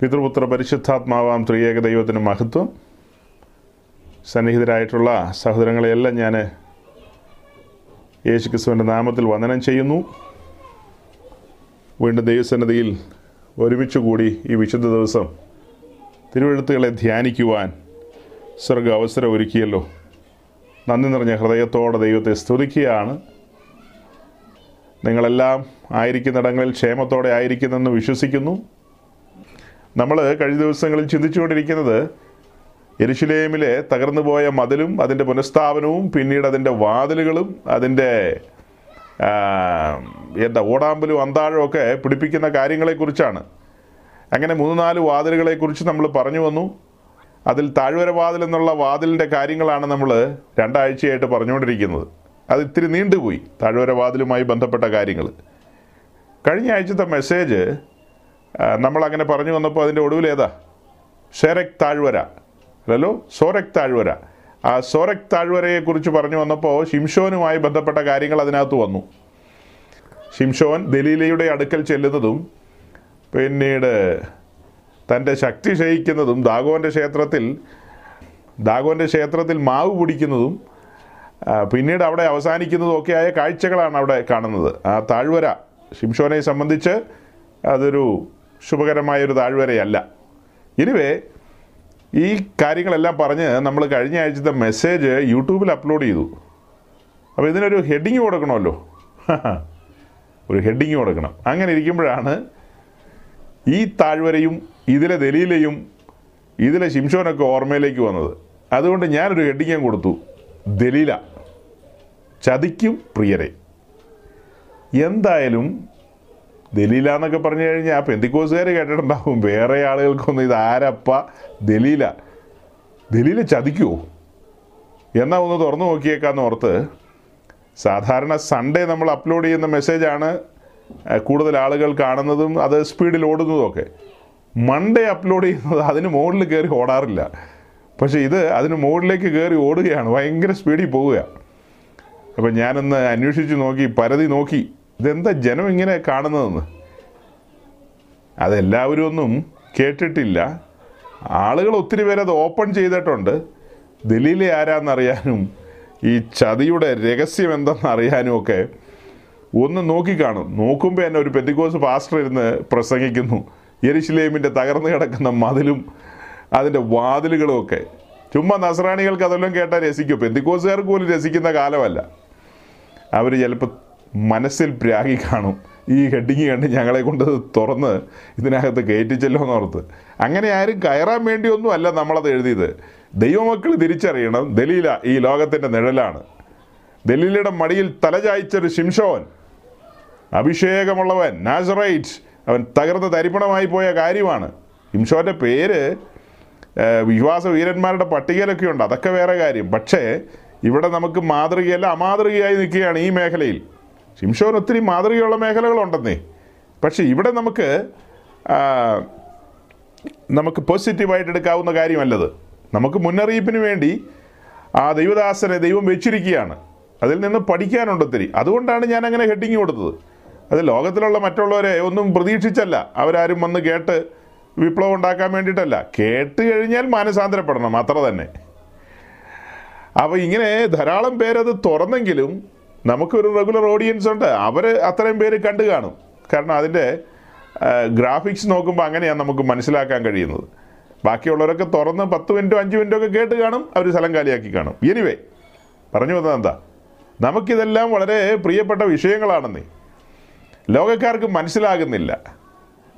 പിതൃപുത്ര പരിശുദ്ധാത്മാവാം ത്രിയേക ദൈവത്തിന് മഹത്വം. സന്നിഹിതരായിട്ടുള്ള സഹോദരങ്ങളെയെല്ലാം ഞാൻ യേശു ക്രിസ്തുവിന്റെ നാമത്തിൽ വന്ദനം ചെയ്യുന്നു. വീണ്ടും ദൈവസന്നതിയിൽ ഒരുമിച്ച് കൂടി ഈ വിശുദ്ധ ദിവസം തിരുവഴുത്തുകളെ ധ്യാനിക്കുവാൻ സ്വർഗ അവസരം ഒരുക്കിയല്ലോ. നന്ദി നിറഞ്ഞ ഹൃദയത്തോടെ ദൈവത്തെ സ്തുതിക്കുകയാണ്. നിങ്ങളെല്ലാം ആയിരിക്കുന്നിടങ്ങളിൽ ക്ഷേമത്തോടെ ആയിരിക്കുന്നെന്ന് വിശ്വസിക്കുന്നു. നമ്മൾ കഴിഞ്ഞ ദിവസങ്ങളിൽ ചിന്തിച്ചുകൊണ്ടിരിക്കുന്നത് എരുശിലേമിലെ തകർന്നു പോയ മതിലും അതിന്റെ പുനഃസ്ഥാപനവും പിന്നീട് അതിന്റെ വാതിലുകളും അതിന്റെ എന്താ ഓടാമ്പലും അന്താഴവും ഒക്കെ പിടിപ്പിക്കുന്ന കാര്യങ്ങളെക്കുറിച്ചാണ്. അങ്ങനെ മൂന്ന് നാല് വാതിലുകളെക്കുറിച്ച് നമ്മൾ പറഞ്ഞു വന്നു. അതിൽ താഴ്വര വാതിൽ എന്നുള്ള വാതിലിന്റെ കാര്യങ്ങളാണ് നമ്മൾ രണ്ടാഴ്ചയായിട്ട് പറഞ്ഞുകൊണ്ടിരിക്കുന്നത്. അത് ഇത്തിരി നീണ്ടുപോയി താഴ്വര വാതിലുമായി ബന്ധപ്പെട്ട കാര്യങ്ങൾ. കഴിഞ്ഞ ആഴ്ചത്തെ മെസ്സേജ് നമ്മളങ്ങനെ പറഞ്ഞു വന്നപ്പോൾ അതിന്റെ ഒടുവിൽ ഏതാ? ഷെറക് താഴ്വര. അല്ലല്ലോ സോറക് താഴ്വര. ആ സോറക് താഴ്വരയെക്കുറിച്ച് പറഞ്ഞു വന്നപ്പോൾ ഷിംഷോനുമായി ബന്ധപ്പെട്ട കാര്യങ്ങൾ അതിനകത്ത് വന്നു. ഷിംഷോൻ ദലീലയുടെ അടുക്കൽ ചെല്ലുന്നതും പിന്നീട് തന്റെ ശക്തി ക്ഷയിക്കുന്നതും ദാഗോന്റെ ക്ഷേത്രത്തിൽ ദാഗോന്റെ ക്ഷേത്രത്തിൽ മാവ് പിടിക്കുന്നതും പിന്നീട് അവിടെ അവസാനിക്കുന്നതും ഒക്കെയായ കാഴ്ചകളാണ് അവിടെ കാണുന്നത്. ആ താഴ്വര ഷിംഷോനെ സംബന്ധിച്ച് അതൊരു ശുഭകരമായൊരു താഴ്വരയല്ല. ഇനിവേ ഈ കാര്യങ്ങളെല്ലാം പറഞ്ഞ് നമ്മൾ കഴിഞ്ഞ ആഴ്ചത്തെ മെസ്സേജ് യൂട്യൂബിൽ അപ്ലോഡ് ചെയ്തു. അപ്പോൾ ഇതിനൊരു ഹെഡിങ് കൊടുക്കണമല്ലോ. ഒരു ഹെഡിങ് കൊടുക്കണം. അങ്ങനെ ഇരിക്കുമ്പോഴാണ് ഈ താഴ്വരയും ഇതിലെ ദലീലയും ഇതിലെ ശിംഷോനൊക്കെ ഓർമ്മയിലേക്ക് വന്നത്. അതുകൊണ്ട് ഞാനൊരു ഹെഡിങ് ഞാൻ കൊടുത്തു. ദലീല. ചതിക്കും പ്രിയരെ. എന്തായാലും ദലീല എന്നൊക്കെ പറഞ്ഞു കഴിഞ്ഞാൽ ആ പെന്തിക്കോസുകാർ കേട്ടിട്ടുണ്ടാവും? വേറെ ആളുകൾക്കൊന്നും ഇത് ആരപ്പ ദലീല. ദലീല ചതിക്കുമോ എന്നാ ഒന്ന് തുറന്നു നോക്കിയേക്കാന്ന് ഓർത്ത് സാധാരണ സൺഡേ നമ്മൾ അപ്ലോഡ് ചെയ്യുന്ന മെസ്സേജാണ് കൂടുതൽ ആളുകൾ കാണുന്നതും അത് സ്പീഡിൽ ഓടുന്നതും ഒക്കെ. മൺഡേ അപ്ലോഡ് ചെയ്യുന്നത് അതിന് മുകളിൽ കയറി ഓടാറില്ല. പക്ഷേ ഇത് അതിന് മുകളിലേക്ക് കയറി ഓടുകയാണ് ഭയങ്കര സ്പീഡിൽ പോവുക. അപ്പം ഞാനൊന്ന് അന്വേഷിച്ച് നോക്കി പരതി നോക്കി. ഇതെന്താ ജനം ഇങ്ങനെ കാണുന്നതെന്ന്? അതെല്ലാവരും ഒന്നും കേട്ടിട്ടില്ല. ആളുകൾ ഒത്തിരി പേര് അത് ഓപ്പൺ ചെയ്തിട്ടുണ്ട്. ദലീലെ ആരാന്നറിയാനും ഈ ചതിയുടെ രഹസ്യം എന്തെന്ന് അറിയാനും ഒക്കെ ഒന്ന് നോക്കിക്കാണും. നോക്കുമ്പോൾ തന്നെ ഒരു പെന്തിക്കോസ് പാസ്റ്റർ ഇരുന്ന് പ്രസംഗിക്കുന്നു. യെരുശലേമിന്റെ തകർന്നു കിടക്കുന്ന മതിലും അതിന്റെ വാതിലുകളും ഒക്കെ. ചുമ്മാ നസ്രാണികൾക്ക് അതെല്ലാം കേട്ടാൽ രസിക്കും. പെന്തിക്കോസുകാർക്ക് പോലും രസിക്കുന്ന കാലമല്ല. അവർ ചിലപ്പോൾ മനസ്സിൽ പ്രാഗി കാണും. ഈ ഹെഡിങ് കണ്ട് ഞങ്ങളെ കൊണ്ട് തുറന്ന് ഇതിനകത്ത് കയറ്റിച്ചല്ലോ എന്നോർത്ത് അങ്ങനെ ആരും കയറാൻ വേണ്ടിയൊന്നും അല്ല നമ്മളത് എഴുതിയത്. ദൈവമക്കൾ തിരിച്ചറിയണം ദലീല ഈ ലോകത്തിന്റെ നിഴലാണ്. ദലീലയുടെ മടിയിൽ തലചായ്ച്ചൊരു ശിംഷോൻ അഭിഷേകമുള്ളവൻ നാസറൈറ്റ് അവൻ തകർന്ന് തരിപ്പണമായി പോയ കാര്യമാണ്. ശിംഷോന്റെ പേര് വിശ്വാസ വീരന്മാരുടെ പട്ടികയിലൊക്കെ ഉണ്ട്. അതൊക്കെ വേറെ കാര്യം. പക്ഷേ ഇവിടെ നമുക്ക് മാതൃകയല്ല അമാതൃകയായി നിൽക്കുകയാണ് ഈ മേഖലയിൽ. ശിംഷോൻ ഒത്തിരി മാതൃകയുള്ള മേഖലകളുണ്ടെന്നേ. പക്ഷേ ഇവിടെ നമുക്ക് നമുക്ക് പോസിറ്റീവായിട്ട് എടുക്കാവുന്ന കാര്യമല്ലത്. നമുക്ക് മുന്നറിയിപ്പിന് വേണ്ടി ആ ദൈവദാസനെ ദൈവം വെച്ചിരിക്കുകയാണ്. അതിൽ നിന്ന് പഠിക്കാനുണ്ട് ഒത്തിരി. അതുകൊണ്ടാണ് ഞാൻ അങ്ങനെ ഹെഡിങ് കൊടുത്തത്. അത് ലോകത്തിലുള്ള മറ്റുള്ളവരെ ഒന്നും പ്രതീക്ഷിച്ചല്ല. അവരാരും വന്ന് കേട്ട് വിപ്ലവം ഉണ്ടാക്കാൻ വേണ്ടിയിട്ടല്ല. കേട്ട് കഴിഞ്ഞാൽ മാനസാന്തരപ്പെടണം അത്ര തന്നെ. അപ്പോൾ ഇങ്ങനെ ധാരാളം പേരത് തുറന്നെങ്കിലും നമുക്കൊരു റെഗുലർ ഓഡിയൻസ് ഉണ്ട്. അവർ അത്രയും പേര് കണ്ടു കാണും. കാരണം അതിന്റെ ഗ്രാഫിക്സ് നോക്കുമ്പോൾ അങ്ങനെയാണ് നമുക്ക് മനസ്സിലാക്കാൻ കഴിയുന്നത്. ബാക്കിയുള്ളവരൊക്കെ തുറന്ന് പത്ത് മിനിറ്റോ അഞ്ച് മിനിറ്റോ ഒക്കെ കേട്ട് കാണും അവർ സ്ഥലം കാലിയാക്കി കാണും. എനിവേ പറഞ്ഞു വന്നത് എന്താ? നമുക്കിതെല്ലാം വളരെ പ്രിയപ്പെട്ട വിഷയങ്ങളാണെന്നേ. ലോകക്കാർക്ക് മനസ്സിലാകുന്നില്ല.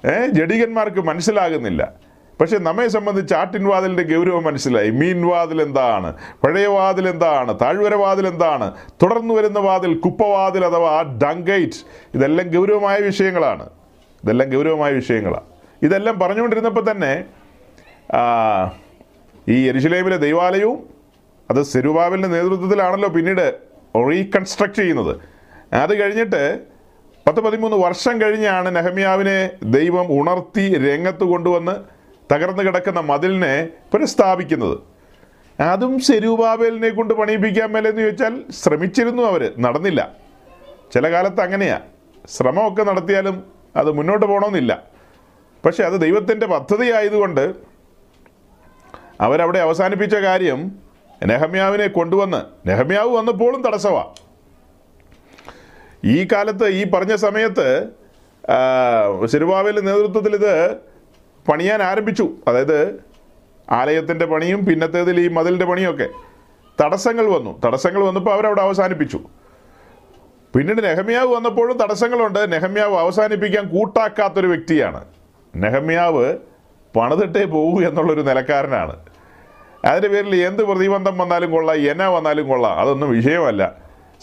ഏ ജഡികന്മാർക്ക് മനസ്സിലാകുന്നില്ല. പക്ഷെ നമ്മെ സംബന്ധിച്ച് ആട്ടിൻവാതിലിന്റെ ഗൗരവം മനസ്സിലായി. മീൻവാതിൽ എന്താണ്? പഴയ വാതിൽ എന്താണ്? താഴ്വര വാതിൽ എന്താണ്? തുടർന്നു വരുന്ന വാതിൽ കുപ്പവാതിൽ അഥവാ ഡങ്കൈറ്റ് ഇതെല്ലാം ഗൗരവമായ വിഷയങ്ങളാണ്. ഇതെല്ലാം ഗൗരവമായ വിഷയങ്ങളാണ്. ഇതെല്ലാം പറഞ്ഞുകൊണ്ടിരുന്നപ്പോൾ തന്നെ ഈ എരിശിലേമിലെ ദൈവാലയവും അത് സെരുബാബിലിന്റെ നേതൃത്വത്തിലാണല്ലോ പിന്നീട് റീകൺസ്ട്രക്ട് ചെയ്യുന്നത്. അത് കഴിഞ്ഞിട്ട് പത്ത് പതിമൂന്ന് വർഷം കഴിഞ്ഞാണ് നെഹമ്യാവിനെ ദൈവം ഉണർത്തി രംഗത്ത് കൊണ്ടുവന്ന് തകർന്നു കിടക്കുന്ന മതിലിനെ പുനഃസ്ഥാപിക്കുന്നത്. അതും സെരൂബാബേലിനെ കൊണ്ട് പണിയിപ്പിക്കാൻ മേലെന്ന് ചോദിച്ചാൽ ശ്രമിച്ചിരുന്നു അവർ നടന്നില്ല. ചില കാലത്ത് അങ്ങനെയാ. ശ്രമമൊക്കെ നടത്തിയാലും അത് മുന്നോട്ട് പോകണമെന്നില്ല പക്ഷെ അത് ദൈവത്തിന്റെ പദ്ധതി ആയതുകൊണ്ട് അവരവിടെ അവസാനിപ്പിച്ച കാര്യം നെഹമ്യാവിനെ കൊണ്ടുവന്ന് നെഹമ്യാവ് വന്നപ്പോഴും തടസ്സമാണ് ഈ കാലത്ത് ഈ പറഞ്ഞ സമയത്ത് സിരുവാവിലെ നേതൃത്വത്തിൽ ഇത് പണിയാൻ ആരംഭിച്ചു. അതായത് ആലയത്തിന്റെ പണിയും പിന്നത്തേതിൽ ഈ മതിലിന്റെ പണിയൊക്കെ. തടസ്സങ്ങൾ വന്നു. തടസ്സങ്ങൾ വന്നപ്പോൾ അവരവിടെ അവസാനിപ്പിച്ചു. പിന്നീട് നെഹമ്യാവ് വന്നപ്പോഴും തടസ്സങ്ങളുണ്ട്. നെഹമ്യാവ് അവസാനിപ്പിക്കാൻ കൂട്ടാക്കാത്തൊരു വ്യക്തിയാണ്. നെഹമ്യാവ് പണിതിട്ടേ പോകൂ എന്നുള്ളൊരു നിലക്കാരനാണ്. അതിന്റെ പേരിൽ എന്ത് പ്രതിബന്ധം വന്നാലും കൊള്ളാം എന്നെ വന്നാലും കൊള്ളാം. അതൊന്നും വിഷയമല്ല.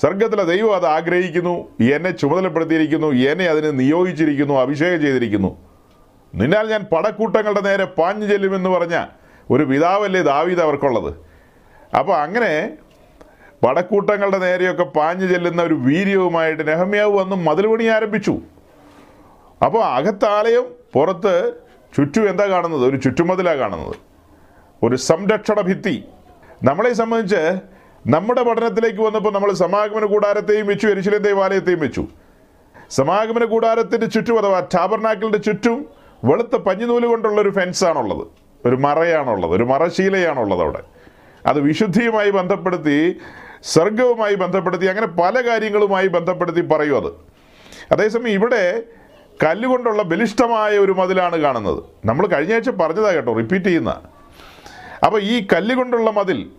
സ്വർഗത്തിലെ ദൈവം അത് ആഗ്രഹിക്കുന്നു എന്നെ ചുമതലപ്പെടുത്തിയിരിക്കുന്നു എന്നെ അതിന് നിയോഗിച്ചിരിക്കുന്നു അഭിഷേകം ചെയ്തിരിക്കുന്നു. നിന്നാൽ ഞാൻ പടക്കൂട്ടങ്ങളുടെ നേരെ പാഞ്ഞു ചെല്ലുമെന്ന് പറഞ്ഞ ഒരു പിതാവല്ലേ ദാവീദ് അവർക്കുള്ളത്. അപ്പോൾ അങ്ങനെ പടക്കൂട്ടങ്ങളുടെ നേരെയൊക്കെ പാഞ്ഞു ചെല്ലുന്ന ഒരു വീര്യവുമായിട്ട് നെഹമ്യാവ് വന്ന് മതിൽ പണി ആരംഭിച്ചു. അപ്പോൾ അകത്താലയം പുറത്ത് ചുറ്റും എന്താ കാണുന്നത്? ഒരു ചുറ്റുമതിലാണ് കാണുന്നത്. ഒരു സംരക്ഷണ ഭിത്തി. നമ്മളെ സംബന്ധിച്ച് നമ്മുടെ പഠനത്തിലേക്ക് വന്നപ്പോൾ നമ്മൾ സമാഗമന കൂടാരത്തെയും വെച്ചു എരിശിലേം ദേവാലയത്തെയും വെച്ചു. സമാഗമന കൂടാരത്തിന്റെ ചുറ്റും അഥവാ ടാബർനാക്കിളിന്റെ ചുറ്റും വെളുത്ത പഞ്ഞിനൂൽ കൊണ്ടുള്ള ഒരു ഫെൻസാണുള്ളത്. ഒരു മറയാണുള്ളത് ഒരു മറശീലയാണുള്ളത് അവിടെ. അത് വിശുദ്ധിയുമായി ബന്ധപ്പെടുത്തി സ്വർഗവുമായി ബന്ധപ്പെടുത്തി അങ്ങനെ പല കാര്യങ്ങളുമായി ബന്ധപ്പെടുത്തി പറയും അത്. അതേസമയം ഇവിടെ കല്ലുകൊണ്ടുള്ള ബലിഷ്ഠമായ ഒരു മതിലാണ് കാണുന്നത്. നമ്മൾ കഴിഞ്ഞ ആഴ്ച പറഞ്ഞതാണ് കേട്ടോ റിപ്പീറ്റ് ചെയ്യുന്ന. അപ്പോൾ ഈ കല്ലുകൊണ്ടുള്ള മതിൽ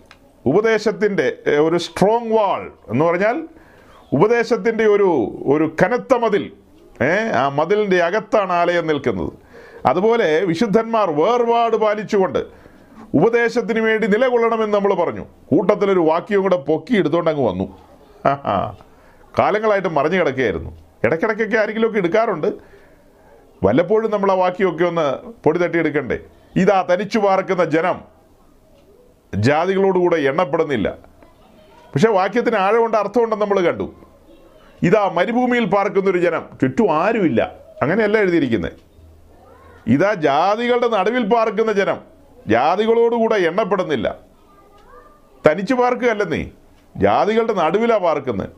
ഉപദേശത്തിന്റെ ഒരു സ്ട്രോങ് വാൾ എന്ന് പറഞ്ഞാൽ ഉപദേശത്തിന്റെ ഒരു ഒരു കനത്ത മതിൽ. ഏ ആ മതിലിന്റെ അകത്താണ് ആലയം നിൽക്കുന്നത്. അതുപോലെ വിശുദ്ധന്മാർ വേർപാട് പാലിച്ചുകൊണ്ട് ഉപദേശത്തിന് വേണ്ടി നിലകൊള്ളണമെന്ന് നമ്മൾ പറഞ്ഞു. കൂട്ടത്തിലൊരു വാക്യവും കൂടെ പൊക്കി എടുത്തുകൊണ്ട് അങ്ങ് വന്നു. കാലങ്ങളായിട്ട് മറിഞ്ഞു കിടക്കുകയായിരുന്നു. ഇടയ്ക്കിടയ്ക്കൊക്കെ ആരെങ്കിലുമൊക്കെ എടുക്കാറുണ്ട്. വല്ലപ്പോഴും നമ്മൾ ആ വാക്യമൊക്കെ ഒന്ന് പൊടി തട്ടിയെടുക്കണ്ടേ ഇതാ തനിച്ചു പാർക്കുന്ന ജനം. ജാതികളോടുകൂടെ എണ്ണപ്പെടുന്നില്ല. പക്ഷേ വാക്യത്തിന് ആഴമുണ്ട് അർത്ഥമുണ്ടെന്ന് നമ്മൾ കണ്ടു. ഇതാ മരുഭൂമിയിൽ പാർക്കുന്ന ഒരു ജനം. ചുറ്റും ആരുമില്ല. അങ്ങനെയല്ല എഴുതിയിരിക്കുന്നത്. ഇതാ ജാതികളുടെ നടുവിൽ പാർക്കുന്ന ജനം. ജാതികളോടുകൂടെ എണ്ണപ്പെടുന്നില്ല. തനിച്ചു പാർക്കുകയല്ല നീ. ജാതികളുടെ നടുവിലാണ് പാർക്കുന്നത്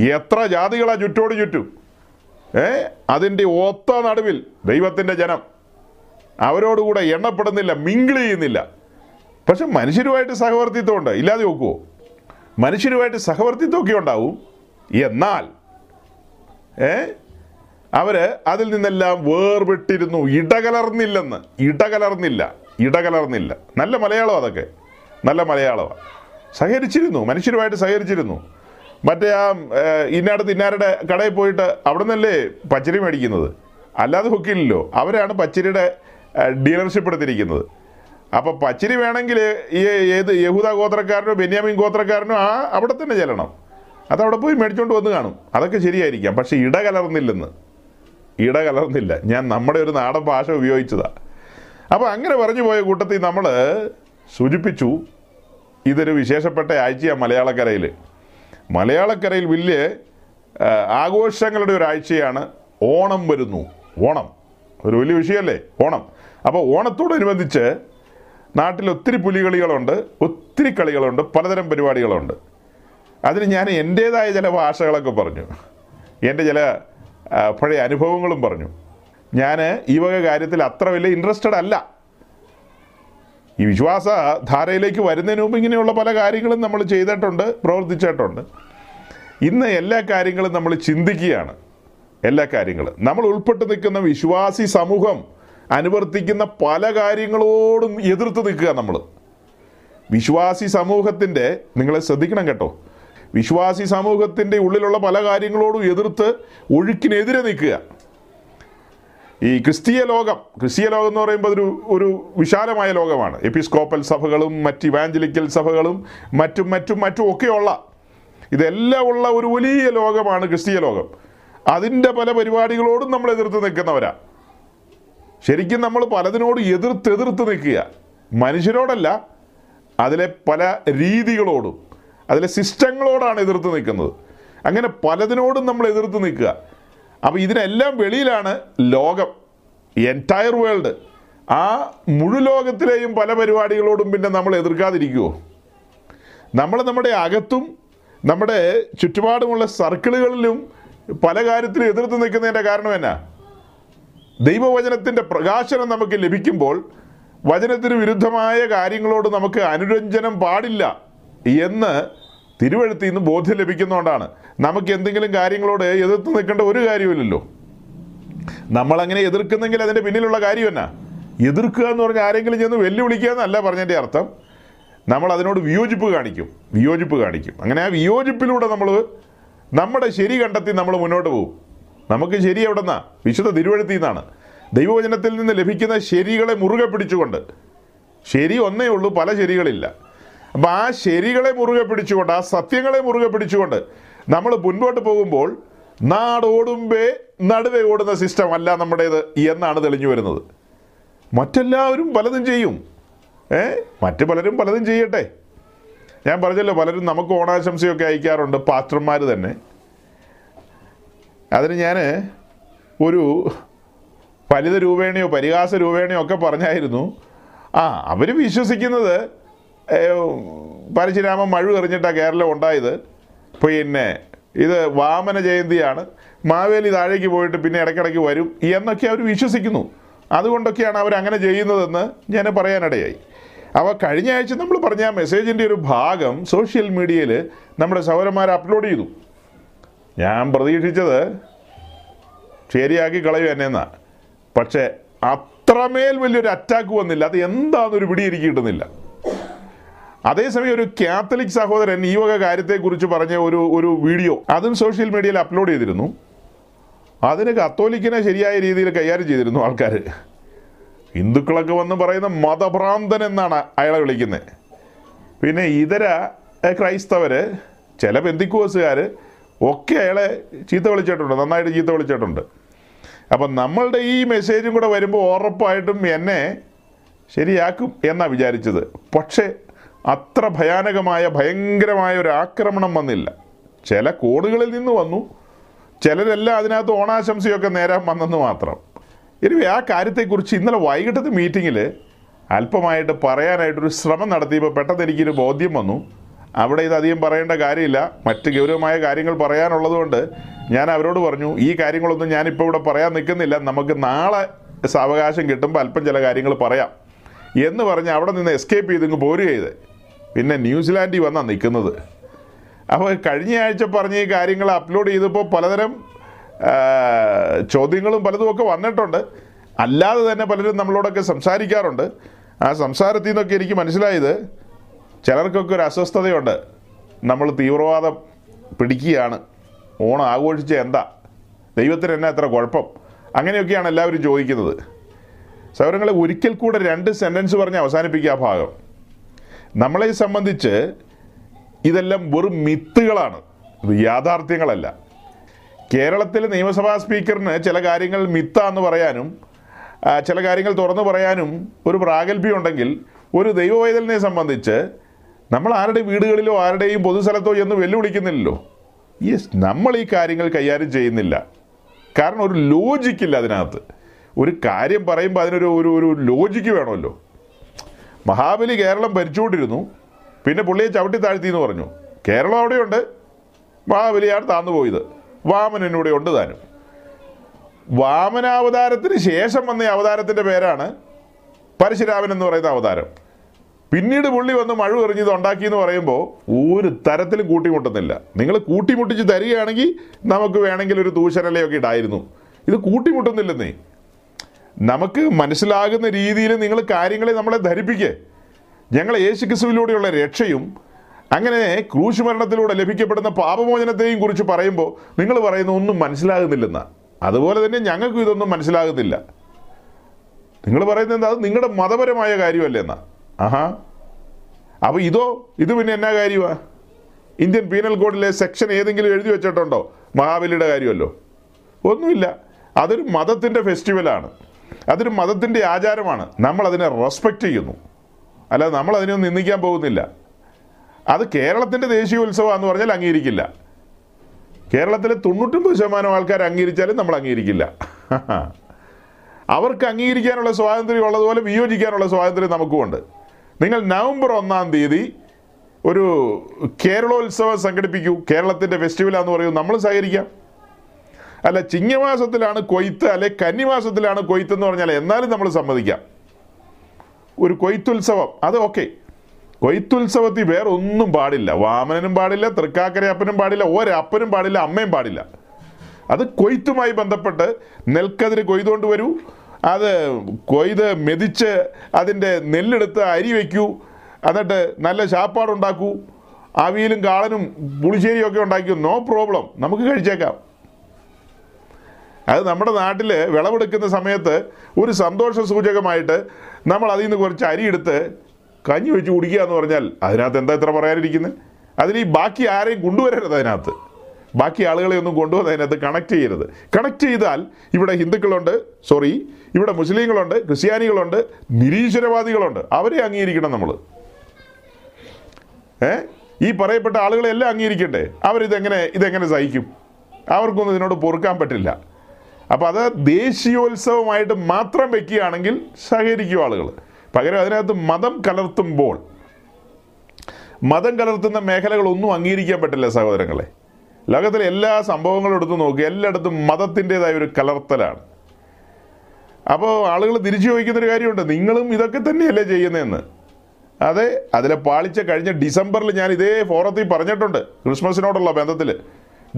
എത്ര ജാതികളാ ചുറ്റോട് ചുറ്റും. ഏ? അതിന്റെ ഒത്ത നടുവിൽ ദൈവത്തിന്റെ ജനം. അവരോടുകൂടെ എണ്ണപ്പെടുന്നില്ല മിങ്കിൾ ചെയ്യുന്നില്ല. പക്ഷെ മനുഷ്യരുമായിട്ട് സഹവർത്തിത്വം ഉണ്ട് ഇല്ലാതെ നോക്കുമോ മനുഷ്യരുമായിട്ട് സഹവർത്തിത്വമൊക്കെ ഉണ്ടാവും. എന്നാൽ ഏ? അവർ അതിൽ നിന്നെല്ലാം വേർപെട്ടിരുന്നു. ഇടകലർന്നില്ലെന്ന്. ഇടകലർന്നില്ല. ഇടകലർന്നില്ല. നല്ല മലയാളം അതൊക്കെ. നല്ല മലയാളമാണ് സഹകരിച്ചിരുന്നു. മനുഷ്യരുമായിട്ട് സഹകരിച്ചിരുന്നു. മറ്റേ ആ ഇന്നടത്ത് ഇന്നാരുടെ കടയിൽ പോയിട്ട് അവിടെ നിന്നല്ലേ പച്ചരി മേടിക്കുന്നത്? അല്ലാതെ ഹുക്കില്ലല്ലോ. അവരാണ് പച്ചരിയുടെ ഡീലർഷിപ്പ് എടുത്തിരിക്കുന്നത്. അപ്പോൾ പച്ചരി വേണമെങ്കിൽ ഈ ഏത് യഹൂദ ഗോത്രക്കാരനോ ബെന്യാമിൻ ഗോത്രക്കാരനോ ആ അവിടെ തന്നെ ചെല്ലണം. അതവിടെ പോയി മേടിച്ചുകൊണ്ട് വന്ന് കാണും. അതൊക്കെ ശരിയായിരിക്കാം. പക്ഷേ ഇടകലർന്നില്ലെന്ന്. ഇടകലർന്നില്ല. ഞാൻ നമ്മുടെ ഒരു നാടൻ ഭാഷ ഉപയോഗിച്ചതാ. അപ്പോൾ അങ്ങനെ പറഞ്ഞു പോയ കൂട്ടത്തിൽ നമ്മൾ സൂചിപ്പിച്ചു ഇതൊരു വിശേഷപ്പെട്ട ആഴ്ചയാണ് മലയാളക്കരയിൽ മലയാളക്കരയിൽ വലിയ ആഘോഷങ്ങളുടെ ഒരു ആഴ്ചയാണ് ഓണം വരുന്നു. ഓണം. ഒരു വലിയ വിഷയമല്ലേ? ഓണം. അപ്പോൾ ഓണത്തോടനുബന്ധിച്ച് നാട്ടിൽ ഒത്തിരി പുലികളികളുണ്ട് ഒത്തിരി കളികളുണ്ട് പലതരം പരിപാടികളുണ്ട്. അതിന് ഞാൻ എന്റെതായ ചില ഭാഷകളൊക്കെ പറഞ്ഞു. എന്റെ ചില പഴയ അനുഭവങ്ങളും പറഞ്ഞു. ഞാൻ ഈ വക കാര്യത്തിൽ അത്ര വലിയ ഇൻട്രസ്റ്റഡ് അല്ല. ഈ വിശ്വാസ ധാരയിലേക്ക് വരുന്നതിന് മുമ്പ് ഇങ്ങനെയുള്ള പല കാര്യങ്ങളും നമ്മൾ ചെയ്തിട്ടുണ്ട് പ്രവർത്തിച്ചിട്ടുണ്ട്. ഇന്ന് എല്ലാ കാര്യങ്ങളും നമ്മൾ ചിന്തിക്കുകയാണ്. എല്ലാ കാര്യങ്ങളും. നമ്മൾ ഉൾപ്പെട്ട് നിൽക്കുന്ന വിശ്വാസി സമൂഹം അനുവർത്തിക്കുന്ന പല കാര്യങ്ങളോടും എതിർത്ത് നിൽക്കുക നമ്മൾ. വിശ്വാസി സമൂഹത്തിന്റെ നിങ്ങളെ ശ്രദ്ധിക്കണം കേട്ടോ. വിശ്വാസി സമൂഹത്തിന്റെ ഉള്ളിലുള്ള പല കാര്യങ്ങളോടും എതിർത്ത് ഒഴുക്കിനെതിരെ നിൽക്കുക. ഈ ക്രിസ്തീയ ലോകം ക്രിസ്തീയ ലോകം എന്ന് പറയുമ്പോൾ ഒരു ഒരു വിശാലമായ ലോകമാണ്. എപ്പിസ്കോപ്പൽ സഭകളും മറ്റ് ഇവാഞ്ചലിക്കൽ സഭകളും മറ്റും മറ്റും മറ്റും ഒക്കെയുള്ള ഇതെല്ലാം ഉള്ള ഒരു വലിയ ലോകമാണ് ക്രിസ്തീയ ലോകം. അതിന്റെ പല പരിപാടികളോടും നമ്മൾ എതിർത്ത് നിൽക്കുന്നവരാ. ശരിക്കും നമ്മൾ പലതിനോട് എതിർത്ത് എതിർത്ത് നിൽക്കുക. മനുഷ്യരോടല്ല അതിലെ പല രീതികളോടും. അതിലെ സിസ്റ്റങ്ങളോടാണ് എതിർത്ത് നിൽക്കുന്നത്. അങ്ങനെ പലതിനോടും നമ്മൾ എതിർത്ത് നിൽക്കുക. അപ്പോൾ ഇതിനെല്ലാം വെളിയിലാണ് ലോകം എന്റയർ വേൾഡ് ആ മുഴുവോകത്തിലെയും പല പരിപാടികളോടും പിന്നെ നമ്മൾ എതിർക്കാതിരിക്കുമോ നമ്മൾ നമ്മുടെ അകത്തും നമ്മുടെ ചുറ്റുപാടുമുള്ള സർക്കിളുകളിലും പല കാര്യത്തിലും എതിർത്ത് നിൽക്കുന്നതിന്റെ കാരണം എന്നാ? ദൈവവചനത്തിന്റെ പ്രകാശനം നമുക്ക് ലഭിക്കുമ്പോൾ വചനത്തിന് വിരുദ്ധമായ കാര്യങ്ങളോട് നമുക്ക് അനുരഞ്ജനം പാടില്ല. എന്ന് തിരുവഴുത്തിൽ നിന്ന് ബോധ്യം ലഭിക്കുന്നതുകൊണ്ടാണ്. നമുക്ക് എന്തെങ്കിലും കാര്യങ്ങളോട് എതിർത്ത് നിൽക്കേണ്ട ഒരു കാര്യമില്ലല്ലോ നമ്മളങ്ങനെ എതിർക്കുന്നെങ്കിൽ അതിന്റെ പിന്നിലുള്ള കാര്യം എന്നാ? എതിർക്കുക എന്ന് പറഞ്ഞാൽ ആരെങ്കിലും ചെന്ന് വെല്ലുവിളിക്കുക എന്നല്ല പറഞ്ഞതിന്റെ അർത്ഥം. നമ്മൾ അതിനോട് വിയോജിപ്പ് കാണിക്കും. വിയോജിപ്പ് കാണിക്കും. അങ്ങനെ ആ വിയോജിപ്പിലൂടെ നമ്മൾ നമ്മുടെ ശരി കണ്ടെത്തി നമ്മൾ മുന്നോട്ട് പോകും. നമുക്ക് ശരി എവിടെ നിന്നാ വിശുദ്ധ തിരുവഴുത്തിൽ നിന്നാണ്. ദൈവവചനത്തിൽ നിന്ന് ലഭിക്കുന്ന ശരികളെ മുറുകെ പിടിച്ചുകൊണ്ട്. ശരി ഒന്നേ ഉള്ളൂ പല ശരികളില്ല. അപ്പം ആ ശരികളെ മുറുകെ പിടിച്ചുകൊണ്ട് ആ സത്യങ്ങളെ മുറുകെ പിടിച്ചുകൊണ്ട് നമ്മൾ മുൻപോട്ട് പോകുമ്പോൾ നാടോടുമ്പേ നടുവെ ഓടുന്ന സിസ്റ്റം അല്ല നമ്മുടേത് എന്നാണ് തെളിഞ്ഞു വരുന്നത്. മറ്റെല്ലാവരും പലതും ചെയ്യും. ഏ? മറ്റു പലരും പലതും ചെയ്യട്ടെ. ഞാൻ പറഞ്ഞല്ലോ പലരും നമുക്ക് ഓണാശംസയൊക്കെ അയക്കാറുണ്ട് പാസ്റ്റർമാർ തന്നെ. അതിന് ഞാൻ ഒരു ഫലിത രൂപേണയോ പരിഹാസ രൂപേണയോ ഒക്കെ പറഞ്ഞായിരുന്നു. ആ അവർ വിശ്വസിക്കുന്നത് പരശുരാമൻ മഴ എറിഞ്ഞിട്ടാണ് കേരളം ഉണ്ടായത്. പിന്നെ ഇത് വാമന ജയന്തിയാണ്. മാവേലി താഴേക്ക് പോയിട്ട് പിന്നെ ഇടയ്ക്കിടയ്ക്ക് വരും എന്നൊക്കെ അവർ വിശ്വസിക്കുന്നു. അതുകൊണ്ടൊക്കെയാണ് അവർ അങ്ങനെ ചെയ്യുന്നതെന്ന് ഞാൻ പറയാനിടയായി. അപ്പോൾ കഴിഞ്ഞ ആഴ്ച നമ്മൾ പറഞ്ഞ ആ മെസ്സേജിന്റെ ഒരു ഭാഗം സോഷ്യൽ മീഡിയയിൽ നമ്മുടെ സൗരന്മാർ അപ്ലോഡ് ചെയ്തു. ഞാൻ പ്രതീക്ഷിച്ചത് ശരിയാക്കി കളയും എന്നെ എന്നാ പക്ഷേ അത്രമേൽ വലിയൊരു അറ്റാക്ക് വന്നില്ല. അത് എന്താണെന്നൊരു പിടി എനിക്ക് കിട്ടുന്നില്ല. അതേസമയം ഒരു കാത്തലിക് സഹോദരൻ ഈ വക കാര്യത്തെക്കുറിച്ച് പറഞ്ഞ ഒരു ഒരു വീഡിയോ അതും സോഷ്യൽ മീഡിയയിൽ അപ്ലോഡ് ചെയ്തിരുന്നു. അതിന് കത്തോലിക്കിനെ ശരിയായ രീതിയിൽ കൈകാര്യം ചെയ്തിരുന്നു ആൾക്കാർ ഹിന്ദുക്കളൊക്കെ വന്ന് പറയുന്ന മതഭ്രാന്തൻ എന്നാണ് അയാളെ വിളിക്കുന്നത് പിന്നെ ഇതര ക്രൈസ്തവർ ചില ബന്ധിക്കോസുകാർ ഒക്കെ അയാളെ ചീത്ത വിളിച്ചിട്ടുണ്ട് നന്നായിട്ട് ചീത്ത വിളിച്ചിട്ടുണ്ട്. അപ്പം നമ്മളുടെ ഈ മെസ്സേജും കൂടെ വരുമ്പോൾ ഉറപ്പായിട്ടും എന്നെ ശരിയാക്കും എന്നാണ് വിചാരിച്ചത്. പക്ഷേ അത്ര ഭയാനകമായ ഭയങ്കരമായ ഒരു ആക്രമണം വന്നില്ല. ചില കോണുകളിൽ നിന്ന് വന്നു. ചിലരെല്ലാം അതിനകത്ത് ഓണാശംസയൊക്കെ നേരാൻ വന്നെന്ന് മാത്രം. ഇനി ആ കാര്യത്തെക്കുറിച്ച് ഇന്നലെ വൈകിട്ടത്തെ മീറ്റിങ്ങിൽ അല്പമായിട്ട് പറയാനായിട്ടൊരു ശ്രമം നടത്തിയപ്പോൾ പെട്ടെന്ന് എനിക്കൊരു ബോധ്യം വന്നു. അവിടെ ഇത് അധികം പറയേണ്ട കാര്യമില്ല. മറ്റ് ഗൗരവമായ കാര്യങ്ങൾ പറയാനുള്ളതുകൊണ്ട് ഞാൻ അവരോട് പറഞ്ഞു ഈ കാര്യങ്ങളൊന്നും ഞാനിപ്പോൾ ഇവിടെ പറയാൻ നിൽക്കുന്നില്ല. നമുക്ക് നാളെ സാവകാശം കിട്ടുമ്പോൾ അല്പം ചില കാര്യങ്ങൾ പറയാം. എന്ന് പറഞ്ഞ് അവിടെ നിന്ന് എസ്കേപ്പ് ചെയ്ത് ഇങ്ങ് പോരുക ചെയ്ത് പിന്നെ ന്യൂസിലാൻഡിൽ വന്നാണ് നിൽക്കുന്നത്. അപ്പോൾ കഴിഞ്ഞ ആഴ്ച പറഞ്ഞ ഈ കാര്യങ്ങൾ അപ്ലോഡ് ചെയ്തപ്പോൾ പലതരം ചോദ്യങ്ങളും പലതും ഒക്കെ വന്നിട്ടുണ്ട്. അല്ലാതെ തന്നെ പലരും നമ്മളോടൊക്കെ സംസാരിക്കാറുണ്ട്. ആ സംസാരത്തിൽ നിന്നൊക്കെ എനിക്ക് മനസ്സിലായത് ചിലർക്കൊക്കെ ഒരു അസ്വസ്ഥതയുണ്ട്. നമ്മൾ തീവ്രവാദം പിടിക്കുകയാണ്. ഓണം ആഘോഷിച്ച എന്താ? ദൈവത്തിന് എന്നാ എത്ര കുഴപ്പം? അങ്ങനെയൊക്കെയാണ് എല്ലാവരും ചോദിക്കുന്നത്. സൗരങ്ങളെ ഒരിക്കൽ കൂടെ രണ്ട് സെന്റൻസ് പറഞ്ഞ് അവസാനിപ്പിക്കുക ഭാഗം. നമ്മളെ സംബന്ധിച്ച് ഇതെല്ലാം വെറും മിത്തുകളാണ്. ഇത് യാഥാർത്ഥ്യങ്ങളല്ല. കേരളത്തിലെ നിയമസഭാ സ്പീക്കറിന് ചില കാര്യങ്ങൾ മിത്താന്ന് പറയാനും ചില കാര്യങ്ങൾ തുറന്നു പറയാനും ഒരു പ്രാഗൽഭ്യം ഉണ്ടെങ്കിൽ ഒരു ദൈവവൈതലിനെ സംബന്ധിച്ച് നമ്മൾ ആരുടെ വീടുകളിലോ ആരുടെയും പൊതുസ്ഥലത്തോ എന്ന് വെല്ലുവിളിക്കുന്നില്ലല്ലോ. യെസ് നമ്മൾ ഈ കാര്യങ്ങൾ കൈകാര്യം ചെയ്യുന്നില്ല. കാരണം ഒരു ലോജിക്കില്ല അതിനകത്ത്. ഒരു കാര്യം പറയുമ്പോൾ അതിനൊരു ഒരു ഒരു ലോജിക്ക് വേണമല്ലോ. മഹാബലി കേരളം ഭരിച്ചുകൊണ്ടിരുന്നു. പിന്നെ പുള്ളിയെ ചവിട്ടി താഴ്ത്തി എന്ന് പറഞ്ഞു. കേരളം അവിടെയുണ്ട്. മഹാബലിയാണ് താന്നു പോയത്. വാമനൻ ഇവിടെ ഉണ്ട് താനും. വാമനാവതാരത്തിന് ശേഷം വന്ന അവതാരത്തിന്റെ പേരാണ് പരശുരാമൻ എന്ന് പറയുന്ന അവതാരം. പിന്നീട് പുള്ളി വന്ന് മഴ എറിഞ്ഞത് ഉണ്ടാക്കി എന്ന് പറയുമ്പോൾ ഒരു തരത്തിലും കൂട്ടിമുട്ടുന്നില്ല. നിങ്ങൾ കൂട്ടിമുട്ടിച്ച് തരികയാണെങ്കിൽ നമുക്ക് വേണമെങ്കിൽ ഒരു തൂശനലയൊക്കെ ഇടായിരുന്നു. ഇത് കൂട്ടിമുട്ടുന്നില്ലെന്നേ. നമുക്ക് മനസ്സിലാകുന്ന രീതിയിൽ നിങ്ങൾ കാര്യങ്ങളെ നമ്മളെ ധരിപ്പിക്കേ. ഞങ്ങൾ യേശു ക്രിസ്തുവിലൂടെയുള്ള രക്ഷയും അങ്ങനെ ക്രൂശ് മരണത്തിലൂടെ ലഭിക്കപ്പെടുന്ന പാപമോചനത്തെയും കുറിച്ച് പറയുമ്പോൾ നിങ്ങൾ പറയുന്ന ഒന്നും മനസ്സിലാകുന്നില്ലെന്ന. അതുപോലെ തന്നെ ഞങ്ങൾക്കും ഇതൊന്നും മനസ്സിലാകുന്നില്ല. നിങ്ങൾ പറയുന്നത് അത് നിങ്ങളുടെ മതപരമായ കാര്യമല്ലേ എന്നാ. ആഹാ. അപ്പോൾ ഇതോ ഇത് പിന്നെ എന്നാ കാര്യമാ ഇന്ത്യൻ പീനൽ കോഡിലെ സെക്ഷൻ ഏതെങ്കിലും എഴുതി വെച്ചിട്ടുണ്ടോ? മഹാബലിയുടെ കാര്യമല്ലോ. ഒന്നുമില്ല. അതൊരു മതത്തിന്റെ ഫെസ്റ്റിവലാണ്. അതൊരു മതത്തിന്റെ ആചാരമാണ്. നമ്മൾ അതിനെ റെസ്പെക്റ്റ് ചെയ്യുന്നു. അല്ലാതെ നമ്മൾ അതിനൊന്നും നിന്ദിക്കാൻ പോകുന്നില്ല. അത് കേരളത്തിന്റെ ദേശീയോത്സവം എന്ന് പറഞ്ഞാൽ അംഗീകരിക്കില്ല. കേരളത്തിലെ തൊണ്ണൂറ്റൊമ്പത് ശതമാനം ആൾക്കാർ അംഗീകരിച്ചാലും നമ്മൾ അംഗീകരിക്കില്ല. അവർക്ക് അംഗീകരിക്കാനുള്ള സ്വാതന്ത്ര്യം ഉള്ളതുപോലെ വിയോജിക്കാനുള്ള സ്വാതന്ത്ര്യം നമുക്കുമുണ്ട്. നിങ്ങൾ നവംബർ ഒന്നാം തീയതി ഒരു കേരളോത്സവം സംഘടിപ്പിക്കൂ. കേരളത്തിന്റെ ഫെസ്റ്റിവലാന്ന് പറയൂ നമ്മൾ സഹകരിക്കാം. അല്ല ചിങ്ങമാസത്തിലാണ് കൊയ്ത്ത് അല്ലെ കന്നിമാസത്തിലാണ് കൊയ്ത്ത് എന്ന് പറഞ്ഞാൽ എന്നാലും നമ്മൾ സമ്മതിക്കാം. ഒരു കൊയ്ത്തുത്സവം അത് ഓക്കെ കൊയ്ത്തുത്സവത്തിൽ വേറെ ഒന്നും പാടില്ല. വാമനനും പാടില്ല തൃക്കാക്കരയപ്പനും പാടില്ല ഒരപ്പനും പാടില്ല അമ്മയും പാടില്ല. അത് കൊയ്ത്തുമായി ബന്ധപ്പെട്ട് നെൽക്കതിര് കൊയ്തുകൊണ്ട് വരൂ. അത് കൊയ്ത് മെതിച്ച് അതിന്റെ നെല്ലെടുത്ത് അരി വയ്ക്കൂ. എന്നിട്ട് നല്ല ശാപ്പാടുണ്ടാക്കൂ. അവിയലും കാളനും പുളിശ്ശേരിയും ഒക്കെ ഉണ്ടാക്കിയോ? നോ പ്രോബ്ലം നമുക്ക് കഴിച്ചേക്കാം. അത് നമ്മുടെ നാട്ടിൽ വിളവെടുക്കുന്ന സമയത്ത് ഒരു സന്തോഷ സൂചകമായിട്ട് നമ്മൾ അതിൽ നിന്ന് കുറച്ച് അരി എടുത്ത് കഞ്ഞി വെച്ച് കുടിക്കുക എന്ന് പറഞ്ഞാൽ അതിനകത്ത് എന്താ ഇത്ര പറയാനിരിക്കുന്നത്? അതിൽ ഈ ബാക്കി ആരെയും കൊണ്ടുവരരുത് അതിനകത്ത്. ബാക്കി ആളുകളെ ഒന്നും കൊണ്ടുവന്ന് അതിനകത്ത് കണക്ട് ചെയ്യരുത്. കണക്ട് ചെയ്താൽ ഇവിടെ ഹിന്ദുക്കളുണ്ട് സോറി ഇവിടെ മുസ്ലിങ്ങളുണ്ട് ക്രിസ്ത്യാനികളുണ്ട് നിരീശ്വരവാദികളുണ്ട്. അവരെ അംഗീകരിക്കണം നമ്മൾ ഏ? ഈ പറയപ്പെട്ട ആളുകളെല്ലാം അംഗീകരിക്കട്ടെ അവരിതെങ്ങനെ ഇതെങ്ങനെ സഹിക്കും? അവർക്കൊന്നും ഇതിനോട് പൊറുക്കാൻ പറ്റില്ല. അപ്പോൾ അത് ദേശീയോത്സവമായിട്ട് മാത്രം വെക്കുകയാണെങ്കിൽ സഹകരിക്കും ആളുകൾ പകരം അതിനകത്ത് മതം കലർത്തുമ്പോൾ മതം കലർത്തുന്ന മേഖലകളൊന്നും അംഗീകരിക്കാൻ പറ്റില്ല സഹോദരങ്ങളെ. ലോകത്തിലെ എല്ലാ സംഭവങ്ങളും എടുത്തു നോക്കുക എല്ലായിടത്തും മതത്തിന്റെതായ ഒരു കലർത്തലാണ്. അപ്പോൾ ആളുകൾ തിരിച്ചു ചോദിക്കുന്നൊരു കാര്യമുണ്ട് നിങ്ങളും ഇതൊക്കെ തന്നെയല്ലേ ചെയ്യുന്നതെന്ന്. അതെ അതിലെ പാളിച്ച കഴിഞ്ഞ ഡിസംബറിൽ ഞാൻ ഇതേ ഫോറത്തിൽ പറഞ്ഞിട്ടുണ്ട് ക്രിസ്മസിനോടുള്ള ബന്ധത്തിൽ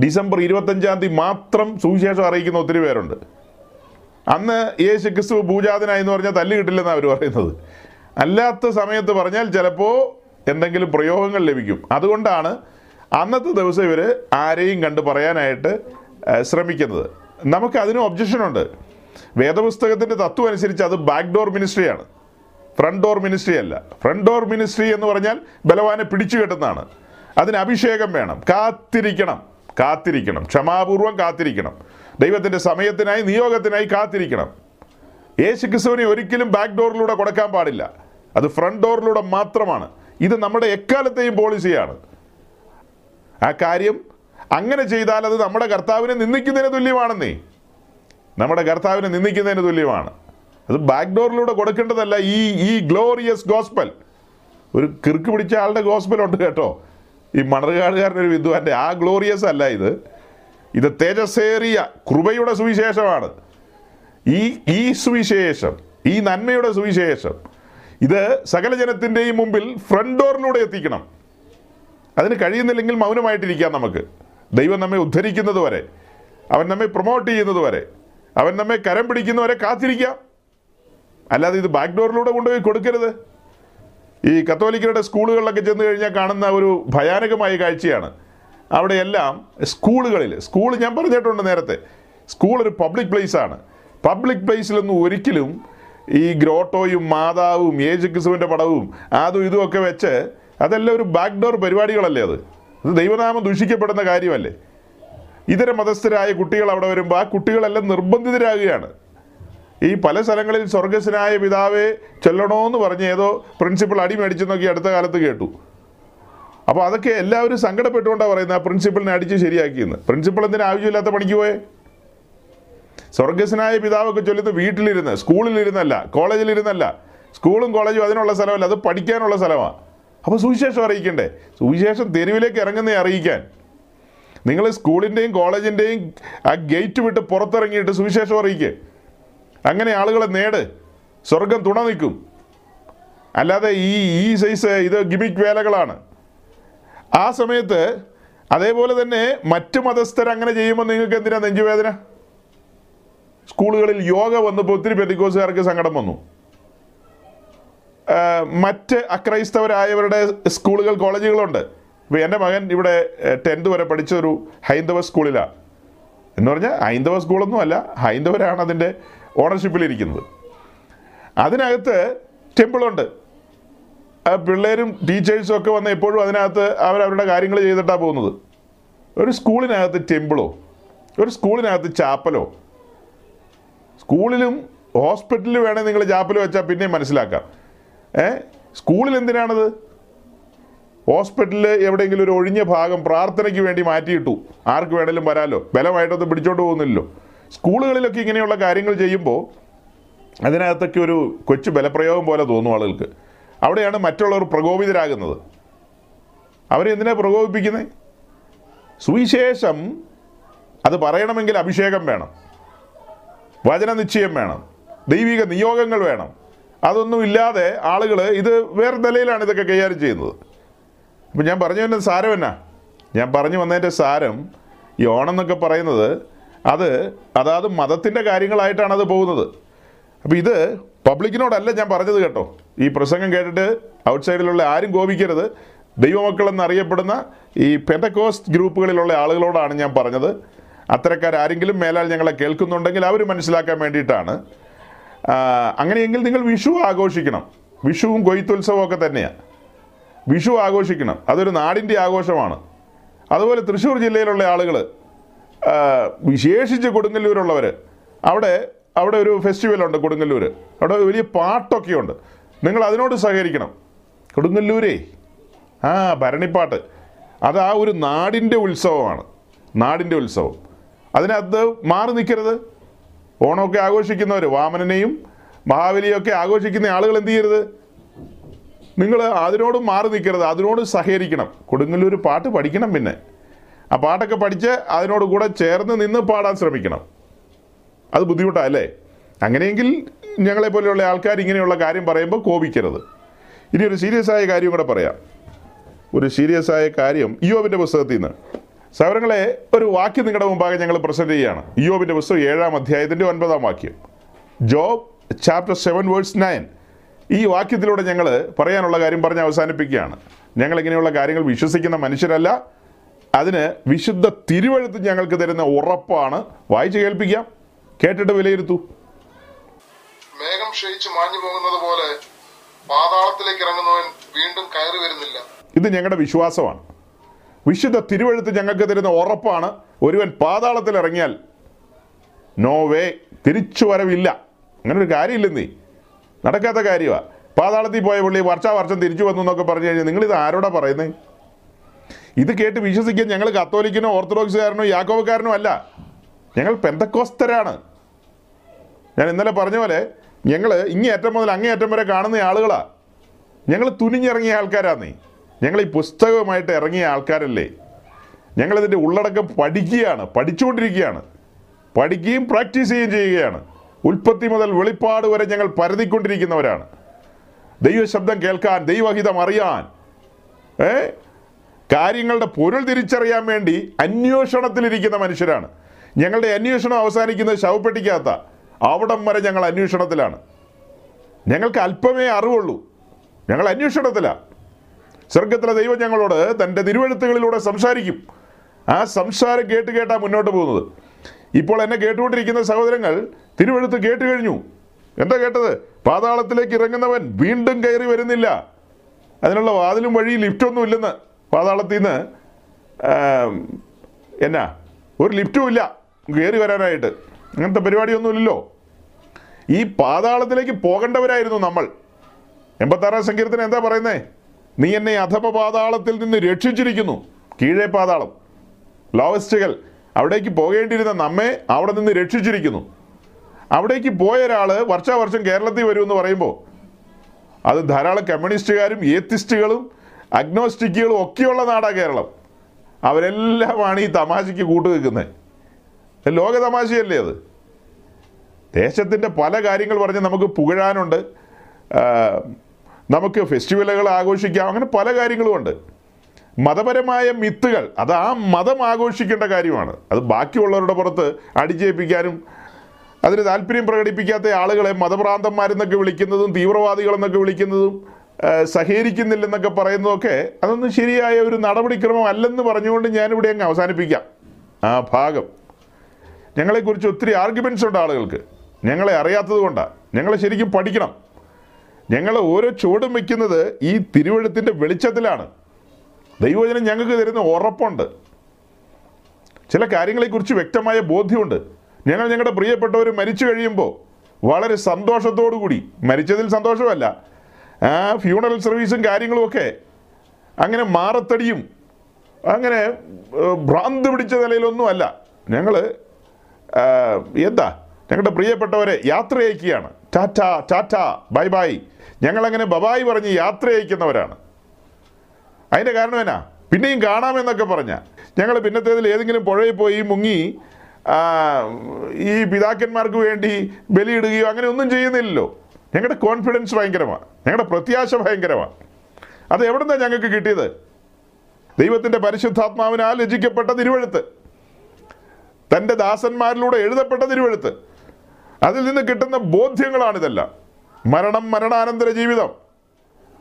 ഡിസംബർ ഇരുപത്തഞ്ചാം തീയതി മാത്രം സുവിശേഷം അറിയിക്കുന്ന ഒത്തിരി പേരുണ്ട്. അന്ന് യേശു ക്രിസ്തു പൂജാതനായി എന്ന് പറഞ്ഞാൽ തല്ല് കിട്ടില്ലെന്നാണ് അവർ പറയുന്നത്. അല്ലാത്ത സമയത്ത് പറഞ്ഞാൽ ചിലപ്പോൾ എന്തെങ്കിലും പ്രയോഗങ്ങൾ ലഭിക്കും. അതുകൊണ്ടാണ് അന്നത്തെ ദിവസം ഇവർ ആരെയും കണ്ട് പറയാനായിട്ട് ശ്രമിക്കുന്നത്. നമുക്ക് അതിന് ഒബ്ജക്ഷനുണ്ട് വേദപുസ്തകത്തിന്റെ തത്വം അനുസരിച്ച് അത് ബാക്ക് ഡോർ മിനിസ്ട്രിയാണ് ഫ്രണ്ട് ഡോർ മിനിസ്ട്രി അല്ല. ഫ്രണ്ട് ഡോർ മിനിസ്ട്രി എന്ന് പറഞ്ഞാൽ ബലവാനെ പിടിച്ചു കെട്ടുന്നതാണ്. അതിന് അഭിഷേകം വേണം. കാത്തിരിക്കണം. കാത്തിരിക്കണം. ക്ഷമാപൂർവം കാത്തിരിക്കണം. ദൈവത്തിന്റെ സമയത്തിനായി നിയോഗത്തിനായി കാത്തിരിക്കണം. യേശു ക്രിസ്തുവിനെ ഒരിക്കലും ബാക്ക് ഡോറിലൂടെ കൊടുക്കാൻ പാടില്ല. അത് ഫ്രണ്ട് ഡോറിലൂടെ മാത്രമാണ്. ഇത് നമ്മുടെ എക്കാലത്തെയും പോളിസിയാണ്. ആ കാര്യം അങ്ങനെ ചെയ്താൽ അത് നമ്മുടെ കർത്താവിനെ നിന്ദിക്കുന്നതിന് തുല്യമാണെന്നേ. നമ്മുടെ കർത്താവിനെ നിന്ദിക്കുന്നതിന് തുല്യമാണ്. അത് ബാക്ക് ഡോറിലൂടെ കൊടുക്കേണ്ടതല്ല ഈ ഈ ഗ്ലോറിയസ് ഗോസ്പൽ ഒരു കിറുക്ക് പിടിച്ച ആളുടെ ഗോസ്പൽ ഉണ്ട് കേട്ടോ. ഈ മണർകാടുകാരന്റെ ഒരു വിദ്വാന്റെ ആ ഗ്ലോറിയസ് അല്ല ഇത്. ഇത് തേജസ്സേറിയ കൃപയുടെ സുവിശേഷമാണ്. ഈ ഈ സുവിശേഷം ഈ നന്മയുടെ സുവിശേഷം ഇത് സകല ജനത്തിന്റെയും മുമ്പിൽ ഫ്രണ്ട് ഡോറിലൂടെ എത്തിക്കണം. അതിന് കഴിയുന്നില്ലെങ്കിൽ മൗനമായിട്ടിരിക്കാം നമുക്ക്. ദൈവം നമ്മെ ഉദ്ധരിക്കുന്നത് വരെ അവൻ നമ്മെ പ്രൊമോട്ട് ചെയ്യുന്നത് വരെ അവൻ നമ്മെ കരം പിടിക്കുന്നവരെ കാത്തിരിക്കാം. അല്ലാതെ ഇത് ബാക്ക് ഡോറിലൂടെ കൊണ്ടുപോയി കൊടുക്കരുത്. ഈ കത്തോലിക്കരുടെ സ്കൂളുകളിലൊക്കെ ചെന്ന് കഴിഞ്ഞാൽ കാണുന്ന ഒരു ഭയാനകമായ കാഴ്ചയാണ്. അവിടെയെല്ലാം സ്കൂളുകളിൽ സ്കൂൾ ഞാൻ പറഞ്ഞിട്ടുണ്ട് നേരത്തെ സ്കൂൾ ഒരു പബ്ലിക് പ്ലേസാണ് പബ്ലിക് പ്ലേസിലൊന്നും ഒരിക്കലും ഈ ഗ്രോട്ടോയും മാതാവും ഏജ് ക്രിസ്തുവിന്റെ പടവും അതും ഇതും ഒക്കെ വെച്ച് അതെല്ലാം ഒരു ബാക്ക്ഡോർ പരിപാടികളല്ലേ അത്? അത് ദൈവനാമം ദൂഷിക്കപ്പെടുന്ന കാര്യമല്ലേ? ഇതര മതസ്ഥരായ കുട്ടികൾ അവിടെ വരുമ്പോൾ ആ കുട്ടികളെല്ലാം നിർബന്ധിതരാകുകയാണ്. ഈ പല സ്ഥലങ്ങളിൽ സ്വർഗസ്വനായ പിതാവെ ചൊല്ലണമെന്ന് പറഞ്ഞ് ഏതോ പ്രിൻസിപ്പൾ അടി മേടിച്ചെന്നൊക്കെ അടുത്ത കാലത്ത് കേട്ടു. അപ്പോൾ അതൊക്കെ എല്ലാവരും സങ്കടപ്പെട്ടുകൊണ്ടാണ് പറയുന്നത് ആ പ്രിൻസിപ്പളിനെ അടിച്ച് ശരിയാക്കിയെന്ന്. പ്രിൻസിപ്പൾ എന്തിനാ ആവശ്യമില്ലാത്ത പണിക്ക് പോയേ? സ്വർഗസ്വനായ പിതാവൊക്കെ ചൊല്ലുന്നത് വീട്ടിലിരുന്ന് സ്കൂളിലിരുന്നല്ല കോളേജിലിരുന്നല്ല. സ്കൂളും കോളേജും അതിനുള്ള സ്ഥലമല്ല അത് പഠിക്കാനുള്ള സ്ഥലമാണ് അപ്പോൾ സുവിശേഷം അറിയിക്കണ്ടേ? സുവിശേഷം തെരുവിലേക്ക് ഇറങ്ങുന്നേ അറിയിക്കാൻ. നിങ്ങൾ സ്കൂളിന്റെയും കോളേജിന്റെയും ആ ഗേറ്റ് വിട്ട് പുറത്തിറങ്ങിയിട്ട് സുവിശേഷം അറിയിക്കുക അങ്ങനെ ആളുകളെ നേട്. സ്വർഗം തുണ നിൽക്കും. അല്ലാതെ ഈ ഈ സൈസ് ഇത് ഗിമിക് വേലകളാണ്. ആ സമയത്ത് അതേപോലെ തന്നെ മറ്റു മതസ്ഥർ അങ്ങനെ ചെയ്യുമ്പോൾ നിങ്ങൾക്ക് എന്തിനാ നെഞ്ചുവേദന? സ്കൂളുകളിൽ യോഗ വന്നപ്പോൾ ഒത്തിരി പെന്തിക്കോസുകാർക്ക് സങ്കടം വന്നു. മറ്റ് അക്രൈസ്തവരായവരുടെ സ്കൂളുകൾ കോളേജുകളുണ്ട്. ഇപ്പോൾ എന്റെ മകൻ ഇവിടെ ടെൻത്ത് വരെ പഠിച്ച ഒരു ഹൈന്ദവ സ്കൂളിലാണ് എന്ന് പറഞ്ഞാൽ ഹൈന്ദവ സ്കൂളൊന്നും അല്ല ഹൈന്ദവരാണ് അതിന്റെ ഓണർഷിപ്പിലിരിക്കുന്നത് അതിനകത്ത് ടെമ്പിളുണ്ട് പിള്ളേരും ടീച്ചേഴ്സും ഒക്കെ വന്ന് എപ്പോഴും അതിനകത്ത് അവരവരുടെ കാര്യങ്ങൾ ചെയ്തിട്ടാണ് പോകുന്നത്. ഒരു സ്കൂളിനകത്ത് ടെമ്പിളോ ഒരു സ്കൂളിനകത്ത് ചാപ്പലോ സ്കൂളിലും ഹോസ്പിറ്റലിൽ വേണേൽ നിങ്ങൾ ചാപ്പൽ വെച്ചാൽ പിന്നെയും മനസ്സിലാക്കാം. ഏ? സ്കൂളിൽ എന്തിനാണത്? ഹോസ്പിറ്റലിൽ എവിടെയെങ്കിലും ഒരു ഒഴിഞ്ഞ ഭാഗം പ്രാർത്ഥനയ്ക്ക് വേണ്ടി മാറ്റിയിട്ടു. ആർക്ക് വേണേലും വരാലോ. ബലമായിട്ടൊന്നും പിടിച്ചോണ്ട് പോകുന്നില്ലല്ലോ. സ്കൂളുകളിലൊക്കെ ഇങ്ങനെയുള്ള കാര്യങ്ങൾ ചെയ്യുമ്പോൾ അതിനകത്തൊക്കെ ഒരു കൊച്ചു ബലപ്രയോഗം പോലെ തോന്നും ആളുകൾക്ക്. അവിടെയാണ് മറ്റുള്ളവർ പ്രകോപിതരാകുന്നത്. അവരെ പ്രകോപിപ്പിക്കുന്നത് സുവിശേഷം അത് പറയണമെങ്കിൽ അഭിഷേകം വേണം. വചന നിശ്ചയം വേണം. ദൈവിക നിയോഗങ്ങൾ വേണം. അതൊന്നും ഇല്ലാതെ ആളുകൾ ഇത് വേറെ നിലയിലാണ് ഇതൊക്കെ കൈകാര്യം ചെയ്യുന്നത്. അപ്പം ഞാൻ പറഞ്ഞു വന്നത് സാരം എന്നാ? ഞാൻ പറഞ്ഞു വന്നതിന്റെ സാരം ഈ ഓണം എന്നൊക്കെ പറയുന്നത് അത് അതാത് മതത്തിന്റെ കാര്യങ്ങളായിട്ടാണ് അത് പോകുന്നത്. അപ്പോൾ ഇത് പബ്ലിക്കിനോടല്ല ഞാൻ പറഞ്ഞത് കേട്ടോ. ഈ പ്രസംഗം കേട്ടിട്ട് ഔട്ട്സൈഡിലുള്ള ആരും കോപിക്കരുത്. ദൈവമക്കളെന്നറിയപ്പെടുന്ന ഈ പെന്റക്കോസ്റ്റ് ഗ്രൂപ്പുകളിലുള്ള ആളുകളോടാണ് ഞാൻ പറഞ്ഞത്. അത്തരക്കാരാരെങ്കിലും മേലാൽ ഞങ്ങളെ കേൾക്കുന്നുണ്ടെങ്കിൽ അവർ മനസ്സിലാക്കാൻ വേണ്ടിയിട്ടാണ്. അങ്ങനെയെങ്കിൽ നിങ്ങൾ വിഷു ആഘോഷിക്കണം. വിഷുവും കൊയ്ത്തുത്സവവും ഒക്കെ തന്നെയാണ് വിഷു ആഘോഷിക്കണം. അതൊരു നാടിന്റെ ആഘോഷമാണ്. അതുപോലെ തൃശ്ശൂർ ജില്ലയിലുള്ള ആളുകൾ വിശേഷിച്ച് കൊടുങ്ങല്ലൂരുള്ളവർ അവിടെ അവിടെ ഒരു ഫെസ്റ്റിവലുണ്ട് കൊടുങ്ങല്ലൂർ അവിടെ വലിയ പാട്ടൊക്കെയുണ്ട്. നിങ്ങൾ അതിനോട് സഹകരിക്കണം. കൊടുങ്ങല്ലൂരേ. ആ ഭരണിപ്പാട്ട്. അത് ആ ഒരു നാടിന്റെ ഉത്സവമാണ്. നാടിന്റെ ഉത്സവം. അതിനകത്ത് മാറി നിൽക്കരുത്. ഓണമൊക്കെ ആഘോഷിക്കുന്നവർ വാമനനെയും മഹാബലിയൊക്കെ ആഘോഷിക്കുന്ന ആളുകൾ എന്ത് ചെയ്യരുത്? നിങ്ങൾ അതിനോട് മാറി നിൽക്കരുത്. അതിനോട് സഹകരിക്കണം. കൊടുങ്ങല്ലൂർ പാട്ട് പഠിക്കണം പിന്നെ. ആ പാട്ടൊക്കെ പഠിച്ച് അതിനോട് കൂടെ ചേർന്ന് നിന്ന് പാടാൻ ശ്രമിക്കണം. അത് ബുദ്ധിമുട്ടാണ് അല്ലേ അങ്ങനെയെങ്കിൽ ഞങ്ങളെ പോലെയുള്ള ആൾക്കാർ ഇങ്ങനെയുള്ള കാര്യം പറയുമ്പോൾ കോപിക്കരുത്. ഇനി ഒരു സീരിയസ് ആയ കാര്യം കൂടെ പറയാം. ഒരു സീരിയസ് ആയ കാര്യം ഇയോബിന്റെ പുസ്തകത്തിൽ നിന്ന്. സൗരങ്ങളെ ഒരു വാക്യം നിങ്ങളുടെ മുമ്പാകെ ഞങ്ങൾ പ്രസന്റ് ചെയ്യുകയാണ്. ഇയോബിന്റെ പുസ്തകം ഏഴാം അധ്യായത്തിന്റെ ഒൻപതാം വാക്യം. Job chapter seven verse nine ഈ വാക്യത്തിലൂടെ ഞങ്ങൾ പറയാനുള്ള കാര്യം പറഞ്ഞ് അവസാനിപ്പിക്കുകയാണ്. ഞങ്ങൾ ഇങ്ങനെയുള്ള കാര്യങ്ങൾ വിശ്വസിക്കുന്ന മനുഷ്യരല്ല. അതിന് വിശുദ്ധ തിരുവഴുത്ത് ഞങ്ങൾക്ക് തരുന്ന ഉറപ്പാണ്. വായിച്ചു കേൾപ്പിക്കാം. കേട്ടിട്ട് വിലയിരുത്തു. മേഘം ക്ഷയിച്ച് മാഞ്ഞു പോകുന്നത് പോലെ പാതാളത്തിലേക്ക് ഇറങ്ങുന്നവൻ വീണ്ടും കയറി വരുന്നില്ല. ഇത് ഞങ്ങളുടെ വിശ്വാസമാണ്. വിശുദ്ധ തിരുവഴുത്ത് ഞങ്ങൾക്ക് തരുന്ന ഉറപ്പാണ്. ഒരുവൻ പാതാളത്തിൽ ഇറങ്ങിയാൽ നോ വേ തിരിച്ചു വരവില്ല. അങ്ങനെ ഒരു കാര്യമില്ലെന്നേ നടക്കാത്ത കാര്യമാണ് പാതാളത്തിൽ പോയ പുള്ളി വർഷാവർഷം തിരിച്ചു വന്നു എന്നൊക്കെ പറഞ്ഞു കഴിഞ്ഞാൽ നിങ്ങൾ ഇത് ആരോടാ പറയുന്നത് ഇത് കേട്ട് വിശ്വസിക്കാൻ ഞങ്ങൾ കത്തോലിക്കനോ ഓർത്തഡോക്സുകാരനോ യാക്കോബക്കാരനോ അല്ല. ഞങ്ങൾ പെന്തക്കോസ്തരാണ്. ഞാൻ ഇന്നലെ പറഞ്ഞ പോലെ ഞങ്ങൾ ഇങ്ങേയറ്റം മുതൽ അങ്ങേയറ്റം വരെ കാണുന്ന ആളുകളാ. ഞങ്ങൾ തുനിഞ്ഞിറങ്ങിയ ആൾക്കാരാന്നേ. ഞങ്ങൾ ഈ പുസ്തകവുമായിട്ട് ഇറങ്ങിയ ആൾക്കാരല്ലേ. ഞങ്ങളിതിന്റെ ഉള്ളടക്കം പഠിക്കുകയാണ് പഠിച്ചുകൊണ്ടിരിക്കുകയാണ്. പഠിക്കുകയും പ്രാക്ടീസ് ചെയ്യുകയും ചെയ്യുകയാണ്. ഉൽപ്പത്തി മുതൽ വെളിപ്പാട് വരെ ഞങ്ങൾ പരതിക്കൊണ്ടിരിക്കുന്നവരാണ്. ദൈവശബ്ദം കേൾക്കാൻ ദൈവഹിതം അറിയാൻ. ഏ? കാര്യങ്ങളുടെ പൊരുൾ തിരിച്ചറിയാൻ വേണ്ടി അന്വേഷണത്തിലിരിക്കുന്ന മനുഷ്യരാണ്. ഞങ്ങളുടെ അന്വേഷണം അവസാനിക്കുന്നത് ശവപ്പെട്ടിക്കാത്ത അവിടം വരെ ഞങ്ങൾ അന്വേഷണത്തിലാണ്. ഞങ്ങൾക്ക് അല്പമേ അറിവുള്ളൂ. ഞങ്ങൾ അന്വേഷണത്തിലാണ് സ്വർഗത്തിലെ ദൈവം ഞങ്ങളോട് തന്റെ തിരുവഴുത്തുകളിലൂടെ സംസാരിക്കും. ആ സംസാരം കേട്ട് കേട്ടാണ് മുന്നോട്ട് പോകുന്നത്. ഇപ്പോൾ എന്നെ കേട്ടുകൊണ്ടിരിക്കുന്ന സഹോദരങ്ങൾ തിരുവഴുത്ത് കേട്ട് കഴിഞ്ഞു. എന്താ കേട്ടത്? പാതാളത്തിലേക്ക് ഇറങ്ങുന്നവൻ വീണ്ടും കയറി വരുന്നില്ല. അതിനുള്ള വാതിലും വഴി ലിഫ്റ്റൊന്നും ഇല്ലെന്ന്. പാതാളത്തിൽ നിന്ന് എന്നാ ഒരു ലിഫ്റ്റും ഇല്ല. കയറി വരാനായിട്ട്. അങ്ങനത്തെ പരിപാടിയൊന്നുമില്ലല്ലോ. ഈ പാതാളത്തിലേക്ക് പോകേണ്ടവരായിരുന്നു നമ്മൾ. എൺപത്താറാം സങ്കീർത്തനം എന്താ പറയുന്നേ? നീ എന്നെ അധപ പാതാളത്തിൽ നിന്ന് രക്ഷിച്ചിരിക്കുന്നു. കീഴേ പാതാളം. ലോവസ്റ്റുകൾ അവിടേക്ക് പോകേണ്ടിയിരുന്ന നമ്മെ അവിടെ നിന്ന് രക്ഷിച്ചിരിക്കുന്നു. അവിടേക്ക് പോയ ഒരാൾ വർഷാവർഷം കേരളത്തിൽ വരുമെന്ന് പറയുമ്പോൾ അത് ധാരാളം കമ്മ്യൂണിസ്റ്റുകാരും ഏത്തിസ്റ്റുകളും അഗ്നോസ്റ്റിക്കുകളും ഒക്കെയുള്ള നാടാണ് കേരളം. അവരെല്ലാമാണ് ഈ തമാശയ്ക്ക് കൂട്ടുനിൽക്കുന്നത് ലോക തമാശയല്ലേ അത്? ദേശത്തിന്റെ പല കാര്യങ്ങൾ പറഞ്ഞ് നമുക്ക് പുകഴാനുണ്ട്. നമുക്ക് ഫെസ്റ്റിവലുകൾ ആഘോഷിക്കാം. അങ്ങനെ പല കാര്യങ്ങളുമുണ്ട് മതപരമായ മിത്തുകൾ അത് ആ മതം ആഘോഷിക്കേണ്ട കാര്യമാണ്. അത് ബാക്കിയുള്ളവരുടെ പുറത്ത് അടിച്ചേൽപ്പിക്കാനും അതിന് താല്പര്യം പ്രകടിപ്പിക്കാത്ത ആളുകളെ മതഭ്രാന്തന്മാരെന്നൊക്കെ വിളിക്കുന്നതും തീവ്രവാദികളെന്നൊക്കെ വിളിക്കുന്നതും സഹകരിക്കുന്നില്ലെന്നൊക്കെ പറയുന്നതൊക്കെ അതൊന്നും ശരിയായ ഒരു നടപടിക്രമം അല്ലെന്ന് പറഞ്ഞുകൊണ്ട് ഞാനിവിടെ അങ്ങ് അവസാനിപ്പിക്കാം. ആ ഭാഗം. ഞങ്ങളെക്കുറിച്ച് ഒത്തിരി ആർഗ്യുമെന്റ്സ് ഉണ്ട് ആളുകൾക്ക്. ഞങ്ങളെ അറിയാത്തത് കൊണ്ടാണ് ഞങ്ങളെ ശരിക്കും പഠിക്കണം. ഞങ്ങൾ ഓരോ ചുവടും വയ്ക്കുന്നത് ഈ തിരുവഴുത്തിന്റെ വെളിച്ചത്തിലാണ്. ദൈവജനം ഞങ്ങൾക്ക് തരുന്ന ഉറപ്പുണ്ട്. ചില കാര്യങ്ങളെക്കുറിച്ച് വ്യക്തമായ ബോധ്യമുണ്ട്. ഞങ്ങൾ ഞങ്ങളുടെ പ്രിയപ്പെട്ടവർ മരിച്ചു കഴിയുമ്പോൾ വളരെ സന്തോഷത്തോടു കൂടി മരിച്ചതിൽ സന്തോഷമല്ല ആ ഫ്യൂണറൽ സർവീസും കാര്യങ്ങളുമൊക്കെ അങ്ങനെ മാറത്തടിയും. അങ്ങനെ ഭ്രാന്ത് പിടിച്ച നിലയിലൊന്നും അല്ല. ഞങ്ങൾ എന്താ ഞങ്ങളുടെ പ്രിയപ്പെട്ടവരെ യാത്ര അയക്കുകയാണ്. Tata tata bye bye. ഞങ്ങളങ്ങനെ ബബായി പറഞ്ഞ് യാത്ര അയക്കുന്നവരാണ്. അതിന്റെ കാരണം എന്നാ? പിന്നെയും കാണാമെന്നൊക്കെ പറഞ്ഞ. ഞങ്ങൾ പിന്നത്തേതിൽ ഏതെങ്കിലും പുഴയിൽ പോയി മുങ്ങി ഈ പിതാക്കന്മാർക്ക് വേണ്ടി ബലിയിടുകയോ അങ്ങനെ ഒന്നും ചെയ്യുന്നില്ലല്ലോ. ഞങ്ങളുടെ കോൺഫിഡൻസ് ഭയങ്കരമാണ് ഞങ്ങളുടെ പ്രത്യാശ ഭയങ്കരമാണ് അത് എവിടുന്നാണ് ഞങ്ങൾക്ക് കിട്ടിയത്? ദൈവത്തിന്റെ പരിശുദ്ധാത്മാവിനാൽ രചിക്കപ്പെട്ട തിരുവഴുത്ത്. തന്റെ ദാസന്മാരിലൂടെ എഴുതപ്പെട്ട തിരുവഴുത്ത്. അതിൽ നിന്ന് കിട്ടുന്ന ബോധ്യങ്ങളാണിതെല്ലാം മരണം മരണാനന്തര ജീവിതം.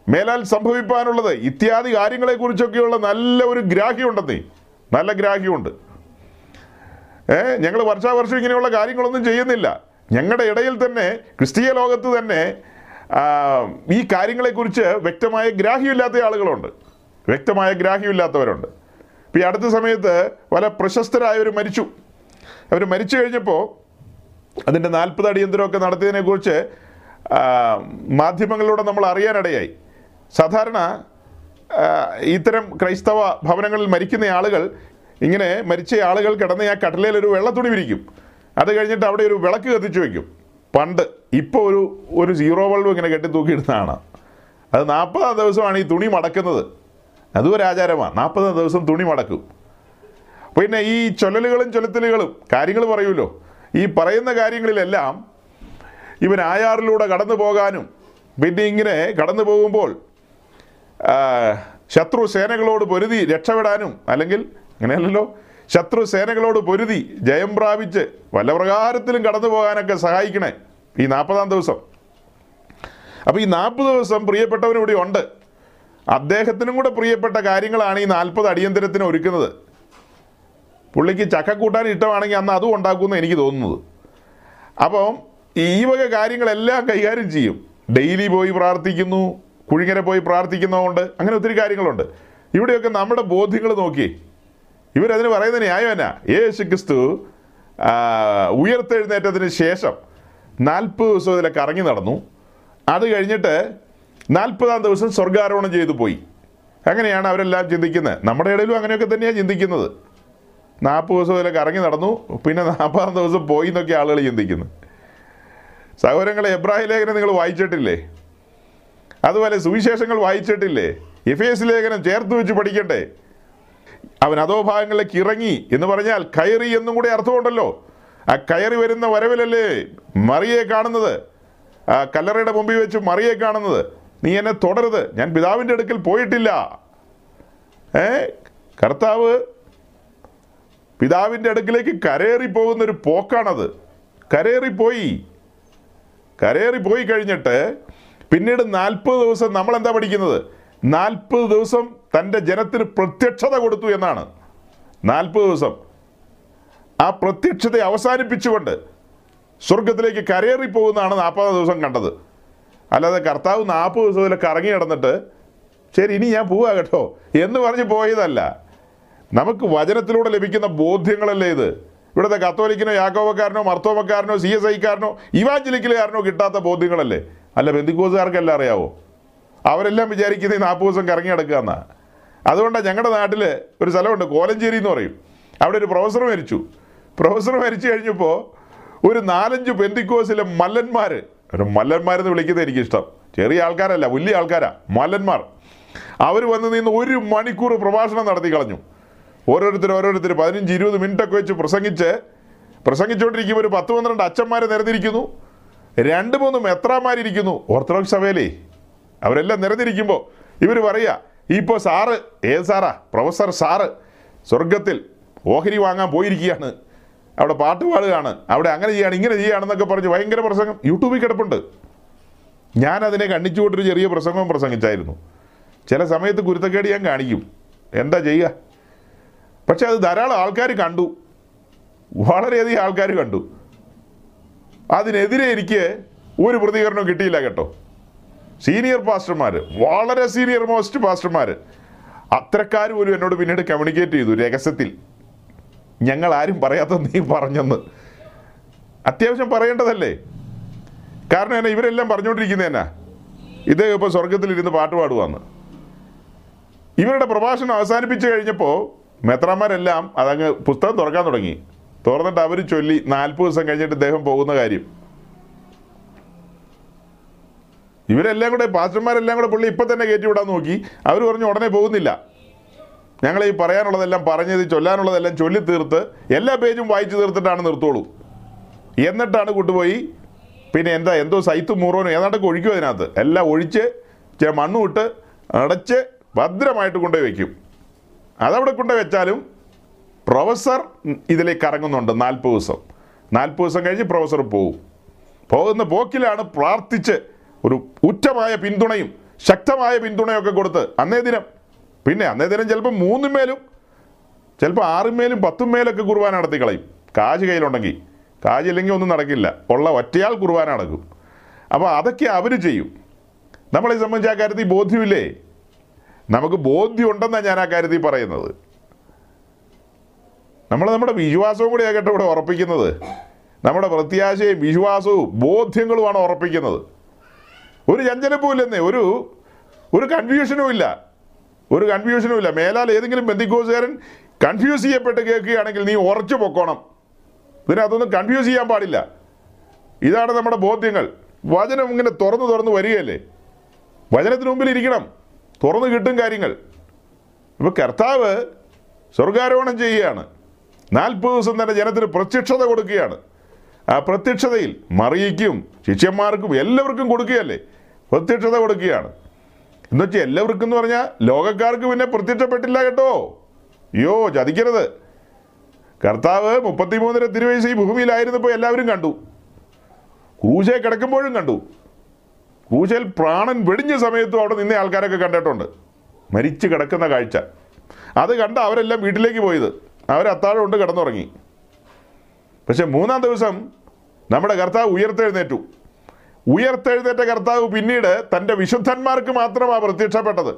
മേലാൽ സംഭവിപ്പാനുള്ളത് ഇത്യാദി കാര്യങ്ങളെക്കുറിച്ചൊക്കെയുള്ള നല്ല ഒരു ഗ്രാഹ്യമുണ്ടെന്നേ. നല്ല ഗ്രാഹ്യമുണ്ട്. ഏ ഞങ്ങൾ വർഷാവർഷം ഇങ്ങനെയുള്ള കാര്യങ്ങളൊന്നും ചെയ്യുന്നില്ല. ഞങ്ങളുടെ ഇടയിൽ തന്നെ ക്രിസ്തീയ ലോകത്ത് തന്നെ ഈ കാര്യങ്ങളെക്കുറിച്ച് വ്യക്തമായ ഗ്രാഹ്യമില്ലാത്ത ആളുകളുണ്ട്. വ്യക്തമായ ഗ്രാഹ്യമില്ലാത്തവരുണ്ട്. ഇപ്പം ഈ അടുത്ത സമയത്ത് പല പ്രശസ്തരായവർ മരിച്ചു. അവർ മരിച്ചു കഴിഞ്ഞപ്പോൾ അതിന്റെ നാൽപ്പത് അടിയന്തരമൊക്കെ നടത്തിയതിനെക്കുറിച്ച് മാധ്യമങ്ങളിലൂടെ നമ്മൾ അറിയാനിടയായി. സാധാരണ ഇത്തരം ക്രൈസ്തവ ഭവനങ്ങളിൽ മരിക്കുന്ന ആളുകൾ ഇങ്ങനെ മരിച്ച ആളുകൾ കിടന്ന് ആ കടലയിൽ ഒരു വെള്ളത്തുണി വിരിക്കും. അത് കഴിഞ്ഞിട്ട് അവിടെ ഒരു വിളക്ക് കത്തിച്ചു വയ്ക്കും പണ്ട് ഇപ്പോൾ ഒരു ഒരു സീറോ ബൾബ് ഇങ്ങനെ കെട്ടി തൂക്കിയിടുന്നതാണ്. അത് നാൽപ്പതാം ദിവസമാണ് ഈ തുണി മടക്കുന്നത്. അതും ഒരു ആചാരമാണ് നാൽപ്പതാം ദിവസം തുണി മടക്കും. പിന്നെ ഈ ചൊല്ലലുകളും ചൊല്ലത്തലുകളും കാര്യങ്ങൾ പറയുമല്ലോ. ഈ പറയുന്ന കാര്യങ്ങളിലെല്ലാം ഇവൻ ആയാറിലൂടെ കടന്നു പോകാനും പിന്നെ ഇങ്ങനെ കടന്നു പോകുമ്പോൾ ശത്രു സേനകളോട് പൊരുതി രക്ഷപ്പെടാനും അല്ലെങ്കിൽ അങ്ങനെയല്ലല്ലോ ശത്രു സേനകളോട് പൊരുതി ജയം പ്രാപിച്ച് വല്ല പ്രകാരത്തിലും കടന്നു പോകാനൊക്കെ സഹായിക്കണേ ഈ നാൽപ്പതാം ദിവസം. അപ്പോൾ ഈ നാൽപ്പത് ദിവസം പ്രിയപ്പെട്ടവനും ഇവിടെ ഉണ്ട്. അദ്ദേഹത്തിനും കൂടെ പ്രിയപ്പെട്ട കാര്യങ്ങളാണ് ഈ നാൽപ്പത് അടിയന്തരത്തിന് ഒരുക്കുന്നത്. പുള്ളിക്ക് ചക്ക കൂട്ടാൻ ഇഷ്ടമാണെങ്കിൽ അന്ന് അതും ഉണ്ടാക്കുമെന്ന് എനിക്ക് തോന്നുന്നത്. അപ്പം ഈ വക കാര്യങ്ങളെല്ലാം കൈകാര്യം ചെയ്യും. ഡെയിലി പോയി പ്രാർത്ഥിക്കുന്നു കുഴിങ്ങര പോയി പ്രാർത്ഥിക്കുന്നതുകൊണ്ട് അങ്ങനെ ഒത്തിരി കാര്യങ്ങളുണ്ട്. ഇവിടെയൊക്കെ നമ്മുടെ ബോധ്യങ്ങൾ നോക്കി ഇവരതിന് പറയുന്ന ന്യായം എന്നാ? യേശു ക്രിസ്തു ഉയർത്തെഴുന്നേറ്റത്തിന് ശേഷം നാൽപ്പത് ദിവസം ഇതിലെ കറങ്ങി നടന്നു. അത് കഴിഞ്ഞിട്ട് നാൽപ്പതാം ദിവസം സ്വർഗാരോഹണം ചെയ്തു പോയി. അങ്ങനെയാണ് അവരെല്ലാം ചിന്തിക്കുന്നത്. നമ്മുടെ ഇടയിലും അങ്ങനെയൊക്കെ തന്നെയാണ് ചിന്തിക്കുന്നത്. നാൽപ്പത് ദിവസം ഇതിലെ കറങ്ങി നടന്നു. പിന്നെ നാൽപ്പതാം ദിവസം പോയി എന്നൊക്കെ ആളുകൾ ചിന്തിക്കുന്നു. സഹോദരങ്ങളെ എബ്രാഹിം ലേഖനം നിങ്ങൾ വായിച്ചിട്ടില്ലേ? അതുപോലെ സുവിശേഷങ്ങൾ വായിച്ചിട്ടില്ലേ? എഫ് എസ് ലേഖനം ചേർത്ത് വെച്ച് പഠിക്കണ്ടേ? അവൻ അതോ ഭാഗങ്ങളിലേക്ക് ഇറങ്ങി എന്ന് പറഞ്ഞാൽ കയറി എന്നും കൂടെ അർത്ഥമുണ്ടല്ലോ. ആ കയറി വരുന്ന വരവിലല്ലേ മറിയെ കാണുന്നത്? ആ കല്ലറയുടെ മുമ്പിൽ വെച്ച് മറിയെ കാണുന്നത്. നീ എന്നെ തുടരുത്. ഞാൻ പിതാവിന്റെ അടുക്കൽ പോയിട്ടില്ല. ഏ? കർത്താവ് പിതാവിന്റെ അടുക്കിലേക്ക് കരേറി പോകുന്ന ഒരു പോക്കാണത്. കരേറിപ്പോയി പോയി. കഴിഞ്ഞിട്ട് പിന്നീട് നാൽപ്പത് ദിവസം നമ്മൾ എന്താ പഠിക്കുന്നത്? നാൽപ്പത് ദിവസം തന്റെ ജനത്തിന് പ്രത്യക്ഷത കൊടുത്തു എന്നാണ്. നാൽപ്പത് ദിവസം. ആ പ്രത്യക്ഷത അവസാനിപ്പിച്ചുകൊണ്ട് സ്വർഗത്തിലേക്ക് കരേറി പോകുന്നതാണ് നാൽപ്പത് ദിവസം കണ്ടത്. അല്ലാതെ കർത്താവ് നാൽപ്പത് ദിവസം ഇതിൽ കറങ്ങി കിടന്നിട്ട് ശരി ഇനി ഞാൻ പോവാ കേട്ടോ എന്ന് പറഞ്ഞ് പോയതല്ല. നമുക്ക് വചനത്തിലൂടെ ലഭിക്കുന്ന ബോധ്യങ്ങളല്ലേ ഇത്? ഇവിടുത്തെ കത്തോലിക്കിനോ യാക്കോവക്കാരനോ മർത്തോമക്കാരനോ സി എസ് ഐക്കാരനോ ഇവാഞ്ചലിക്കലുകാരനോ കിട്ടാത്ത ബോധ്യങ്ങളല്ലേ? അല്ല ബന്ധുക്കോസുകാർക്കെല്ലാം അറിയാവോ? അവരെല്ലാം വിചാരിക്കുന്നത് ഈ നാൽപ്പത് ദിവസം കറങ്ങി കിടക്കുക അതുകൊണ്ടാണ് ഞങ്ങളുടെ നാട്ടിൽ ഒരു സ്ഥലമുണ്ട് കോലഞ്ചേരി എന്ന് പറയും. അവിടെ ഒരു പ്രൊഫസർ മരിച്ചു. പ്രൊഫസർ മരിച്ചു കഴിഞ്ഞപ്പോൾ ഒരു നാലഞ്ച് പെന്തിക്കോസിലെ മല്ലന്മാർ ഒരു മല്ലന്മാരെന്ന് വിളിക്കുന്നത് എനിക്കിഷ്ടം. ചെറിയ ആൾക്കാരല്ല വലിയ ആൾക്കാരാ മല്ലന്മാർ. അവർ വന്ന് നിന്ന് ഒരു മണിക്കൂർ പ്രഭാഷണം നടത്തി കളഞ്ഞു. ഓരോരുത്തർ ഓരോരുത്തർ പതിനഞ്ച് ഇരുപത് മിനിറ്റൊക്കെ വെച്ച് പ്രസംഗിച്ച് പ്രസംഗിച്ചുകൊണ്ടിരിക്കുമ്പോൾ ഒരു പത്ത് പന്ത്രണ്ട് അച്ഛന്മാരെ നിരന്നിരിക്കുന്നു. രണ്ട് മൂന്ന് മെത്രാന്മാരിയ്ക്കുന്നു ഓർത്തഡോക്സ് സഭയിലേ അവരെല്ലാം നിറഞ്ഞിരിക്കുമ്പോൾ ഇവർ പറയുക ഇപ്പോൾ സാറ് ഏത് സാറാ? പ്രൊഫസർ സാറ് സ്വർഗത്തിൽ ഓഹരി വാങ്ങാൻ പോയിരിക്കുകയാണ്. അവിടെ പാട്ട് പാടുകയാണ്. അവിടെ അങ്ങനെ ചെയ്യാണ് ഇങ്ങനെ ചെയ്യുകയാണെന്നൊക്കെ പറഞ്ഞ് ഭയങ്കര പ്രസംഗം. യൂട്യൂബിൽ കിടപ്പുണ്ട്. ഞാൻ അതിനെ കണ്ണിച്ചുകൊണ്ടൊരു ചെറിയ പ്രസംഗം പ്രസംഗിച്ചായിരുന്നു. ചില സമയത്ത് കുരുത്തക്കേട് ഞാൻ കാണിക്കും. എന്താ ചെയ്യുക? പക്ഷെ അത് ധാരാളം ആൾക്കാർ കണ്ടു. വളരെയധികം ആൾക്കാർ കണ്ടു. അതിനെതിരെ എനിക്ക് ഒരു പ്രതികരണവും കിട്ടിയില്ല കേട്ടോ. സീനിയർ പാസ്റ്റർമാർ വളരെ സീനിയർ മോസ്റ്റ് പാസ്റ്റർമാർ അത്രക്കാർ പോലും എന്നോട് പിന്നീട് കമ്മ്യൂണിക്കേറ്റ് ചെയ്തു രഹസ്യത്തിൽ. ഞങ്ങൾ ആരും പറയാത്ത നീ പറഞ്ഞെന്ന്. അത്യാവശ്യം പറയേണ്ടതല്ലേ? കാരണം എന്നാ ഇവരെല്ലാം പറഞ്ഞുകൊണ്ടിരിക്കുന്നത് എന്നാ? ഇത് ഇപ്പോൾ സ്വർഗത്തിലിരുന്ന് പാട്ട് പാടുവാന്ന്. ഇവരുടെ പ്രഭാഷണം അവസാനിപ്പിച്ചു കഴിഞ്ഞപ്പോൾ മെത്രാന്മാരെല്ലാം അതങ്ങ് പുസ്തകം തുറക്കാൻ തുടങ്ങി. തുറന്നിട്ട് അവർ ചൊല്ലി നാൽപ്പത് ദിവസം കഴിഞ്ഞിട്ട് ഇദ്ദേഹം പോകുന്ന കാര്യം. ഇവരെല്ലാം കൂടെ പാസ്റ്റർമാരെല്ലാം കൂടെ പുള്ളി ഇപ്പം തന്നെ കയറ്റി വിടാൻ നോക്കി. അവർ പറഞ്ഞു ഉടനെ പോകുന്നില്ല. ഞങ്ങൾ ഈ പറയാനുള്ളതെല്ലാം പറഞ്ഞത് ചൊല്ലാനുള്ളതെല്ലാം ചൊല്ലി തീർത്ത് എല്ലാ പേജും വായിച്ചു തീർത്തിട്ടാണ് നിർത്തുള്ളൂ. എന്നിട്ടാണ് കൊണ്ടുപോയി പിന്നെ എന്താ എന്തോ സൈത്തും മുറോനും ഏതാണ്ടൊക്കെ ഒഴിക്കും അതിനകത്ത്. എല്ലാം ഒഴിച്ച് ചില മണ്ണും ഇട്ട് അടച്ച് ഭദ്രമായിട്ട് കൊണ്ടുപോയി വയ്ക്കും അതവിടെ കൊണ്ടുപോയി വെച്ചാലും പ്രൊഫസർ ഇതിലേക്ക് ഇറങ്ങുന്നുണ്ട് നാൽപ്പത് ദിവസം. നാൽപ്പത് ദിവസം കഴിഞ്ഞ് പ്രൊഫസർ പോകും. പോകുന്ന പോക്കിലാണ് പ്രാർത്ഥിച്ച് ഒരു ഉറ്റമായ പിന്തുണയും ശക്തമായ പിന്തുണയൊക്കെ കൊടുത്ത് അന്നേ ദിനം. പിന്നെ അന്നേ ദിനം ചിലപ്പോൾ മൂന്നും മേലും ചിലപ്പോൾ ആറും മേലും പത്തും മേലൊക്കെ കുർബാന നടത്തി കളയും. കാശ് കയ്യിലുണ്ടെങ്കിൽ. കാശില്ലെങ്കിൽ ഒന്നും നടക്കില്ല. ഉള്ള ഒറ്റയാൾ കുർബാന നടക്കും. അപ്പോൾ അതൊക്കെ അവർ ചെയ്യും. നമ്മളെ സംബന്ധിച്ച് ആ കാര്യത്തിൽ ബോധ്യമില്ലേ? നമുക്ക് ബോധ്യമുണ്ടെന്നാണ് ഞാൻ ആ കാര്യത്തിൽ പറയുന്നത്. നമ്മൾ നമ്മുടെ വിശ്വാസവും കൂടി ആകട്ടെ ഇവിടെ ഉറപ്പിക്കുന്നത്. നമ്മുടെ പ്രത്യാശയും വിശ്വാസവും ബോധ്യങ്ങളുമാണ് ഉറപ്പിക്കുന്നത്. ഒരു ചഞ്ചലപ്പും ഇല്ലെന്നേ ഒരു ഒരു കൺഫ്യൂഷനും ഇല്ല. ഒരു കൺഫ്യൂഷനും ഇല്ല. മേലാൽ ഏതെങ്കിലും ബന്ധിക്കോസുകാരൻ കൺഫ്യൂസ് ചെയ്യപ്പെട്ട് കേൾക്കുകയാണെങ്കിൽ നീ ഉറച്ചു പൊക്കോണം. ഇതിനകത്തൊന്നും കൺഫ്യൂസ് ചെയ്യാൻ പാടില്ല. ഇതാണ് നമ്മുടെ ബോധ്യങ്ങൾ. വചനം ഇങ്ങനെ തുറന്നു തുറന്ന് വരികയല്ലേ? വചനത്തിന് മുമ്പിൽ ഇരിക്കണം. തുറന്നു കിട്ടും കാര്യങ്ങൾ. ഇപ്പോൾ കർത്താവ് സ്വർഗാരോഹണം ചെയ്യുകയാണ്. നാൽപ്പത് ദിവസം തന്നെ ജനത്തിന് പ്രത്യക്ഷത കൊടുക്കുകയാണ്. പ്രത്യക്ഷതയിൽ മറിയിക്കും ശിഷ്യന്മാർക്കും എല്ലാവർക്കും കൊടുക്കുകയല്ലേ? പ്രത്യക്ഷത കൊടുക്കുകയാണ്. എന്നുവെച്ചാൽ എല്ലാവർക്കും എന്ന് പറഞ്ഞാൽ ലോകക്കാർക്ക് പിന്നെ പ്രത്യക്ഷപ്പെട്ടില്ല കേട്ടോ. അയ്യോ ചതിക്കരുത്. കർത്താവ് മുപ്പത്തിമൂന്നര തിരുവയസ് ഈ ഭൂമിയിലായിരുന്നപ്പോൾ എല്ലാവരും കണ്ടു. ക്രൂശയെ കിടക്കുമ്പോഴും കണ്ടു. ക്രൂശയിൽ പ്രാണൻ വെടിഞ്ഞ സമയത്തും അവിടെ നിന്ന ആൾക്കാരൊക്കെ കണ്ടിട്ടുണ്ട്. മരിച്ചു കിടക്കുന്ന കാഴ്ച. അത് കണ്ട് അവരെല്ലാം വീട്ടിലേക്ക് പോയത്. അവർ അത്താഴം കൊണ്ട് കിടന്നുറങ്ങി. പക്ഷെ മൂന്നാം ദിവസം നമ്മുടെ കർത്താവ് ഉയർത്തെഴുന്നേറ്റു. ഉയർത്തെഴുന്നേറ്റ കർത്താവ് പിന്നീട് തന്റെ വിശുദ്ധന്മാർക്ക് മാത്രമാണ് പ്രത്യക്ഷപ്പെട്ടത്.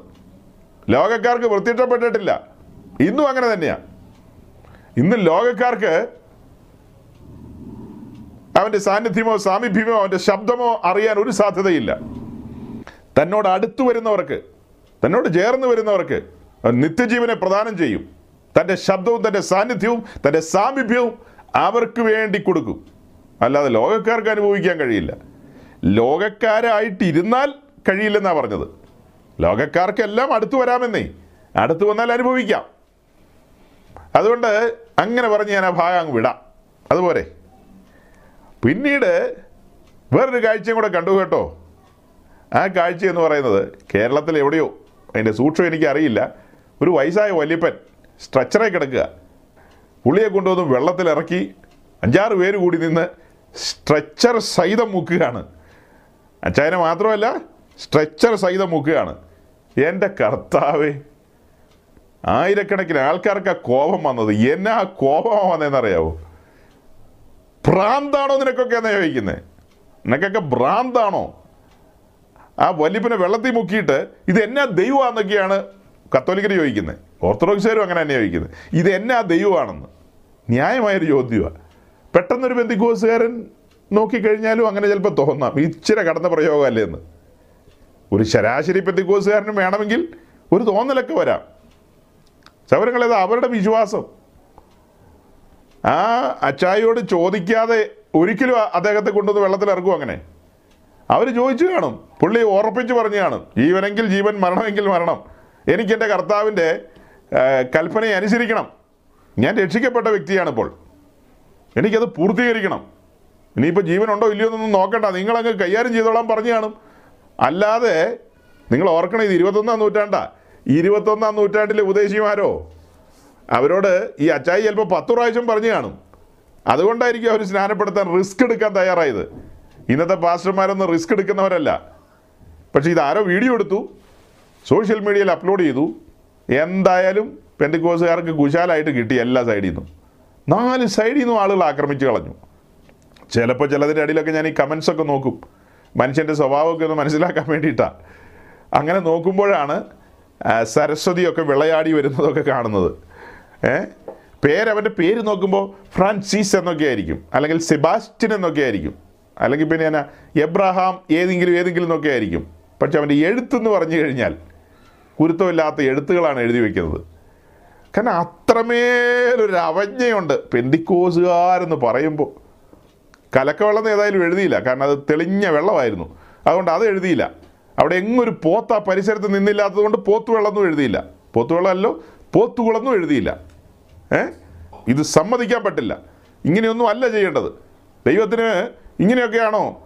ലോകക്കാർക്ക് പ്രത്യക്ഷപ്പെട്ടിട്ടില്ല. ഇന്നും അങ്ങനെ തന്നെയാണ് ഇന്ന് ലോകക്കാർക്ക് അവന്റെ സാന്നിധ്യമോ സാമീപ്യമോ അവന്റെ ശബ്ദമോ അറിയാൻ ഒരു സാധ്യതയില്ല. തന്നോട് അടുത്തു വരുന്നവർക്ക് തന്നോട് ചേർന്ന് വരുന്നവർക്ക് നിത്യജീവനെ പ്രദാനം ചെയ്യും. തന്റെ ശബ്ദവും തന്റെ സാന്നിധ്യവും തന്റെ സാമീപ്യവും അവർക്ക് വേണ്ടി കൊടുക്കും. അല്ലാതെ ലോകക്കാർക്ക് അനുഭവിക്കാൻ കഴിയില്ല. ലോകക്കാരായിട്ടിരുന്നാൽ കഴിയില്ലെന്നാണ് പറഞ്ഞത്. ലോകക്കാർക്കെല്ലാം അടുത്തു വരാമെന്നേ. അടുത്തു വന്നാൽ അനുഭവിക്കാം. അതുകൊണ്ട് അങ്ങനെ പറഞ്ഞ് ഞാൻ ആ ഭാഗം അങ്ങ് വിടാം. അതുപോലെ. പിന്നീട് വേറൊരു കാഴ്ചയും കൂടെ കണ്ടു കേട്ടോ. ആ കാഴ്ച എന്ന് പറയുന്നത് കേരളത്തിൽ എവിടെയോ അതിന്റെ സൂക്ഷ്മം എനിക്കറിയില്ല. ഒരു വയസ്സായ വല്യപ്പൻ സ്ട്രെച്ചറായി കിടക്കുക. പുള്ളിയെ കൊണ്ടുവന്ന് വെള്ളത്തിലിറക്കി അഞ്ചാറ് പേര് കൂടി നിന്ന് സ്ട്രെച്ചർ സഹിതം മുക്കുകയാണ്. അച്ചായനെ മാത്രമല്ല സ്ട്രെച്ചർ സഹിതം മുക്കുകയാണ്. എന്റെ കർത്താവേ ആയിരക്കണക്കിന് ആൾക്കാർക്ക് ആ കോപം വന്നത്. എന്നാ കോപം വന്നതെന്നറിയാവോ ഭ്രാന്താണോ നിനക്കൊക്കെ എന്നാ ചോദിക്കുന്നത് നിനക്കൊക്കെ ഭ്രാന്താണോ? ആ വല്യപ്പനെ വെള്ളത്തിൽ മുക്കിയിട്ട് ഇത് എന്നാ ദൈവമാണെന്നൊക്കെയാണ് കത്തോലിക്കർ ചോദിക്കുന്നത് ഓർത്തഡോക്സുകാരും അങ്ങനെ തന്നെ ചോദിക്കുന്നത് ഇത് എന്നാ ദൈവമാണെന്ന്. ന്യായമായൊരു ചോദ്യമാണ് പെട്ടെന്നൊരു ബന്ധുക്കോസുകാരൻ നോക്കിക്കഴിഞ്ഞാലും അങ്ങനെ ചിലപ്പോൾ തോന്നാം. ഇച്ചിരി കടന്ന പ്രയോഗമല്ലേ എന്ന്. ഒരു ശരാശരി പെന്തിക്കോസുകാരനും വേണമെങ്കിൽ ഒരു തോന്നലൊക്കെ വരാം. സൗരങ്ങളേത് അവരുടെ വിശ്വാസം. ആ അച്ചായോട് ചോദിക്കാതെ ഒരിക്കലും അദ്ദേഹത്തെ കൊണ്ടുവന്ന് വെള്ളത്തിൽ ഇറക്കും അങ്ങനെ? അവർ ചോദിച്ചു കാണും. പുള്ളി ഉറപ്പിച്ച് പറഞ്ഞു കാണും. ജീവനെങ്കിൽ ജീവൻ മരണമെങ്കിൽ മരണം. എനിക്ക് എന്റെ കർത്താവിന്റെ കൽപ്പനയെ അനുസരിക്കണം. ഞാൻ രക്ഷിക്കപ്പെട്ട വ്യക്തിയാണിപ്പോൾ. എനിക്കത് പൂർത്തീകരിക്കണം. ഇനിയിപ്പോൾ ജീവനുണ്ടോ ഇല്ലയോ എന്നൊന്നും നോക്കണ്ട. നിങ്ങളങ്ങ് കൈകാര്യം ചെയ്തോളാൻ പറഞ്ഞു കാണും. അല്ലാതെ നിങ്ങൾ ഓർക്കണം ഇത് ഇരുപത്തൊന്നാം നൂറ്റാണ്ടാ. ഇരുപത്തൊന്നാം നൂറ്റാണ്ടിലെ ഉപദേശിമാരോ അവരോട് ഈ അച്ചായി ചിലപ്പോൾ പത്ത് പ്രാവശ്യം പറഞ്ഞു കാണും. അതുകൊണ്ടായിരിക്കും അവർ സ്നാനപ്പെടുത്താൻ റിസ്ക് എടുക്കാൻ തയ്യാറായത്. ഇന്നത്തെ പാസ്റ്റർമാരൊന്നും റിസ്ക് എടുക്കുന്നവരല്ല. പക്ഷേ ഇതാരോ വീഡിയോ എടുത്തു സോഷ്യൽ മീഡിയയിൽ അപ്ലോഡ് ചെയ്തു. എന്തായാലും പെൻഡിക്കോസുകാർക്ക് കുശാലായിട്ട് കിട്ടി എല്ലാ സൈഡിൽ നിന്നും നാല് സൈഡിൽ നിന്നും ആളുകൾ ആക്രമിച്ച് കളഞ്ഞു. ചിലപ്പോൾ ചിലതിന്റെ അടിയിലൊക്കെ ഞാൻ ഈ കമൻസൊക്കെ നോക്കും. മനുഷ്യന്റെ സ്വഭാവമൊക്കെ ഒന്ന് മനസ്സിലാക്കാൻ വേണ്ടിയിട്ടാണ് അങ്ങനെ നോക്കുമ്പോഴാണ് സരസ്വതിയൊക്കെ വിളയാടി വരുന്നതൊക്കെ കാണുന്നത്. ഏ? പേരവന്റെ പേര് നോക്കുമ്പോൾ ഫ്രാൻസിസ് എന്നൊക്കെ ആയിരിക്കും. അല്ലെങ്കിൽ സെബാസ്റ്റ്യൻ എന്നൊക്കെ ആയിരിക്കും. അല്ലെങ്കിൽ പിന്നെ എന്നാ എബ്രഹാം ഏതെങ്കിലും ഏതെങ്കിലും എന്നൊക്കെ ആയിരിക്കും. പക്ഷെ അവന്റെ എഴുത്തെന്ന് പറഞ്ഞു കഴിഞ്ഞാൽ കുരുത്തമില്ലാത്ത എഴുത്തുകളാണ് എഴുതി വെക്കുന്നത്. കാരണം അത്രമേലൊരു അവജ്ഞയുണ്ട്. പെന്തിക്കോസുകാരെന്ന് പറയുമ്പോൾ. കലക്കവെള്ളം ഏതായാലും എഴുതിയില്ല. കാരണം അത് തെളിഞ്ഞ വെള്ളമായിരുന്നു. അതുകൊണ്ട് അത് എഴുതിയില്ല. അവിടെ എങ്ങൊരു പോത്ത് ആ പരിസരത്ത് നിന്നില്ലാത്തത് കൊണ്ട് പോത്തുവെള്ളമൊന്നും എഴുതിയില്ല. പോത്തുവെള്ളമല്ലോ വെള്ളമല്ലോ പോത്തുകുളെന്നും എഴുതിയില്ല. ഏ? ഇത് സമ്മതിക്കാൻ പറ്റില്ല. ഇങ്ങനെയൊന്നും അല്ല ചെയ്യേണ്ടത്. ദൈവത്തിന് ഇങ്ങനെയൊക്കെയാണോ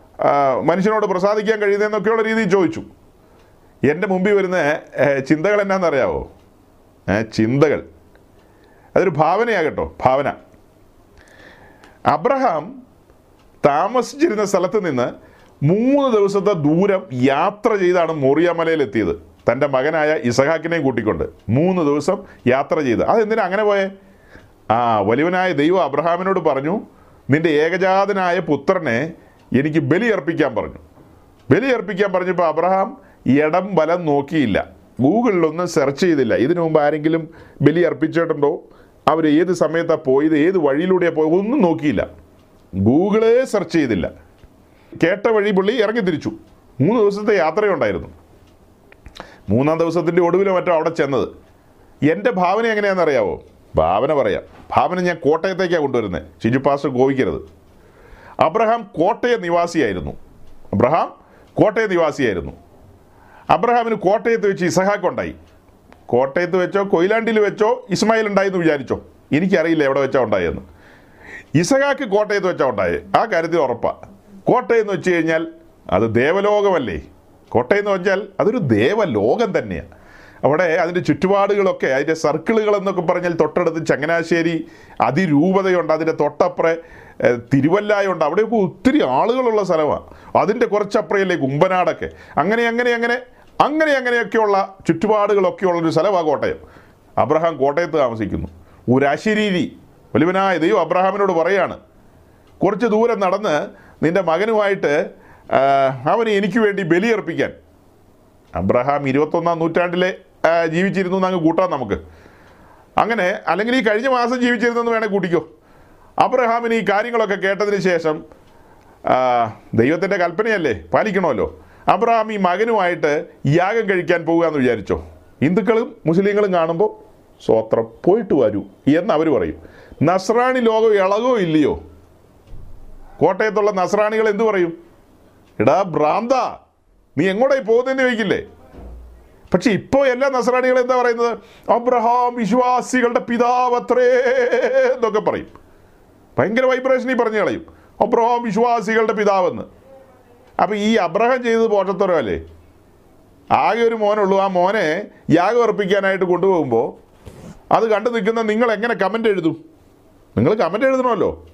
മനുഷ്യനോട് പ്രസാദിക്കാൻ കഴിയുന്നതെന്നൊക്കെയുള്ള രീതിയിൽ ചോദിച്ചു. എന്റെ മുമ്പിൽ വരുന്ന ചിന്തകൾ എന്നാണെന്നറിയാവോ? ചിന്തകൾ. അതൊരു ഭാവനയാകട്ടോ ഭാവന. അബ്രഹാം താമസിച്ചിരുന്ന സ്ഥലത്ത് നിന്ന് മൂന്ന് ദിവസത്തെ ദൂരം യാത്ര ചെയ്താണ് മോറിയാമലയിലെത്തിയത്. തന്റെ മകനായ ഇസഹാക്കിനെയും കൂട്ടിക്കൊണ്ട് മൂന്ന് ദിവസം യാത്ര ചെയ്ത്. അതെന്തിനാ അങ്ങനെ പോയേ? ആ വലിയവനായ ദൈവം അബ്രഹാമിനോട് പറഞ്ഞു നിന്റെ ഏകജാതനായ പുത്രനെ എനിക്ക് ബലിയർപ്പിക്കാൻ പറഞ്ഞു. ബലിയർപ്പിക്കാൻ പറഞ്ഞപ്പോൾ അബ്രഹാം ഇടം വലം നോക്കിയില്ല. ഗൂഗിളിലൊന്നും സെർച്ച് ചെയ്തില്ല. ഇതിനു മുമ്പ് ആരെങ്കിലും ബലി അർപ്പിച്ചിട്ടുണ്ടോ? അവർ ഏത് സമയത്താണ് പോയത്? ഏത് വഴിയിലൂടെയാണ് പോയത്? ഒന്നും നോക്കിയില്ല. ഗൂഗിളേ സെർച്ച് ചെയ്തില്ല. കേട്ട വഴി പുള്ളി ഇറങ്ങി തിരിച്ചു. മൂന്ന് ദിവസത്തെ യാത്രയുണ്ടായിരുന്നു. മൂന്നാം ദിവസത്തിന്റെ ഒടുവിലോ മറ്റോ അവിടെ ചെന്നത്. എന്റെ ഭാവന എങ്ങനെയാണെന്നറിയാവോ ഭാവന പറയാം. ഭാവന ഞാൻ കോട്ടയത്തേക്കാണ് കൊണ്ടുവരുന്നത് ഷിജു പാസ് അബ്രഹാം കോട്ടയ നിവാസിയായിരുന്നു. അബ്രഹാം കോട്ടയ നിവാസിയായിരുന്നു. അബ്രഹാമിന് കോട്ടയത്ത് വെച്ച് ഇസഹാക്ക് ഉണ്ടായി. കോട്ടയത്ത് വെച്ചോ കൊയിലാണ്ടിൽ വെച്ചോ ഇസ്മായിൽ ഉണ്ടായി എന്ന് വിചാരിച്ചോ? എനിക്കറിയില്ല എവിടെ വെച്ചാ ഉണ്ടായെന്ന്. ഇസഹാക്ക് കോട്ടയത്ത് വെച്ചാ ഉണ്ടായത് ആ കാര്യത്തിൽ ഉറപ്പാണ് കോട്ടയെന്ന് വെച്ച് കഴിഞ്ഞാൽ അത് ദേവലോകമല്ലേ? കോട്ടയെന്ന് വെച്ചാൽ അതൊരു ദേവലോകം തന്നെയാണ് അവിടെ അതിന്റെ ചുറ്റുപാടുകളൊക്കെ അതിന്റെ സർക്കിളുകൾ എന്നൊക്കെ പറഞ്ഞാൽ തൊട്ടടുത്ത് ചങ്ങനാശ്ശേരി അതിരൂപതയുണ്ട് അതിന്റെ തൊട്ടപ്പുറേ തിരുവല്ലായുണ്ട്. അവിടെയൊക്കെ ഒത്തിരി ആളുകളുള്ള സ്ഥലമാണ് അതിന്റെ കുറച്ചപ്പുറയല്ലേ കുമ്പനാടൊക്കെ? അങ്ങനെ അങ്ങനെ അങ്ങനെ അങ്ങനെ അങ്ങനെയൊക്കെയുള്ള ചുറ്റുപാടുകളൊക്കെ ഉള്ളൊരു സ്ഥലമാണ് കോട്ടയം. അബ്രഹാം കോട്ടയത്ത് താമസിക്കുന്നു. ഒരു അശരീരി ദൈവം അബ്രഹാമിനോട് പറയാണ് കുറച്ച് ദൂരം നടന്ന് നിന്റെ മകനുമായിട്ട് അവന് എനിക്ക് വേണ്ടി ബലിയർപ്പിക്കാൻ. അബ്രഹാം ഇരുപത്തൊന്നാം നൂറ്റാണ്ടിലെ ജീവിച്ചിരുന്നു അങ്ങ് കൂട്ടാം നമുക്ക്. അങ്ങനെ അല്ലെങ്കിൽ ഈ കഴിഞ്ഞ മാസം ജീവിച്ചിരുന്നെന്ന് വേണേൽ കൂട്ടിക്കോ. അബ്രഹാമിന് ഈ കാര്യങ്ങളൊക്കെ കേട്ടതിന് ശേഷം ദൈവത്തിന്റെ കൽപ്പനയല്ലേ? പാലിക്കണമല്ലോ. അബ്രഹാം ഈ മകനുമായിട്ട് യാഗം കഴിക്കാൻ പോകുക എന്ന് വിചാരിച്ചോ? ഹിന്ദുക്കളും മുസ്ലിങ്ങളും കാണുമ്പോൾ സ്വോത്രം പോയിട്ട് വരൂ എന്ന് അവർ പറയും. നസ്രാണി ലോകം ഇളകോ ഇല്ലയോ? കോട്ടയത്തുള്ള നസ്രാണികൾ എന്തു പറയും? എടാ ഭ്രാന്ത നീ എങ്ങോട്ടായി പോകുന്നതെന്ന് ചോദിക്കില്ലേ? പക്ഷെ ഇപ്പോൾ എല്ലാ നസ്രാണികളും എന്താ പറയുന്നത്? അബ്രഹാം വിശ്വാസികളുടെ പിതാവത്രേ എന്നൊക്കെ പറയും. ഭയങ്കര വൈബ്രേഷൻ ഈ പറഞ്ഞു കളയും. അബ്രഹാം വിശ്വാസികളുടെ പിതാവെന്ന്. അപ്പം ഈ അബ്രഹം ചെയ്തത് പോഷത്തരമല്ലേ ആകെ ഒരു മോനുള്ളൂ. ആ മോനെ യാഗം അർപ്പിക്കാനായിട്ട് കൊണ്ടുപോകുമ്പോൾ അത് കണ്ടു നിൽക്കുന്ന നിങ്ങൾ എങ്ങനെ കമന്റ് എഴുതും? നിങ്ങൾ കമന്റ് എഴുതണമല്ലോ.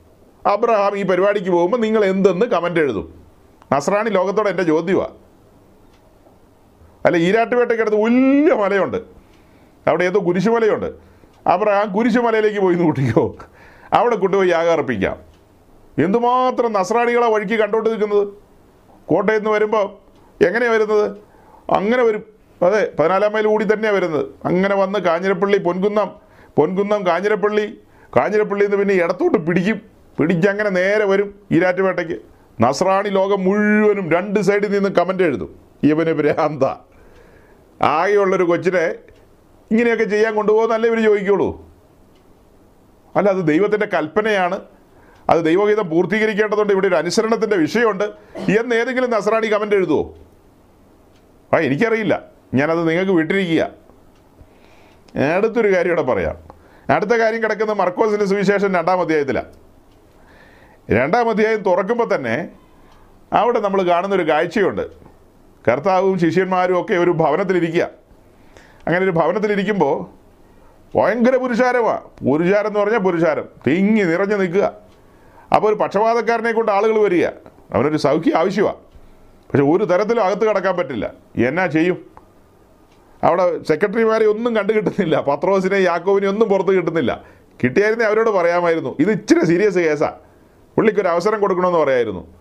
അബ്രഹാം ഈ പരിപാടിക്ക് പോകുമ്പോൾ നിങ്ങൾ എന്തെന്ന് കമന്റ് എഴുതും. നസ്രാണി ലോകത്തോടെ എന്റെ ചോദ്യമാണ് അല്ല ഈരാട്ടുപേട്ടയ്ക്കടുത്ത് വലിയ മലയുണ്ട്. അവിടെ ഏതോ കുരിശുമലയുണ്ട് അബ്രഹാം കുരിശുമലയിലേക്ക് പോയി കൂട്ടിക്കോ അവിടെ കൊണ്ടുപോയി യാഗം അർപ്പിക്കാം. എന്തുമാത്രം നസ്രാണികളെ വഴിക്ക് കണ്ടോണ്ട് നിൽക്കുന്നത്? കോട്ടയത്ത് നിന്ന് വരുമ്പോൾ എങ്ങനെയാണ് വരുന്നത്? അങ്ങനെ വരും. അതെ പതിനാലാം മൈൽ കൂടി തന്നെയാണ് വരുന്നത്. അങ്ങനെ വന്ന് കാഞ്ഞിരപ്പള്ളി പൊൻകുന്നം പൊൻകുന്നം കാഞ്ഞിരപ്പള്ളി കാഞ്ഞിരപ്പള്ളിയിൽ നിന്ന് പിന്നെ ഇടത്തോട്ട് പിടിക്കും. പിടിച്ചങ്ങനെ നേരെ വരും ഈരാറ്റുപേട്ടയ്ക്ക് നസ്രാണി ലോകം മുഴുവനും രണ്ട് സൈഡിൽ നിന്ന് കമന്റ് എഴുതും. ഇവന് ഭ്രാന്ത. ആകെയുള്ളൊരു കൊച്ചിനെ ഇങ്ങനെയൊക്കെ ചെയ്യാൻ കൊണ്ടുപോകുന്നല്ലേ ഇവർ ചോദിക്കുള്ളൂ. അല്ല അത് ദൈവത്തിന്റെ കൽപ്പനയാണ്. അത് ദൈവഗീതം പൂർത്തീകരിക്കേണ്ടതുണ്ട്. ഇവിടെ ഒരു അനുസരണത്തിന്റെ വിഷയമുണ്ട്. എന്ന് ഏതെങ്കിലും നസറാണി കമന്റ് എഴുതുമോ ആ എനിക്കറിയില്ല. ഞാനത് നിങ്ങൾക്ക് വിട്ടിരിക്കുക. അടുത്തൊരു കാര്യം ഇവിടെ പറയാം. അടുത്ത കാര്യം കിടക്കുന്ന മർക്കോസിന്റെ സുവിശേഷം രണ്ടാം അധ്യായത്തിലാണ് രണ്ടാം അധ്യായം തുറക്കുമ്പോൾ തന്നെ അവിടെ നമ്മൾ കാണുന്നൊരു കാഴ്ചയുണ്ട്. കർത്താവും ശിഷ്യന്മാരും ഒക്കെ ഒരു ഭവനത്തിലിരിക്കുക. അങ്ങനെ ഒരു ഭവനത്തിലിരിക്കുമ്പോൾ ഭയങ്കര പുരുഷാരമാണ് പുരുഷാരം എന്ന് പറഞ്ഞാൽ പുരുഷാരം. തിങ്ങി നിറഞ്ഞു നിൽക്കുക. അപ്പോൾ ഒരു പക്ഷപാതക്കാരനെ കൊണ്ട് ആളുകൾ വരിക. അവനൊരു സൗഖ്യം ആവശ്യമാണ് പക്ഷെ ഒരു തരത്തിലും അകത്ത് കടക്കാൻ പറ്റില്ല. എന്നാ ചെയ്യും? അവിടെ സെക്രട്ടറിമാരെ ഒന്നും കണ്ടു കിട്ടുന്നില്ല. പത്രോസിനെ യാക്കോവിനെ ഒന്നും പുറത്ത് കിട്ടുന്നില്ല. കിട്ടിയായിരുന്നേ അവരോട് പറയാമായിരുന്നു. ഇത് ഇച്ചിരി സീരിയസ് കേസാണ് പുള്ളിക്ക് ഒരു അവസരം കൊടുക്കണമെന്ന് പറയായിരുന്നു.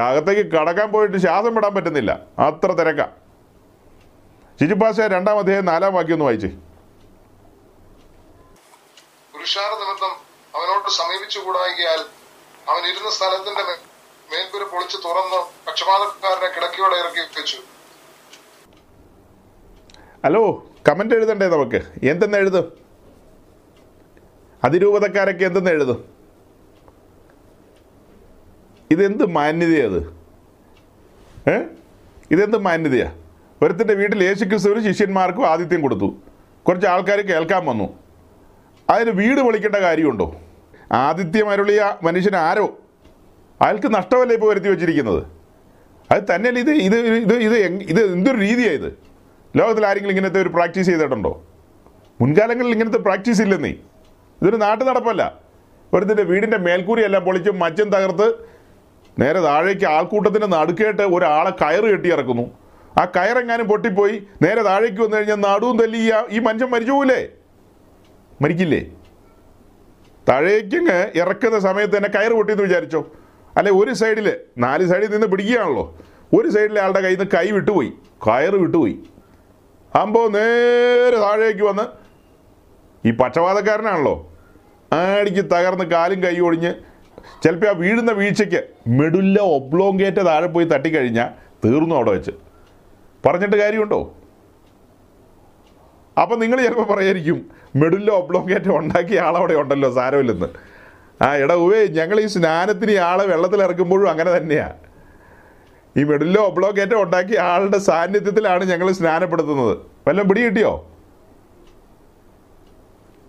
അകത്തേക്ക് കടക്കാൻ പോയിട്ട് ശ്വാസം വിടാൻ പറ്റുന്നില്ല. അത്ര തിരക്കാ. ശിശുപാശ രണ്ടാം അധ്യായം നാലാം വാക്യം ഒന്ന് വായിച്ചേ. പുരുഷാര നിമിത്തം അവനോട് സമീപിച്ചുകൂടായികയാൽ അവൻ ഇരുന്ന സ്ഥലത്തിന്റെ മേൽക്കൂര പൊളിച്ച് തുറന്ന് പക്ഷപാതക്കാരനെ കിടക്കിയോടെ ഇറക്കി വെച്ചു. ഹലോ കമന്റ് എഴുതണ്ടേ നമുക്ക്? എന്തെന്ന് എഴുതും? അതിരൂപതക്കാരൊക്കെ എന്തെന്ന് എഴുതും? ഇതെന്ത് മാന്യതയത് ഏ? ഇതെന്ത് മാന്യതയാ? ഒരുത്തിന്റെ വീട്ടിൽ യേശു ക്രിസ്തുവിന് ശിഷ്യന്മാർക്കും ആദിത്യം കൊടുത്തു. കുറച്ച് ആൾക്കാർ കേൾക്കാൻ വന്നു. അതിന് വീട് പൊളിക്കേണ്ട കാര്യമുണ്ടോ? ആദിത്യം അരുളിയ മനുഷ്യൻ ആരോ? അയാൾക്ക് നഷ്ടമല്ലേ ഇപ്പോൾ വരുത്തി വെച്ചിരിക്കുന്നത്? അത് തന്നെയല്ല ഇത് ഇത് ഇത് ഇത് ഇത് എന്തൊരു രീതിയാണ് ഇത്? ലോകത്തിൽ ആരെങ്കിലും ഇങ്ങനത്തെ ഒരു പ്രാക്ടീസ് ചെയ്തിട്ടുണ്ടോ? മുൻകാലങ്ങളിൽ ഇങ്ങനത്തെ പ്രാക്ടീസ് ഇല്ലെന്നേ. ഇതൊരു നാട്ടു നടപ്പല്ല. ഒരുത്തിന്റെ വീടിന്റെ മേൽക്കൂരിയെല്ലാം പൊളിച്ച് മച്ചം തകർത്ത് നേരെ താഴേക്ക് ആൾക്കൂട്ടത്തിന്റെ നടുക്കേട്ട് ഒരാളെ കയറ് കെട്ടി ഇറക്കുന്നു. ആ കയറെങ്ങാനും പൊട്ടിപ്പോയി നേരെ താഴേക്ക് വന്നു കഴിഞ്ഞാൽ നടുവും തല്ലി ഈ മനുഷ്യൻ മരിച്ചു പോകില്ലേ മരിക്കില്ലേ? താഴേക്കങ്ങ് ഇറക്കുന്ന സമയത്ത് തന്നെ കയറ് പൊട്ടിയെന്ന് വിചാരിച്ചോ? അല്ലെ ഒരു സൈഡിൽ നാല് സൈഡിൽ നിന്ന് പിടിക്കുകയാണല്ലോ. ഒരു സൈഡിലെ ആളുടെ കയ്യിൽ നിന്ന് കൈ വിട്ടുപോയി കയറ് വിട്ടുപോയി. അമ്പോ നേരെ താഴേക്ക് വന്ന് ഈ പക്ഷപാതക്കാരനാണല്ലോ ആടിക്ക് തകർന്ന് കാലും കൈ ഒടിഞ്ഞ് ചിലപ്പോൾ ആ വീഴുന്ന വീഴ്ചയ്ക്ക് മെഡുല്ല ഒബ്ലോങ്കേറ്റ താഴെ പോയി തട്ടിക്കഴിഞ്ഞാൽ തീർന്നു അവിടെ വെച്ച്. പറഞ്ഞിട്ട് കാര്യമുണ്ടോ? അപ്പം നിങ്ങൾ ചിലപ്പോൾ പറയായിരിക്കും മെഡിലോ ഒബ്ലോങ്കേറ്റ് ഉണ്ടാക്കിയ ആളവിടെ ഉണ്ടല്ലോ സാരമില്ലെന്ന് ആ എടാ ഉവേ ഞങ്ങൾ ഈ സ്നാനത്തിന് ആളെ വെള്ളത്തിൽ ഇറക്കുമ്പോഴും അങ്ങനെ തന്നെയാണ് ഈ മെഡിലോ ഒബ്ലോങ്കേറ്റ് ഉണ്ടാക്കിയ ആളുടെ സാന്നിധ്യത്തിലാണ് ഞങ്ങൾ സ്നാനപ്പെടുത്തുന്നത്. വല്ലതും പിടി കിട്ടിയോ?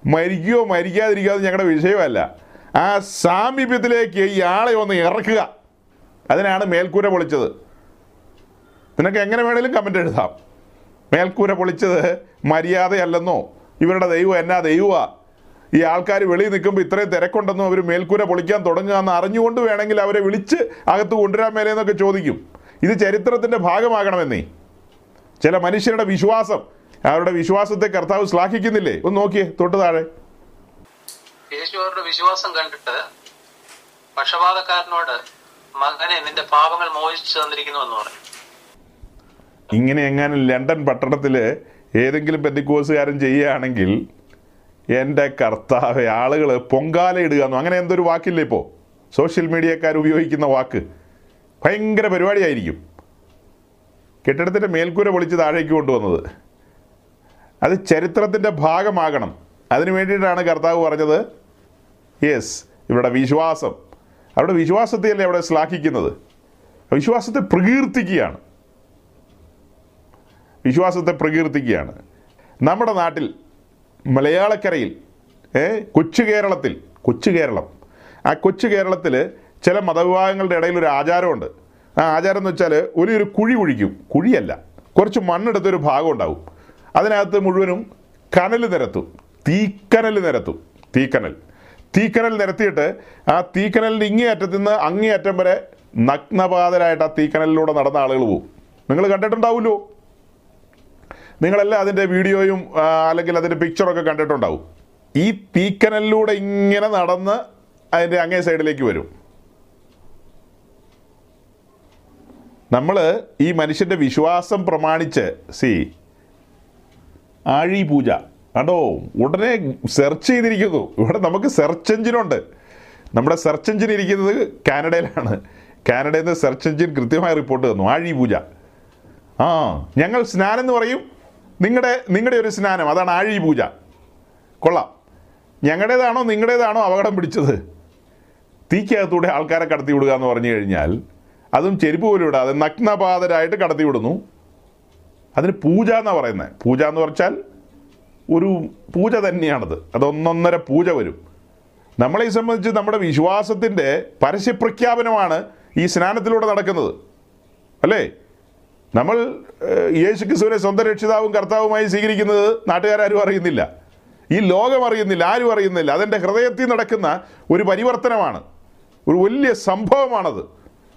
മരിക്കുകയോ മരിക്കാതിരിക്കുകയോ ഞങ്ങളുടെ വിഷയമല്ല. ആ സാമീപ്യത്തിലേക്ക് ഈ ആളെ ഒന്ന് ഇറക്കുക. അതിനാണ് മേൽക്കൂര പൊളിച്ചത്. നിനക്ക് എങ്ങനെ വേണേലും കമന്റ് എഴുതാം. മേൽക്കൂര പൊളിച്ചത് മര്യാദയല്ലെന്നോ? ഇവരുടെ ദൈവം എന്നാ ദൈവമാ? ഈ ആൾക്കാർ വെളിയിൽ നിൽക്കുമ്പോൾ ഇത്രയും തിരക്കുണ്ടെന്നോ? അവർ മേൽക്കൂര പൊളിക്കാൻ തുടങ്ങുക എന്ന് അറിഞ്ഞുകൊണ്ട് വേണമെങ്കിൽ അവരെ വിളിച്ച് അകത്ത് കൊണ്ടുവരാൻ മേലേന്നൊക്കെ ചോദിക്കും. ഇത് ചരിത്രത്തിന്റെ ഭാഗമാകണമെന്നേ. ചില മനുഷ്യരുടെ വിശ്വാസം. അവരുടെ വിശ്വാസത്തെ കർത്താവ് ശ്ലാഘിക്കുന്നില്ലേ? ഒന്ന് നോക്കിയേ തൊട്ട് താഴെ. വിശ്വാസം കണ്ടിട്ട് പക്ഷപാതക്കാരനോട് മകനെ നിന്റെ പാപങ്ങൾ മോചിച്ചു തന്നിരിക്കുന്നു എന്ന് പറഞ്ഞു. ഇങ്ങനെ എങ്ങാനും ലണ്ടൻ പട്ടണത്തിൽ ഏതെങ്കിലും പെന്തിക്കോസുകാരൻ ചെയ്യുകയാണെങ്കിൽ എന്റെ കർത്താവ് ആളുകൾ പൊങ്കാല ഇടുക എന്നോ അങ്ങനെ എന്തൊരു വാക്കില്ലേ ഇപ്പോൾ സോഷ്യൽ മീഡിയക്കാർ ഉപയോഗിക്കുന്ന വാക്ക്. ഭയങ്കര പരിപാടിയായിരിക്കും. കെട്ടിടത്തിന്റെ മേൽക്കൂര പൊളിച്ച് താഴേക്ക് കൊണ്ടുവന്നത്. അത് ചരിത്രത്തിന്റെ ഭാഗമാകണം. അതിനു വേണ്ടിയിട്ടാണ് കർത്താവ് പറഞ്ഞത് യെസ് ഇവിടെ വിശ്വാസം. അവിടെ വിശ്വാസത്തെയല്ലേ അവിടെ ശ്ലാഘിക്കുന്നത്? വിശ്വാസത്തെ പ്രകീർത്തിക്കുകയാണ്. വിശ്വാസത്തെ പ്രകീർത്തിക്കുകയാണ്. നമ്മുടെ നാട്ടിൽ മലയാളക്കരയിൽ കൊച്ചു കേരളത്തിൽ കൊച്ചു കേരളം. ആ കൊച്ചു കേരളത്തിൽ ചില മതവിഭാഗങ്ങളുടെ ഇടയിൽ ഒരു ആചാരമുണ്ട്. ആ ആചാരം എന്ന് വെച്ചാൽ ഒരു കുഴി കുഴിക്കും. കുഴിയല്ല കുറച്ച് മണ്ണെടുത്തൊരു ഭാഗം ഉണ്ടാവും. അതിനകത്ത് മുഴുവനും കനൽ നിരത്തും. തീക്കനൽ നിരത്തും. തീക്കനൽ. തീക്കനൽ നിരത്തിയിട്ട് ആ തീക്കനലിന്റെ ഇങ്ങേ അറ്റത്തു നിന്ന് അങ്ങേ അറ്റം വരെ നഗ്നപാതരായിട്ട് ആ തീക്കനലിലൂടെ നടന്ന ആളുകൾ പോവും. നിങ്ങൾ കണ്ടിട്ടുണ്ടാവുമല്ലോ. നിങ്ങളെല്ലാം അതിന്റെ വീഡിയോയും അല്ലെങ്കിൽ അതിന്റെ പിക്ചറൊക്കെ കണ്ടിട്ടുണ്ടാവും. ഈ തീക്കനലിലൂടെ ഇങ്ങനെ നടന്ന് അതിന്റെ അങ്ങേ സൈഡിലേക്ക് വരും. നമ്മൾ ഈ മനുഷ്യന്റെ വിശ്വാസം പ്രമാണിച്ച് സി ആഴി പൂജ കണ്ടോ? ഉടനെ സെർച്ച് ചെയ്തിരിക്കുന്നു. ഇവിടെ നമുക്ക് സെർച്ച് എഞ്ചിനുണ്ട് നമ്മുടെ സെർച്ച് എഞ്ചിൻ ഇരിക്കുന്നത് കാനഡയിലാണ്. കാനഡയിൽ നിന്ന് സെർച്ച് എഞ്ചിൻ കൃത്യമായ റിപ്പോർട്ട് തന്നു. ആഴി പൂജ ആ ഞങ്ങൾ സ്നാനം എന്ന് പറയും. നിങ്ങളുടെ നിങ്ങളുടെ ഒരു സ്നാനം അതാണ് ആഴി പൂജ. കൊള്ളാം. ഞങ്ങളുടേതാണോ നിങ്ങളുടേതാണോ അപകടം പിടിച്ചത്? തീക്കകത്തൂടെ ആൾക്കാരെ കടത്തി വിടുക എന്ന് പറഞ്ഞു കഴിഞ്ഞാൽ അതും ചെരുപ്പ് പോലും ഇടാതെ നഗ്നപാതരായിട്ട് കടത്തി വിടുന്നു. അതിന് പൂജ എന്നാണ് പറയുന്നത് പൂജ എന്ന് പറഞ്ഞാൽ ഒരു പൂജ തന്നെയാണത്. അതൊന്നൊന്നര പൂജ വരും. നമ്മളെ സംബന്ധിച്ച് നമ്മുടെ വിശ്വാസത്തിന്റെ പരസ്യപ്രഖ്യാപനമാണ് ഈ സ്നാനത്തിലൂടെ നടക്കുന്നത്. അല്ലേ? നമ്മൾ യേശു ക്രിസ്തുവിനെ സ്വന്തം രക്ഷിതാവും കർത്താവുമായി സ്വീകരിക്കുന്നത് നാട്ടുകാരും അറിയുന്നില്ല. ഈ ലോകം അറിയുന്നില്ല ആരും അറിയുന്നില്ല. അതെന്റെ ഹൃദയത്തിൽ നടക്കുന്ന ഒരു പരിവർത്തനമാണ്. ഒരു വലിയ സംഭവമാണത്.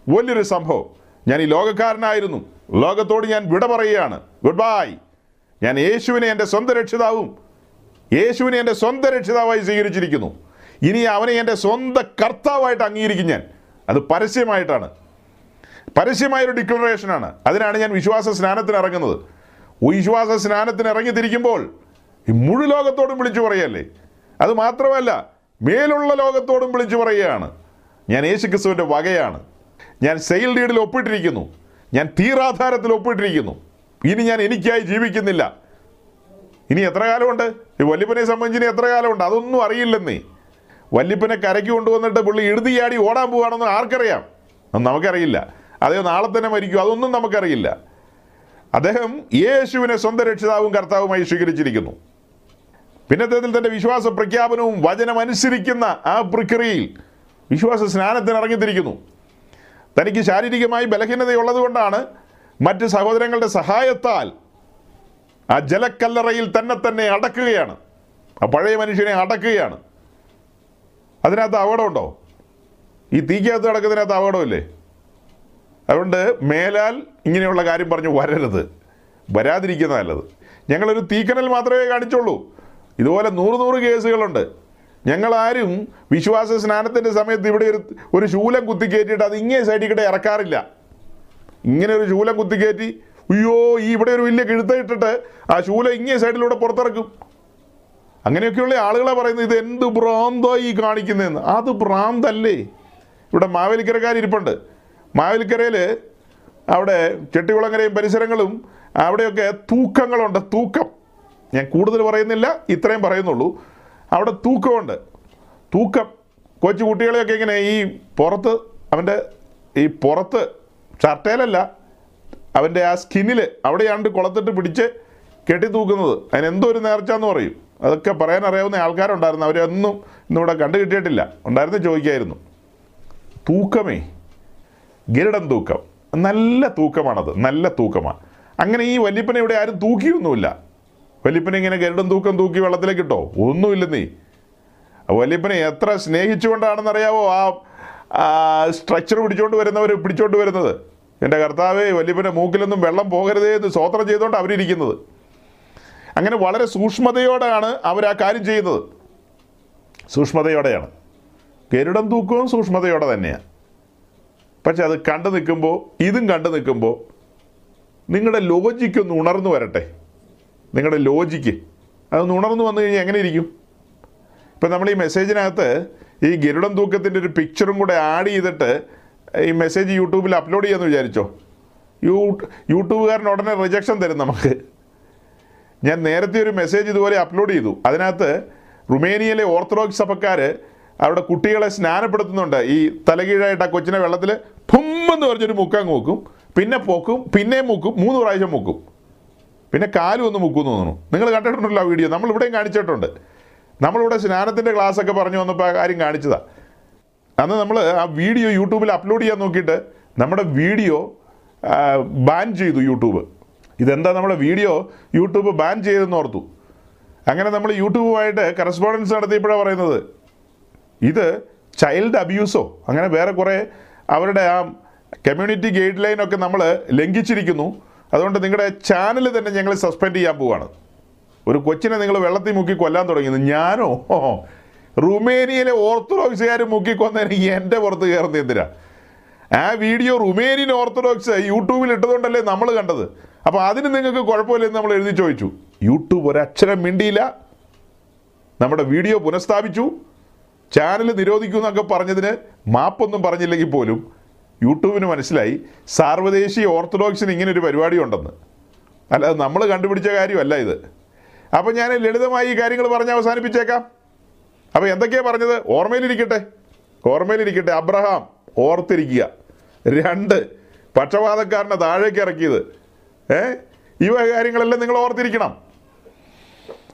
വലിയൊരു സംഭവം. ഞാൻ ഈ ലോകക്കാരനായിരുന്നു. ലോകത്തോട് ഞാൻ വിട പറയുകയാണ്. Good bye. ഞാൻ യേശുവിനെ എന്റെ സ്വന്തം രക്ഷിതാവും യേശുവിനെ എന്റെ സ്വന്തം രക്ഷിതാവായി സ്വീകരിച്ചിരിക്കുന്നു. ഇനി അവനെ എന്റെ സ്വന്തം കർത്താവായിട്ട് അംഗീകരിക്കും ഞാൻ. അത് പരസ്യമായിട്ടാണ്. പരസ്യമായൊരു ഡിക്ലറേഷനാണ്. അതിനാണ് ഞാൻ വിശ്വാസ സ്നാനത്തിന് ഇറങ്ങുന്നത്. വിശ്വാസ സ്നാനത്തിന് ഇറങ്ങി തിരിക്കുമ്പോൾ ഈ മുഴു ലോകത്തോടും വിളിച്ചു പറയല്ലേ അത് മാത്രമല്ല മേലുള്ള ലോകത്തോടും വിളിച്ചു പറയുകയാണ്. ഞാൻ യേശുക്രിസ്തുവിന്റെ വകയാണ്. ഞാൻ സെയിൽ ഡീഡിൽ ഒപ്പിട്ടിരിക്കുന്നു. ഞാൻ തീരാധാരത്തിൽ ഒപ്പിട്ടിരിക്കുന്നു. ഇനി ഞാൻ എനിക്കായി ജീവിക്കുന്നില്ല. ഇനി എത്ര കാലമുണ്ട്? ഈ വല്യപ്പനെ സംബന്ധിച്ച് ഇനി എത്ര കാലമുണ്ട്? അതൊന്നും അറിയില്ലെന്നേ. വല്യപ്പനെ കരയ്ക്ക് കൊണ്ടുവന്നിട്ട് പുള്ളി എഴുതിയാടി ഓടാൻ പോവാണെന്ന് ആർക്കറിയാം? നമുക്കറിയില്ല. അതേ നാളെ തന്നെ മരിക്കും അതൊന്നും നമുക്കറിയില്ല. അദ്ദേഹം യേശുവിനെ സ്വന്തം രക്ഷിതാവും കർത്താവുമായി സ്വീകരിച്ചിരിക്കുന്നു. പിന്നത്തേതിൽ തന്റെ വിശ്വാസ പ്രഖ്യാപനവും വചനമനുസരിക്കുന്ന ആ പ്രക്രിയയിൽ വിശ്വാസ സ്നാനത്തിന് ഇറങ്ങിത്തിരിക്കുന്നു. തനിക്ക് ശാരീരികമായി ബലഹീനതയുള്ളത് കൊണ്ടാണ് മറ്റ് സഹോദരങ്ങളുടെ സഹായത്താൽ ആ ജലക്കല്ലറയിൽ തന്നെ തന്നെ അടക്കുകയാണ്. ആ പഴയ മനുഷ്യനെ അടക്കുകയാണ്. അതിനകത്ത് അപകടമുണ്ടോ ഈ തീക്കകത്ത് കിടക്കുന്നതിനകത്ത് അപകടമില്ലേ അതുകൊണ്ട് മേലാൽ ഇങ്ങനെയുള്ള കാര്യം പറഞ്ഞു വരരുത്. വരാതിരിക്കുന്ന നല്ലത്. ഞങ്ങളൊരു തീക്കനൽ മാത്രമേ കാണിച്ചുള്ളൂ. ഇതുപോലെ നൂറ് നൂറ് കേസുകളുണ്ട്. ഞങ്ങളാരും വിശ്വാസ സ്നാനത്തിന്റെ സമയത്ത് ഇവിടെ ഒരു ഒരു ശൂലം കുത്തിക്കയറ്റിയിട്ട് അത് ഇങ്ങേ സൈഡിൽ ഇറക്കാറില്ല. ഇങ്ങനെ ഒരു ശൂലം കുത്തിക്കയറ്റി അയ്യോ ഈ ഇവിടെ ഒരു വലിയ കിഴുത്തയിട്ടിട്ട് ആ ശൂലം ഇങ്ങേ സൈഡിലൂടെ പുറത്തിറക്കും. അങ്ങനെയൊക്കെയുള്ള ആളുകളെ പറയുന്നത് ഇത് എന്ത് ഭ്രാന്തോ ഈ കാണിക്കുന്നതെന്ന്. അത് ഭ്രാന്തല്ലേ. ഇവിടെ മാവേലിക്കരക്കാർ ഇരിപ്പുണ്ട് മാവേലിക്കരയിൽ അവിടെ ചെട്ടികുളങ്ങരയും പരിസരങ്ങളും അവിടെയൊക്കെ തൂക്കങ്ങളുണ്ട്. തൂക്കം. ഞാൻ കൂടുതൽ പറയുന്നില്ല ഇത്രയും പറയുന്നുള്ളൂ. അവിടെ തൂക്കമുണ്ട്. തൂക്കം. കൊച്ചു കുട്ടികളെയൊക്കെ ഇങ്ങനെ ഈ പുറത്ത് അവന്റെ ഈ പുറത്ത് ഷർട്ടേലല്ല അവന്റെ ആ സ്കിന്നിൽ അവിടെയാണ്ട് കുളത്തിട്ട് പിടിച്ച് കെട്ടി തൂക്കുന്നത് അതിന് എന്തോ ഒരു നേർച്ച എന്ന് പറയും. അതൊക്കെ പറയാൻ അറിയാവുന്ന ആൾക്കാരുണ്ടായിരുന്നു. അവരൊന്നും ഇന്നിവിടെ ഇവിടെ കണ്ടു കിട്ടിയിട്ടില്ല ഉണ്ടായിരുന്നു ചോദിക്കായിരുന്നു. തൂക്കമേ. ഗരുഡൻ തൂക്കം. നല്ല തൂക്കമാണത്. നല്ല തൂക്കമാണ് അങ്ങനെ ഈ വല്യപ്പനെ ഇവിടെ ആരും തൂക്കിയൊന്നുമില്ല. വല്യപ്പനെ ഇങ്ങനെ ഗരുഡൻ തൂക്കം തൂക്കി വെള്ളത്തിലേക്ക് ഇട്ടോ? നീ. വല്യപ്പനെ എത്ര സ്നേഹിച്ചുകൊണ്ടാണെന്നറിയാവോ ആ സ്ട്രക്ചർ പിടിച്ചോണ്ട് വരുന്നവർ പിടിച്ചോണ്ട് വരുന്നത്? എന്റെ കർത്താവേ വല്യപ്പന്റെ മൂക്കിലൊന്നും വെള്ളം പോകരുതേ എന്ന് സ്വോത്രം ചെയ്തുകൊണ്ട് അവരിയ്ക്കുന്നത് അങ്ങനെ വളരെ സൂക്ഷ്മതയോടെയാണ് അവർ ആ കാര്യം ചെയ്യുന്നത്. സൂക്ഷ്മതയോടെയാണ്. ഗരുഡൻ തൂക്കവും സൂക്ഷ്മതയോടെ തന്നെയാണ് പക്ഷെ അത് കണ്ടു നിൽക്കുമ്പോൾ ഇതും കണ്ടു നിൽക്കുമ്പോൾ നിങ്ങളുടെ ലോജിക്ക് ഒന്ന് ഉണർന്നു വരട്ടെ. നിങ്ങളുടെ ലോജിക്ക് അതൊന്ന് ഉണർന്നു വന്നു കഴിഞ്ഞാൽ എങ്ങനെ ഇരിക്കും? ഇപ്പം നമ്മൾ ഈ മെസ്സേജിനകത്ത് ഈ ഗരുഡം തൂക്കത്തിന്റെ ഒരു പിക്ചറും കൂടെ ആഡ് ചെയ്തിട്ട് ഈ മെസ്സേജ് യൂട്യൂബിൽ അപ്ലോഡ് ചെയ്യാമെന്ന് വിചാരിച്ചോ? യൂ യൂട്യൂബുകാരൻ ഉടനെ റിജക്ഷൻ തരും നമുക്ക്. ഞാൻ നേരത്തെ ഒരു മെസ്സേജ് ഇതുപോലെ അപ്ലോഡ് ചെയ്തു. അതിനകത്ത് റുമേനിയയിലെ ഓർത്തഡോക്സ് സഭക്കാർ അവിടെ കുട്ടികളെ സ്നാനപ്പെടുത്തുന്നുണ്ട്. ഈ തലകീഴായിട്ട് ആ കൊച്ചിനെ വെള്ളത്തിൽ പുമ്മെന്ന് പറഞ്ഞൊരു മുക്കങ്ങ് മുക്കും പിന്നെ പൊക്കും പിന്നെയും മുക്കും മൂന്ന് പ്രാവശ്യം മുക്കും. പിന്നെ കാലും ഒന്ന് മുക്കുമെന്ന് തോന്നുന്നു. നിങ്ങൾ കണ്ടിട്ടുണ്ടല്ലോ ആ വീഡിയോ. നമ്മൾ ഇവിടെയും കാണിച്ചിട്ടുണ്ട്. നമ്മളിവിടെ സ്നാനത്തിന്റെ ക്ലാസ്സൊക്കെ പറഞ്ഞു വന്നപ്പോൾ ആ കാര്യം കാണിച്ചതാണ് അന്ന് നമ്മൾ ആ വീഡിയോ യൂട്യൂബിൽ അപ്ലോഡ് ചെയ്യാൻ നോക്കിയിട്ട് നമ്മുടെ വീഡിയോ ബാൻ ചെയ്തു യൂട്യൂബ്. ഇതെന്താ നമ്മുടെ വീഡിയോ? യൂട്യൂബ് ബാൻ ചെയ്തെന്ന് ഓർത്തു. അങ്ങനെ നമ്മൾ യൂട്യൂബുമായിട്ട് കറസ്പോണ്ടൻസ് നടത്തിയപ്പോഴാണ് പറയുന്നത്. ഇത് ചൈൽഡ് അബ്യൂസോ അങ്ങനെ വേറെ കുറേ അവരുടെ ആ കമ്മ്യൂണിറ്റി ഗൈഡ് ലൈനൊക്കെ നമ്മൾ ലംഘിച്ചിരിക്കുന്നു. അതുകൊണ്ട് നിങ്ങളുടെ ചാനൽ തന്നെ ഞങ്ങൾ സസ്പെൻഡ് ചെയ്യാൻ പോവാണ്. ഒരു കൊച്ചിനെ നിങ്ങൾ വെള്ളത്തിൽ മുക്കി കൊല്ലാൻ തുടങ്ങിയത്. ഞാനോ? റുമേനിയയിലെ ഓർത്തഡോക്സുകാർ മുക്കി കൊന്നതിന് എന്റെ പുറത്ത് കയറുന്നത് എന്തിനാ? ആ വീഡിയോ റുമേനിയൻ ഓർത്തഡോക്സ് യൂട്യൂബിൽ ഇട്ടതുകൊണ്ടല്ലേ നമ്മൾ കണ്ടത്. അപ്പോൾ അതിന് നിങ്ങൾക്ക് കുഴപ്പമില്ലെന്ന് നമ്മൾ എഴുതി ചോദിച്ചു. യൂട്യൂബ് ഒരക്ഷരം മിണ്ടിയില്ല. നമ്മുടെ വീഡിയോ പുനഃസ്ഥാപിച്ചു. ചാനൽ നിരോധിക്കൂ എന്നൊക്കെ പറഞ്ഞതിന് മാപ്പൊന്നും പറഞ്ഞില്ലെങ്കിൽ പോലും യൂട്യൂബിന് മനസ്സിലായി സാർവദേശീയ ഓർത്തഡോക്സിന് ഇങ്ങനെ ഒരു പരിപാടി ഉണ്ടെന്ന് അല്ലാതെ നമ്മൾ കണ്ടുപിടിച്ച കാര്യമല്ല ഇത്. അപ്പം ഞാൻ ലളിതമായി ഈ കാര്യങ്ങൾ പറഞ്ഞ് അവസാനിപ്പിച്ചേക്കാം. അപ്പോൾ എന്തൊക്കെയാണ് പറഞ്ഞത്? ഓർമ്മയിലിരിക്കട്ടെ. ഓർമ്മയിലിരിക്കട്ടെ. അബ്രഹാം ഓർത്തിരിക്കുക. രണ്ട് പക്ഷപാതക്കാരനെ താഴേക്ക് ഇറക്കിയത്. ഏ? ഇവ കാര്യങ്ങളെല്ലാം നിങ്ങൾ ഓർത്തിരിക്കണം.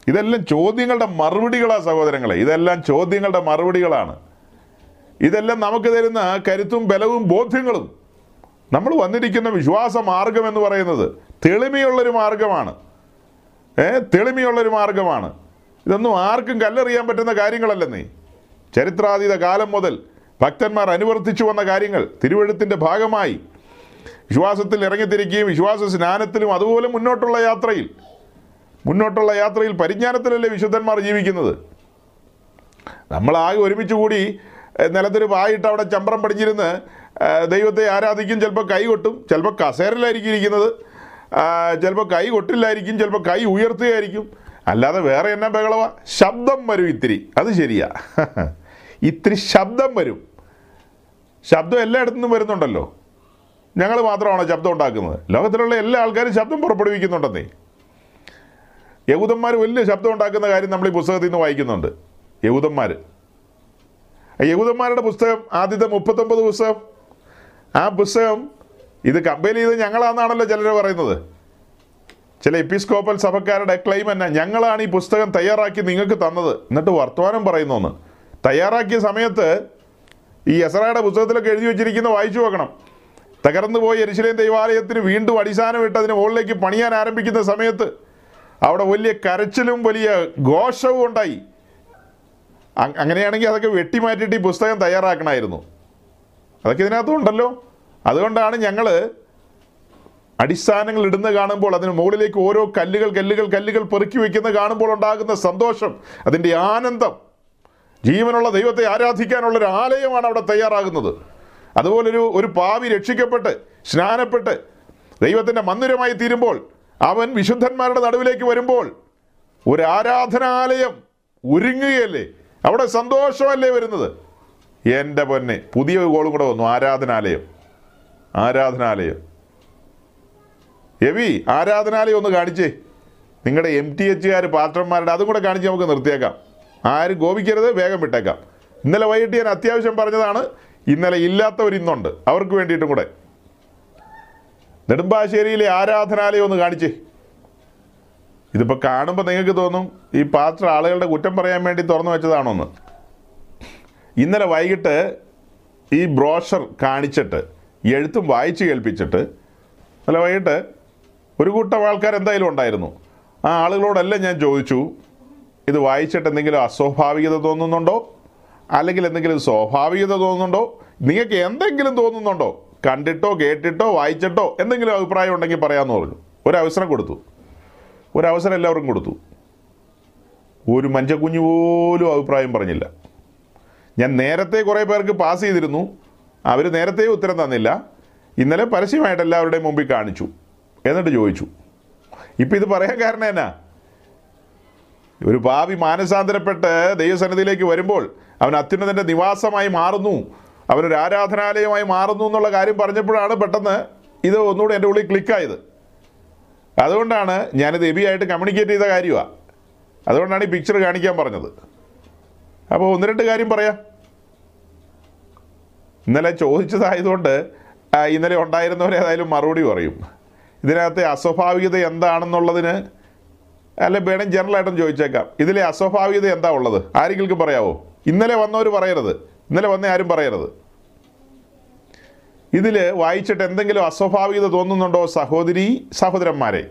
ഇതെല്ലാം ചോദ്യങ്ങളുടെ മറുപടികളാണ് സഹോദരങ്ങളെ. ഇതെല്ലാം ചോദ്യങ്ങളുടെ മറുപടികളാണ്. ഇതെല്ലാം നമുക്ക് തരുന്ന കരുത്തും ബലവും ബോധ്യങ്ങളും. നമ്മൾ വന്നിരിക്കുന്ന വിശ്വാസ മാർഗം എന്ന് പറയുന്നത് തെളിമയുള്ളൊരു മാർഗമാണ്. ഏ തെളിമയുള്ളൊരു മാർഗമാണ്. ഇതൊന്നും ആർക്കും കല്ലെറിയാൻ പറ്റുന്ന കാര്യങ്ങളല്ല കാര്യങ്ങളല്ലെന്നേ ചരിത്രാതീത കാലം മുതൽ ഭക്തന്മാർ അനുവർത്തിച്ചു വന്ന കാര്യങ്ങൾ തിരുവഴുത്തിന്റെ ഭാഗമായി. വിശ്വാസത്തിൽ ഇറങ്ങിത്തിരിക്കുകയും വിശ്വാസ സ്നാനത്തിലും അതുപോലെ മുന്നോട്ടുള്ള യാത്രയിൽ മുന്നോട്ടുള്ള യാത്രയിൽ പരിജ്ഞാനത്തിലല്ലേ വിശുദ്ധന്മാർ ജീവിക്കുന്നത്? നമ്മളാകെ ഒരുമിച്ച് കൂടി നിലത്തൊരു വായിട്ട് അവിടെ ചമ്പ്രം പടിഞ്ഞിരുന്ന് ദൈവത്തെ ആരാധിക്കും ചിലപ്പോൾ കൈ കൊട്ടും ചിലപ്പോൾ കസേരയിലായിരിക്കും ഇരിക്കുന്നത് ചിലപ്പോൾ കൈ കൊട്ടില്ലായിരിക്കും ചിലപ്പോൾ കൈ ഉയർത്തുകയായിരിക്കും. അല്ലാതെ വേറെ എന്നാ ബഹളവ? ശബ്ദം വരും ഇത്തിരി. അത് ശരിയാ. ഇത്തിരി ശബ്ദം വരും. ശബ്ദം എല്ലായിടത്തു നിന്നും വരുന്നുണ്ടല്ലോ. ഞങ്ങൾ മാത്രമാണോ ശബ്ദം ഉണ്ടാക്കുന്നത്? ലോകത്തിലുള്ള എല്ലാ ആൾക്കാരും ശബ്ദം പുറപ്പെടുവിക്കുന്നുണ്ടെന്നേ. യഹൂദന്മാർ വലിയ ശബ്ദം ഉണ്ടാക്കുന്ന കാര്യം നമ്മൾ ഈ പുസ്തകത്തിൽ നിന്ന് വായിക്കുന്നുണ്ട്. യഹൂദന്മാർ യഹൂദന്മാരുടെ പുസ്തകം ആദ്യത്തെ മുപ്പത്തൊമ്പത് പുസ്തകം ആ പുസ്തകം ഇത് കമ്പയർ ചെയ്ത് ഞങ്ങളാണെന്നാണല്ലോ ചിലർ പറയുന്നത്. ചില എപ്പിസ്കോപ്പൽ സഭക്കാരുടെ ക്ലെയിം എന്നാ ഞങ്ങളാണ് ഈ പുസ്തകം തയ്യാറാക്കി നിങ്ങൾക്ക് തന്നത്. എന്നിട്ട് വർത്തമാനം പറയുന്നു തയ്യാറാക്കിയ സമയത്ത് ഈ എസറയുടെ പുസ്തകത്തിലൊക്കെ എഴുതി വെച്ചിരിക്കുന്ന വായിച്ചു നോക്കണം. തകർന്നു പോയി എരിശിലേം ദൈവാലയത്തിന് വീണ്ടും അടിസ്ഥാനം ഇട്ട് അതിന് മുകളിലേക്ക് പണിയാൻ ആരംഭിക്കുന്ന സമയത്ത് അവിടെ വലിയ കരച്ചിലും വലിയ ഘോഷവും ഉണ്ടായി. അങ്ങനെയാണെങ്കിൽ അതൊക്കെ വെട്ടിമാറ്റിയിട്ട് ഈ പുസ്തകം തയ്യാറാക്കണമായിരുന്നു. അതൊക്കെ ഇതിനകത്തുണ്ടല്ലോ അതുകൊണ്ടാണ് ഞങ്ങൾ അടിസ്ഥാനങ്ങൾ ഇടുന്ന കാണുമ്പോൾ അതിന് മുകളിലേക്ക് ഓരോ കല്ലുകൾ കല്ലുകൾ കല്ലുകൾ പെറുക്കി വയ്ക്കുന്ന കാണുമ്പോൾ ഉണ്ടാകുന്ന സന്തോഷം അതിന്റെ ആനന്ദം ജീവനുള്ള ദൈവത്തെ ആരാധിക്കാനുള്ള ഒരു ആലയമാണ് അവിടെ തയ്യാറാകുന്നത്. അതുപോലൊരു ഒരു പാവി രക്ഷിക്കപ്പെട്ട് സ്നാനപ്പെട്ട് ദൈവത്തിന്റെ മന്ദിരമായി തീരുമ്പോൾ അവൻ വിശുദ്ധന്മാരുടെ നടുവിലേക്ക് വരുമ്പോൾ ഒരു ആരാധനാലയം ഒരുങ്ങുകയല്ലേ? അവിടെ സന്തോഷമല്ലേ വരുന്നത്? എന്റെ പൊന്നെ പുതിയ ഗോളും കൂടെ വന്നു. ആരാധനാലയം. ആരാധനാലയം. എവി ആരാധനാലയം ഒന്ന് കാണിച്ചേ. നിങ്ങളുടെ എം ടി എച്ചുകാർ പാത്രന്മാരുടെ അതും കൂടെ കാണിച്ച് നമുക്ക് നിർത്തിയേക്കാം. ആരും ഗോപിക്കരുത് വേഗം വിട്ടേക്കാം. ഇന്നലെ വൈകിട്ട് ഞാൻ അത്യാവശ്യം പറഞ്ഞതാണ് ഇന്നലെ ഇല്ലാത്തവർ ഇന്നുണ്ട്. അവർക്ക് വേണ്ടിയിട്ടും കൂടെ. നെടുമ്പാശ്ശേരിയിലെ ആരാധനാലയം ഒന്ന് കാണിച്ചേ. ഇതിപ്പോൾ കാണുമ്പോൾ നിങ്ങൾക്ക് തോന്നും ഈ പാത്ര ആളുകളുടെ കുറ്റം പറയാൻ വേണ്ടി തുറന്നു വെച്ചതാണോ എന്ന് ഇന്നലെ വൈകിട്ട് ഈ ബ്രോഷർ കാണിച്ചിട്ട് എഴുത്തും വായിച്ച് കേൾപ്പിച്ചിട്ട് അല്ല വൈകിട്ട് ഒരു കൂട്ടം ആൾക്കാർ എന്തായാലും ഉണ്ടായിരുന്നു. ആ ആളുകളോടെല്ലാം ഞാൻ ചോദിച്ചു ഇത് വായിച്ചിട്ട് എന്തെങ്കിലും അസ്വാഭാവികത തോന്നുന്നുണ്ടോ? അല്ലെങ്കിൽ എന്തെങ്കിലും സ്വാഭാവികത തോന്നുന്നുണ്ടോ? നിങ്ങൾക്ക് എന്തെങ്കിലും തോന്നുന്നുണ്ടോ? കണ്ടിട്ടോ കേട്ടിട്ടോ വായിച്ചിട്ടോ എന്തെങ്കിലും അഭിപ്രായം ഉണ്ടെങ്കിൽ പറയാമെന്ന് പറഞ്ഞു. ഒരവസരം കൊടുത്തു. ഒരവസരം എല്ലാവർക്കും കൊടുത്തു. ഒരു മഞ്ചക്കുഞ്ഞു പോലും അഭിപ്രായം പറഞ്ഞില്ല. ഞാൻ നേരത്തെ കുറേ പേർക്ക് പാസ് ചെയ്തിരുന്നു. അവർ നേരത്തെ ഉത്തരം തന്നില്ല. ഇന്നലെ പരസ്യമായിട്ട് എല്ലാവരുടെയും മുമ്പിൽ കാണിച്ചു. എന്നിട്ട് ചോദിച്ചു. ഇപ്പം ഇത് പറയാൻ കാരണം എന്നാ? ഒരു ഭാവി മാനസാന്തരപ്പെട്ട് ദൈവസന്നിധിയിലേക്ക് വരുമ്പോൾ അവൻ അത്യുന്നതന്റെ നിവാസമായി മാറുന്നു. അവനൊരു ആരാധനാലയമായി മാറുന്നു എന്നുള്ള കാര്യം പറഞ്ഞപ്പോഴാണ് പെട്ടെന്ന് ഇത് ഒന്നുകൂടെ എന്റെ ഉള്ളിൽ ക്ലിക്കായത്. അതുകൊണ്ടാണ് ഞാനിത് എബിയായിട്ട് കമ്മ്യൂണിക്കേറ്റ് ചെയ്ത കാര്യമാണ് അതുകൊണ്ടാണ് ഈ പിക്ചർ കാണിക്കാൻ പറഞ്ഞത്. അപ്പോൾ ഒന്ന് രണ്ട് കാര്യം പറയാം. ഇന്നലെ ചോദിച്ചതായതുകൊണ്ട് ഇന്നലെ ഉണ്ടായിരുന്നവരെ ഏതായാലും മറുപടി പറയും. ഇതിനകത്തെ അസ്വാഭാവികത എന്താണെന്നുള്ളതിന് അല്ല വേണം ജനറലായിട്ടും ചോദിച്ചേക്കാം. ഇതിലെ അസ്വാഭാവികത എന്താ ഉള്ളത്? ആരെങ്കിലും പറയാവോ? ഇന്നലെ വന്നവർ പറയരുത്. ഇന്നലെ വന്ന ആരും പറയരുത്. ഇതിൽ വായിച്ചിട്ട് എന്തെങ്കിലും അസ്വാഭാവികത തോന്നുന്നുണ്ടോ സഹോദരി സഹോദരന്മാരെ?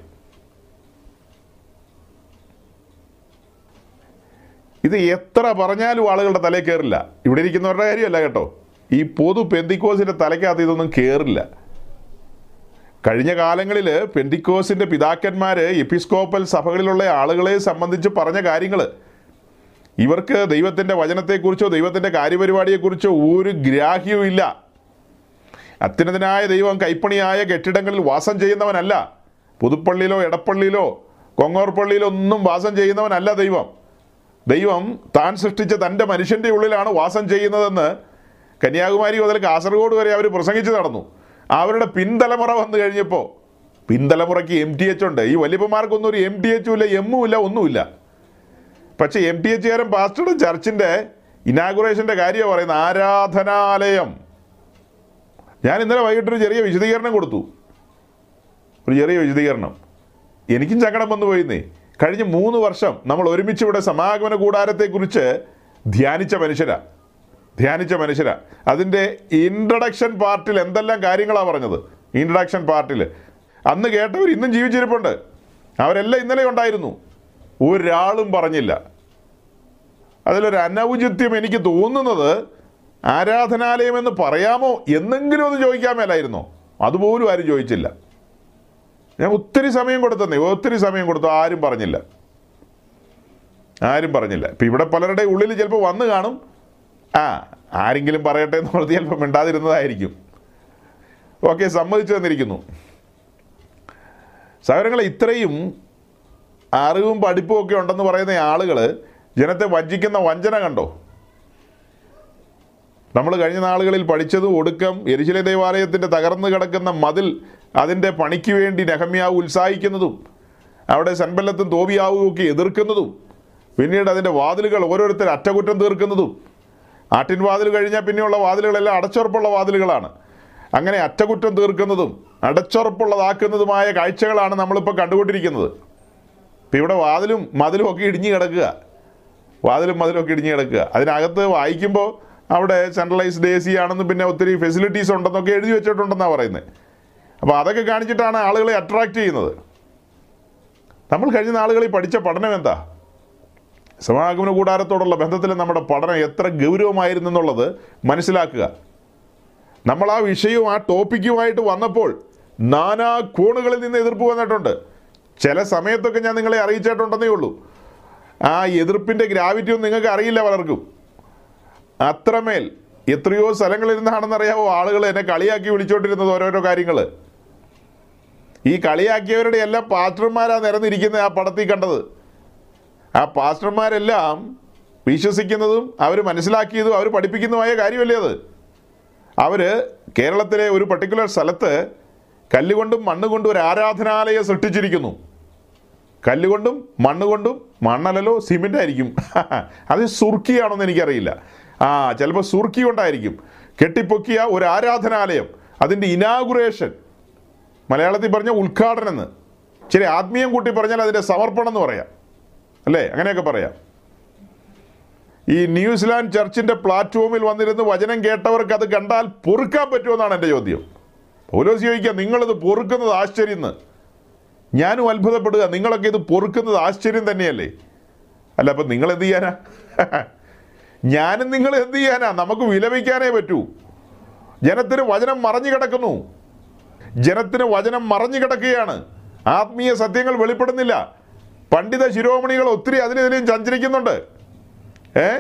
ഇത് എത്ര പറഞ്ഞാലും ആളുകളുടെ തലയിൽ കയറില്ല ഇവിടെ ഇരിക്കുന്നവരുടെ കാര്യമല്ല കേട്ടോ. ഈ പൊതു പെന്തിക്കോസിന്റെ തലയ്ക്കകത്ത് ഇതൊന്നും കയറില്ല കഴിഞ്ഞ കാലങ്ങളിൽ പെന്തിക്കോസിന്റെ പിതാക്കന്മാര് എപ്പിസ്കോപ്പൽ സഭകളിലുള്ള ആളുകളെ സംബന്ധിച്ച് പറഞ്ഞ കാര്യങ്ങൾ ഇവർക്ക് ദൈവത്തിന്റെ വചനത്തെക്കുറിച്ചോ ദൈവത്തിന്റെ കാര്യപരിപാടിയെക്കുറിച്ചോ ഒരു ഗ്രാഹ്യവും ഇല്ല. അത്യുന്നതനായ ദൈവം കൈപ്പണിയായ കെട്ടിടങ്ങളിൽ വാസം ചെയ്യുന്നവനല്ല. പുതുപ്പള്ളിയിലോ എടപ്പള്ളിയിലോ കൊങ്ങോർപ്പള്ളിയിലോ ഒന്നും വാസം ചെയ്യുന്നവനല്ല ദൈവം. ദൈവം താൻ സൃഷ്ടിച്ച തന്റെ മനുഷ്യന്റെ ഉള്ളിലാണ് വാസം ചെയ്യുന്നതെന്ന് കന്യാകുമാരി മുതൽ കാസർഗോഡ് വരെ അവർ പ്രസംഗിച്ച് നടന്നു. അവരുടെ പിന്തലമുറ വന്നു കഴിഞ്ഞപ്പോൾ പിന്തലമുറയ്ക്ക് എം ടി എച്ച് ഉണ്ട്. ഈ വലിയപ്പന്മാർക്കൊന്നും ഒരു എം ടി എച്ചും ഇല്ല എമ്മും ഇല്ല ഒന്നുമില്ല. പക്ഷേ എം ടി എച്ച് കാരൻ പാസ്റ്ററും ചർച്ചിന്റെ ഇനാഗുറേഷന്റെ കാര്യമാണ് പറയുന്നത്. ആരാധനാലയം. ഞാൻ ഇന്നലെ വൈകിട്ടൊരു ചെറിയ വിശദീകരണം കൊടുത്തു. ഒരു ചെറിയ വിശദീകരണം. എനിക്കും ചങ്കടം വന്നു പോയിന്നേ. കഴിഞ്ഞ മൂന്ന് വർഷം നമ്മൾ ഒരുമിച്ച് ഇവിടെ സമാഗമന കൂടാരത്തെക്കുറിച്ച് ധ്യാനിച്ച മനുഷ്യരാ. ധ്യാനിച്ച മനുഷ്യരാ. അതിന്റെ ഇൻട്രഡക്ഷൻ പാർട്ടിൽ എന്തെല്ലാം കാര്യങ്ങളാണ് പറഞ്ഞത്? ഇൻട്രഡക്ഷൻ പാർട്ടിൽ അന്ന് കേട്ടവർ ഇന്നും ജീവിച്ചിരിപ്പുണ്ട്. അവരെല്ലാം ഇന്നലെ ഉണ്ടായിരുന്നു. ഒരാളും പറഞ്ഞില്ല. അതിലൊരു അനൗചിത്യം എനിക്ക് തോന്നുന്നത് ആരാധനാലയം എന്ന് പറയാമോ എന്നെങ്കിലും ഒന്ന് ചോദിക്കാൻ മേലായിരുന്നോ. അതുപോലും ആരും ചോദിച്ചില്ല. ഞാൻ ഒത്തിരി സമയം കൊടുത്തന്നേ ഒത്തിരി സമയം കൊടുത്തു ആരും പറഞ്ഞില്ല. ആരും പറഞ്ഞില്ല. ഇപ്പം ഇവിടെ പലരുടെ ഉള്ളിൽ ചിലപ്പോൾ വന്ന് കാണും. ആ ആരെങ്കിലും പറയട്ടെ എന്ന് പറഞ്ഞ് ചിലപ്പോൾ മിണ്ടാതിരുന്നതായിരിക്കും. ഓക്കെ സമ്മതിച്ചു തന്നിരിക്കുന്നു. സഹോദരങ്ങളെ ഇത്രയും അറിവും പഠിപ്പും ഒക്കെ ഉണ്ടെന്ന് പറയുന്ന ആളുകൾ ജനത്തെ വഞ്ചിക്കുന്ന വഞ്ചന കണ്ടോ? നമ്മൾ കഴിഞ്ഞ നാളുകളിൽ പഠിച്ചത് ഒടുക്കം എരിശിലെ ദേവാലയത്തിന്റെ തകർന്നു കിടക്കുന്ന മതിൽ അതിന്റെ പണിക്ക് വേണ്ടി നെഹമ്യാവ് ഉത്സാഹിക്കുന്നതും അവിടെ സെൻബല്ലത്തും തോബിയാവും ഒക്കെ എതിർക്കുന്നതും പിന്നീട് അതിന്റെ വാതിലുകൾ ഓരോരുത്തർ അറ്റകുറ്റം തീർക്കുന്നതും. ആട്ടിൻ വാതിൽ കഴിഞ്ഞാൽ പിന്നെയുള്ള വാതിലുകളെല്ലാം അടച്ചുറപ്പുള്ള വാതിലുകളാണ്. അങ്ങനെ അറ്റകുറ്റം തീർക്കുന്നതും അടച്ചുറപ്പുള്ളതാക്കുന്നതുമായ കാഴ്ചകളാണ് നമ്മളിപ്പോൾ കണ്ടുകൊണ്ടിരിക്കുന്നത്. ഇപ്പം ഇവിടെ വാതിലും മതിലും ഒക്കെ ഇടിഞ്ഞ് കിടക്കുക. വാതിലും മതിലും ഒക്കെ ഇടിഞ്ഞ് കിടക്കുക. അതിനകത്ത് വായിക്കുമ്പോൾ അവിടെ സെൻട്രലൈസ്ഡ് എ സി ആണെന്നും പിന്നെ ഒത്തിരി ഫെസിലിറ്റീസ് ഉണ്ടെന്നൊക്കെ എഴുതി വെച്ചിട്ടുണ്ടെന്നാണ് പറയുന്നത്. അപ്പോൾ അതൊക്കെ കാണിച്ചിട്ടാണ് ആളുകളെ അട്രാക്റ്റ് ചെയ്യുന്നത്. നമ്മൾ കഴിഞ്ഞ നാളുകളിൽ പഠിച്ച പഠനം എന്താ? സമാഗമന കൂടാരത്തോടുള്ള ബന്ധത്തിൽ നമ്മുടെ പഠനം എത്ര ഗൗരവമായിരുന്നു എന്നുള്ളത് മനസ്സിലാക്കുക. നമ്മൾ ആ വിഷയവും ആ ടോപ്പിക്കുമായിട്ട് വന്നപ്പോൾ നാനാ കോണുകളിൽ നിന്ന് എതിർപ്പ് വന്നിട്ടുണ്ട്. ചില സമയത്തൊക്കെ ഞാൻ നിങ്ങളെ അറിയിച്ചിട്ടുണ്ടെന്നേ ഉള്ളൂ. ആ എതിർപ്പിന്റെ ഗ്രാവിറ്റി ഒന്നും നിങ്ങൾക്ക് അറിയില്ല പലർക്കും. അത്രമേൽ എത്രയോ സ്ഥലങ്ങളിൽ അറിയാവോ ആളുകൾ എന്നെ കളിയാക്കി വിളിച്ചോണ്ടിരുന്നത് ഓരോരോ കാര്യങ്ങൾ. ഈ കളിയാക്കിയവരുടെ എല്ലാം പാസ്റ്റർമാരാ നിരന്നിരിക്കുന്നത് ആ പടത്തിൽ കണ്ടത്. ആ പാസ്റ്റർമാരെല്ലാം വിശ്വസിക്കുന്നതും അവർ മനസ്സിലാക്കിയതും അവർ പഠിപ്പിക്കുന്നതുമായ കാര്യമല്ലേ അത്. അവർ കേരളത്തിലെ ഒരു പർട്ടിക്കുലർ സ്ഥലത്ത് കല്ലുകൊണ്ടും മണ്ണുകൊണ്ടും ഒരു ആരാധനാലയം സൃഷ്ടിച്ചിരിക്കുന്നു. കല്ലുകൊണ്ടും മണ്ണുകൊണ്ടും മണ്ണല്ലല്ലോ സിമെന്റ് ആയിരിക്കും. അത് സുർക്കിയാണെന്ന് എനിക്കറിയില്ല. ആ ചിലപ്പോൾ സുർക്കി കൊണ്ടായിരിക്കും. കെട്ടിപ്പൊക്കിയ ഒരു ആരാധനാലയം അതിന്റെ ഇനാഗുറേഷൻ മലയാളത്തിൽ പറഞ്ഞ ഉദ്ഘാടനം എന്ന് ശരി ആത്മീയം കൂട്ടി പറഞ്ഞാൽ അതിന്റെ സമർപ്പണം എന്ന് പറയാം. അല്ലേ? അങ്ങനെയൊക്കെ പറയാം. ഈ ന്യൂസിലാൻഡ് ചർച്ചിന്റെ പ്ലാറ്റ്ഫോമിൽ വന്നിരുന്ന് വചനം കേട്ടവർക്ക് അത് കണ്ടാൽ പൊറുക്കാൻ പറ്റുമെന്നാണ് എന്റെ ചോദ്യം. പൗലോസ് ചോദിക്കുക നിങ്ങളിത് പൊറുക്കുന്നത് ആശ്ചര്യം ഞാനും അത്ഭുതപ്പെടുക നിങ്ങളൊക്കെ ഇത് പൊറുക്കുന്നത് ആശ്ചര്യം തന്നെയല്ലേ? അല്ല അപ്പം നിങ്ങൾ എന്ത് ചെയ്യാനാ? ഞാനും നിങ്ങൾ എന്ത് ചെയ്യാനാ? നമുക്ക് വിലപിക്കാനേ പറ്റൂ. ജനത്തിന് വചനം മറഞ്ഞു കിടക്കുന്നു. ജനത്തിന് വചനം മറഞ്ഞു കിടക്കുകയാണ്. ആത്മീയ സത്യങ്ങൾ വെളിപ്പെടുന്നില്ല. പണ്ഡിത ശിരോമണികൾ ഒത്തിരി അതിനെതിരെയും സഞ്ചരിക്കുന്നുണ്ട് ഏ?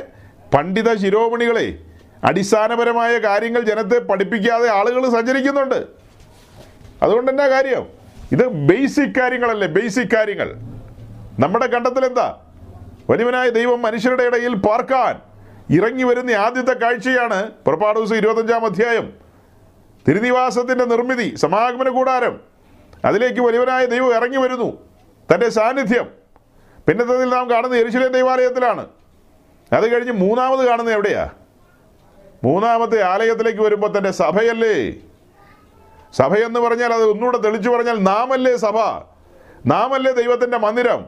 പണ്ഡിത ശിരോമണികളെ അടിസ്ഥാനപരമായ കാര്യങ്ങൾ ജനത്തെ പഠിപ്പിക്കാതെ ആളുകൾ സഞ്ചരിക്കുന്നുണ്ട്. അതുകൊണ്ട് എന്നാ കാര്യം? ഇത് ബേസിക് കാര്യങ്ങളല്ലേ ബേസിക് കാര്യങ്ങൾ. നമ്മുടെ കണ്ടത്തിൽ എന്താ വലിയവനായ ദൈവം മനുഷ്യരുടെ ഇടയിൽ പാർക്കാൻ ഇറങ്ങി വരുന്ന ആദ്യത്തെ കാഴ്ചയാണ് പുറപ്പാട് ദിവസം ഇരുപത്തഞ്ചാം അധ്യായം. തിരുനിവാസത്തിന്റെ നിർമ്മിതി സമാഗമന കൂടാരം. അതിലേക്ക് വലിയവനായ ദൈവം ഇറങ്ങി വരുന്നു തന്റെ സാന്നിധ്യം. പിന്നത്തതിൽ നാം കാണുന്ന എരിശിലെ ദൈവാലയത്തിലാണ്. അത് കഴിഞ്ഞ് മൂന്നാമത് കാണുന്നത് എവിടെയാ? മൂന്നാമത്തെ ആലയത്തിലേക്ക് വരുമ്പോൾ തന്റെ സഭയല്ലേ? സഭയെന്ന് പറഞ്ഞാൽ അത് ഒന്നുകൂടെ തെളിച്ചു പറഞ്ഞാൽ നാമല്ലേ സഭ. നാമല്ലേ ദൈവത്തിന്റെ മന്ദിരം.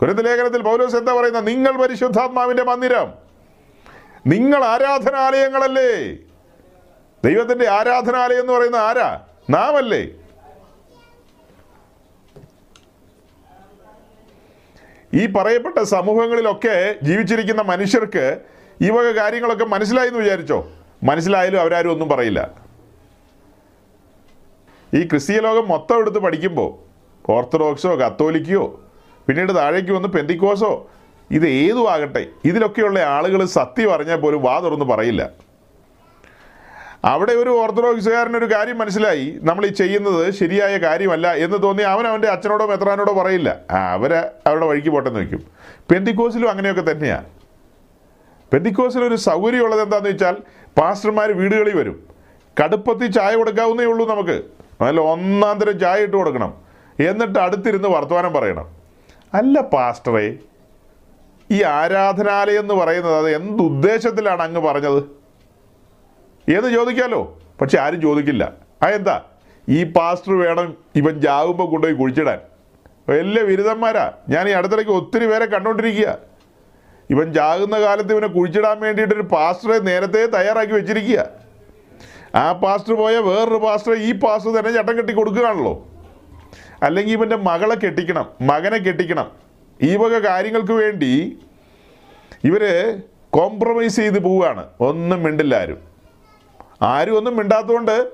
കുരുത്ത് ലേഖനത്തിൽ പൗലോസ് എന്താ പറയുന്ന നിങ്ങൾ പരിശുദ്ധാത്മാവിന്റെ മന്ദിരം. നിങ്ങൾ ആരാധനാലയങ്ങളല്ലേ. ദൈവത്തിന്റെ ആരാധനാലയം എന്ന് പറയുന്ന ആരാ? നാമല്ലേ. ഈ പറയപ്പെട്ട സമൂഹങ്ങളിലൊക്കെ ജീവിച്ചിരിക്കുന്ന മനുഷ്യർക്ക് ഈ വക കാര്യങ്ങളൊക്കെ മനസ്സിലായി എന്ന് വിചാരിച്ചോ? മനസ്സിലായാലും അവരാരും ഒന്നും പറയില്ല. ഈ ക്രിസ്തീയ ലോകം മൊത്തം എടുത്ത് പഠിക്കുമ്പോൾ ഓർത്തഡോക്സോ കത്തോലിക്കയോ പിന്നീട് താഴേക്ക് വന്ന് പെന്തിക്കോസോ ഇത് ഏതും ആകട്ടെ ഇതിലൊക്കെയുള്ള ആളുകൾ സത്യം അറിഞ്ഞാൽ പോലും വാ തുറന്ന് പറയില്ല. അവിടെ ഒരു ഓർത്തഡോക്സുകാരനൊരു കാര്യം മനസ്സിലായി. നമ്മൾ ഈ ചെയ്യുന്നത് ശരിയായ കാര്യമല്ല എന്ന് തോന്നി അവൻ അവന്റെ അച്ഛനോടോ മെത്രാനോടോ പറയില്ല. അവരെ അവരുടെ വഴിക്ക് പോട്ടെന്ന് വയ്ക്കും. പെന്തിക്കോസിലും അങ്ങനെയൊക്കെ തന്നെയാണ് പെന്തിക്കോസിലൊരു സൗകര്യമുള്ളത് എന്താണെന്ന് വെച്ചാൽ പാസ്റ്റർമാർ വീടുകളിൽ വരും. കടുപ്പത്തിൽ ചായ കൊടുക്കാവുന്നേ ഉള്ളൂ നമുക്ക്. നല്ല ഒന്നാം തരം ചായ ഇട്ട് കൊടുക്കണം. എന്നിട്ട് അടുത്തിരുന്ന് വർത്തമാനം പറയണം. അല്ല പാസ്റ്ററേ ഈ ആരാധനാലയം എന്ന് പറയുന്നത് അത് എന്തുദ്ദേശത്തിലാണ് അങ്ങ് പറഞ്ഞത്? ഏത് ചോദിക്കാലോ? പക്ഷെ ആരും ചോദിക്കില്ല. ആ എന്താ ഈ പാസ്റ്റർ വേണം ഇവൻ ജാകുമ്പോൾ കൊണ്ടുപോയി കുഴിച്ചിടാൻ. വലിയ ബിരുദന്മാരാ ഞാൻ ഈ അടുത്തിടയ്ക്ക് ഒത്തിരി പേരെ കണ്ടുകൊണ്ടിരിക്കുക ഇവൻ ജാകുന്ന കാലത്ത് ഇവനെ കുഴിച്ചിടാൻ വേണ്ടിയിട്ട് ഒരു പാസ്റ്ററെ നേരത്തെ തയ്യാറാക്കി വെച്ചിരിക്കുക. ആ പാസ്റ്റർ പോയ വേറൊരു പാസ്റ്റർ ഈ പാസ്റ്റർ തന്നെ ചട്ടം കെട്ടി കൊടുക്കുകയാണല്ലോ. അല്ലെങ്കിൽ ഇവന്റെ മകളെ കെട്ടിക്കണം മകനെ കെട്ടിക്കണം. ഈ വക കാര്യങ്ങൾക്ക് വേണ്ടി ഇവർ കോംപ്രമൈസ് ചെയ്ത് പോവുകയാണ്. ഒന്നും മിണ്ടില്ല ആരും. ആരും ഒന്നും മിണ്ടാത്തതുകൊണ്ട്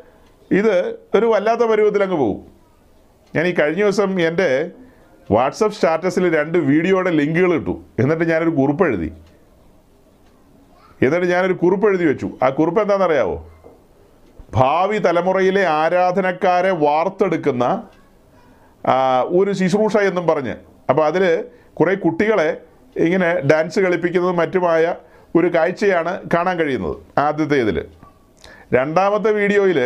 ഇത് ഒരു വല്ലാത്ത പരുവത്തിൽ അങ്ങ് പോകും. ഞാൻ ഈ കഴിഞ്ഞ ദിവസം എന്റെ വാട്സപ്പ് സ്റ്റാറ്റസിൽ രണ്ട് വീഡിയോയുടെ ലിങ്കുകൾ ഇട്ടു. എന്നിട്ട് ഞാനൊരു കുറിപ്പ് എഴുതി. എന്നിട്ട് ഞാനൊരു കുറിപ്പ് എഴുതി വെച്ചു. ആ കുറിപ്പ് എന്താണെന്നറിയാവോ? ഭാവി തലമുറയിലെ ആരാധനക്കാരെ വാർത്തെടുക്കുന്ന ഒരു ശുശ്രൂഷ എന്നും പറഞ്ഞ്. അപ്പോൾ അതിൽ കുറേ കുട്ടികളെ ഇങ്ങനെ ഡാൻസ് കളിപ്പിക്കുന്നതും മറ്റുമായ ഒരു കാഴ്ചയാണ് കാണാൻ കഴിയുന്നത് ആദ്യത്തെ ഇതിൽ രണ്ടാമത്തെ വീഡിയോയിൽ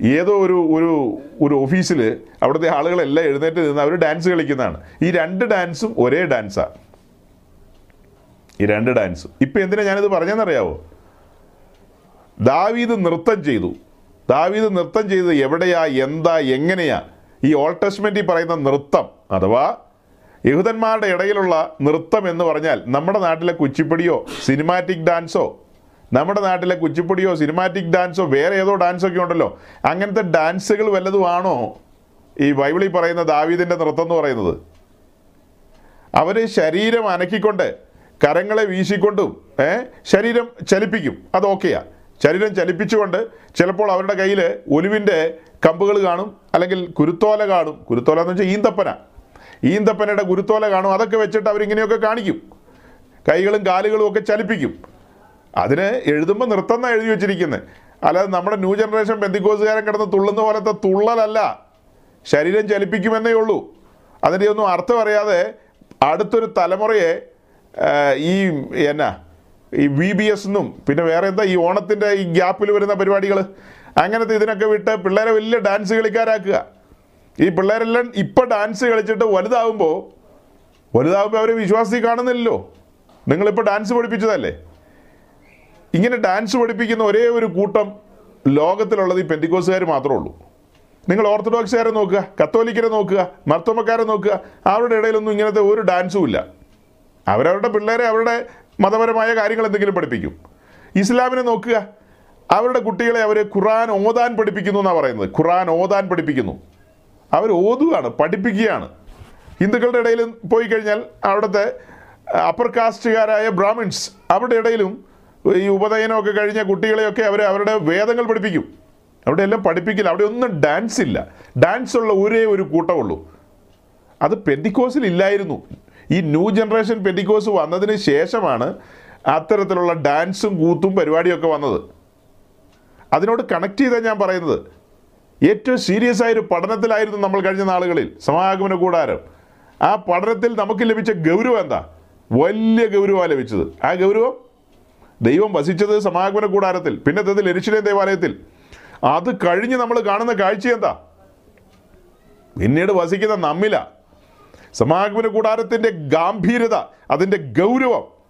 ഏതോ ഒരു ഒരു ഒരു ഓഫീസിൽ അവിടുത്തെ ആളുകളെല്ലാം എഴുന്നേറ്റ് നിന്ന് അവർ ഡാൻസ് കളിക്കുന്നതാണ്. ഈ രണ്ട് ഡാൻസും ഒരേ ഡാൻസാണ് ഈ രണ്ട് ഡാൻസും. ഇപ്പം എന്തിനാണ് ഞാനിത് പറഞ്ഞെന്നറിയാവോ ദാവീദ് നൃത്തം ചെയ്തു. ദാവീദ് നൃത്തം ചെയ്തത് എവിടെയാ എന്താ എങ്ങനെയാ? ഈ ഓൾഡ് പറയുന്ന നൃത്തം അഥവാ യഹൂദന്മാരുടെ ഇടയിലുള്ള നൃത്തം എന്ന് പറഞ്ഞാൽ നമ്മുടെ നാട്ടിലെ കുച്ചിപ്പുടിയോ സിനിമാറ്റിക് ഡാൻസോ നമ്മുടെ നാട്ടിലെ കുച്ചിപ്പുടിയോ സിനിമാറ്റിക് ഡാൻസോ വേറെ ഏതോ ഡാൻസൊക്കെ ഉണ്ടല്ലോ. അങ്ങനത്തെ ഡാൻസുകൾ വല്ലതുമാണോ ഈ ബൈബിളിൽ പറയുന്ന ദാവീദിന്റെ നൃത്തം എന്ന് പറയുന്നത്. അവർ ശരീരം അനക്കിക്കൊണ്ട് കരങ്ങളെ വീശിക്കൊണ്ടും ശരീരം ചലിപ്പിക്കും. അത് ഓക്കെയാ ശരീരം ചലിപ്പിച്ചുകൊണ്ട് ചിലപ്പോൾ അവരുടെ കയ്യിൽ ഒലിവിന്റെ കമ്പുകൾ കാണും അല്ലെങ്കിൽ കുരുത്തോല കാണും. കുരുത്തോല എന്ന് വെച്ചാൽ ഈന്തപ്പന. ഈന്തപ്പനയുടെ കുരുത്തോല കാണും. അതൊക്കെ വെച്ചിട്ട് അവരിങ്ങനെയൊക്കെ കാണിക്കും. കൈകളും കാലുകളും ഒക്കെ ചലിപ്പിക്കും. അതിന് എഴുതുമ്പോൾ നിർത്തുന്ന എഴുതി വെച്ചിരിക്കുന്നത് അല്ലാതെ നമ്മുടെ ന്യൂ ജനറേഷൻ ബന്ധിക്കോസുകാരൻ കിടന്ന് തുള്ളുന്ന പോലത്തെ തുള്ളലല്ല. ശരീരം ചലിപ്പിക്കുമെന്നേ ഉള്ളൂ. അതിന്റെ ഒന്നും അർത്ഥം അറിയാതെ അടുത്തൊരു തലമുറയെ ഈ എന്നാ ഈ വി ബി എസ് എന്നും പിന്നെ വേറെ എന്താ ഈ ഓണത്തിന്റെ ഈ ഗ്യാപ്പിൽ വരുന്ന പരിപാടികൾ? അങ്ങനത്തെ ഇതിനൊക്കെ വിട്ട് പിള്ളേരെ വലിയ ഡാൻസ് കളിക്കാരാക്കുക. ഈ പിള്ളേരെല്ലാം ഇപ്പം ഡാൻസ് കളിച്ചിട്ട് വലുതാവുമ്പോൾ വലുതാവുമ്പോൾ അവരെ വിശ്വാസി കാണുന്നില്ലല്ലോ. നിങ്ങളിപ്പോൾ ഡാൻസ് പഠിപ്പിച്ചതല്ലേ? ഇങ്ങനെ ഡാൻസ് പഠിപ്പിക്കുന്ന ഒരേ ഒരു കൂട്ടം ലോകത്തിലുള്ളത് ഈ പെന്തിക്കോസുകാർ മാത്രമേ ഉള്ളൂ. നിങ്ങൾ ഓർത്തഡോക്സുകാരെ നോക്കുക കത്തോലിക്കരെ നോക്കുക മർത്തോമക്കാരെ നോക്കുക അവരുടെ ഇടയിലൊന്നും ഇങ്ങനത്തെ ഒരു ഡാൻസും ഇല്ല. അവരവരുടെ പിള്ളേരെ അവരുടെ മതപരമായ കാര്യങ്ങൾ എന്തെങ്കിലും പഠിപ്പിക്കും. ഇസ്ലാമിനെ നോക്കുക. അവരുടെ കുട്ടികളെ അവർ ഖുറാൻ ഓതാൻ പഠിപ്പിക്കുന്നു എന്നാണ് പറയുന്നത്. ഖുറാൻ ഓതാൻ പഠിപ്പിക്കുന്നു. അവർ ഓതുകയാണ് പഠിപ്പിക്കുകയാണ്. ഹിന്ദുക്കളുടെ ഇടയിൽ പോയി കഴിഞ്ഞാൽ അവിടുത്തെ അപ്പർ കാസ്റ്റുകാരായ ബ്രാഹ്മിൺസ് അവരുടെ ഇടയിലും ഈ ഉപനയനമൊക്കെ കഴിഞ്ഞ കുട്ടികളെയൊക്കെ അവർ അവരുടെ വേദങ്ങൾ പഠിപ്പിക്കും. അവിടെ എല്ലാം പഠിപ്പിക്കില്ല. അവിടെ ഒന്നും ഡാൻസ് ഇല്ല. ഡാൻസ് ഉള്ള ഒരേ ഒരു കൂട്ടമുള്ളൂ. അത് പെന്തിക്കോസിൽ ഇല്ലായിരുന്നു. ഈ ന്യൂ ജനറേഷൻ പെറ്റിക്കോസ് വന്നതിന് ശേഷമാണ് അത്തരത്തിലുള്ള ഡാൻസും കൂത്തും പരിപാടിയൊക്കെ വന്നത്. അതിനോട് കണക്ട് ചെയ്താൽ ഞാൻ പറയുന്നത്. ഏറ്റവും സീരിയസ് ആയൊരു പഠനത്തിലായിരുന്നു നമ്മൾ കഴിഞ്ഞ നാളുകളിൽ സമാഗമന കൂടാരം. ആ പഠനത്തിൽ നമുക്ക് ലഭിച്ച ഗൗരവം എന്താ? വലിയ ഗൗരവമാണ് ലഭിച്ചത്. ആ ഗൗരവം ദൈവം വസിച്ചത് സമാഗമന കൂടാരത്തിൽ പിന്നത്തേതിൽ എരിശിലേം ദേവാലയത്തിൽ. അത് കഴിഞ്ഞ് നമ്മൾ കാണുന്ന കാഴ്ച എന്താ? പിന്നീട് വസിക്കുന്ന നമ്മില. സമാഗമന കൂടാരത്തിന്റെ ഗാംഭീര്യത അതിന്റെ ഗൗരവം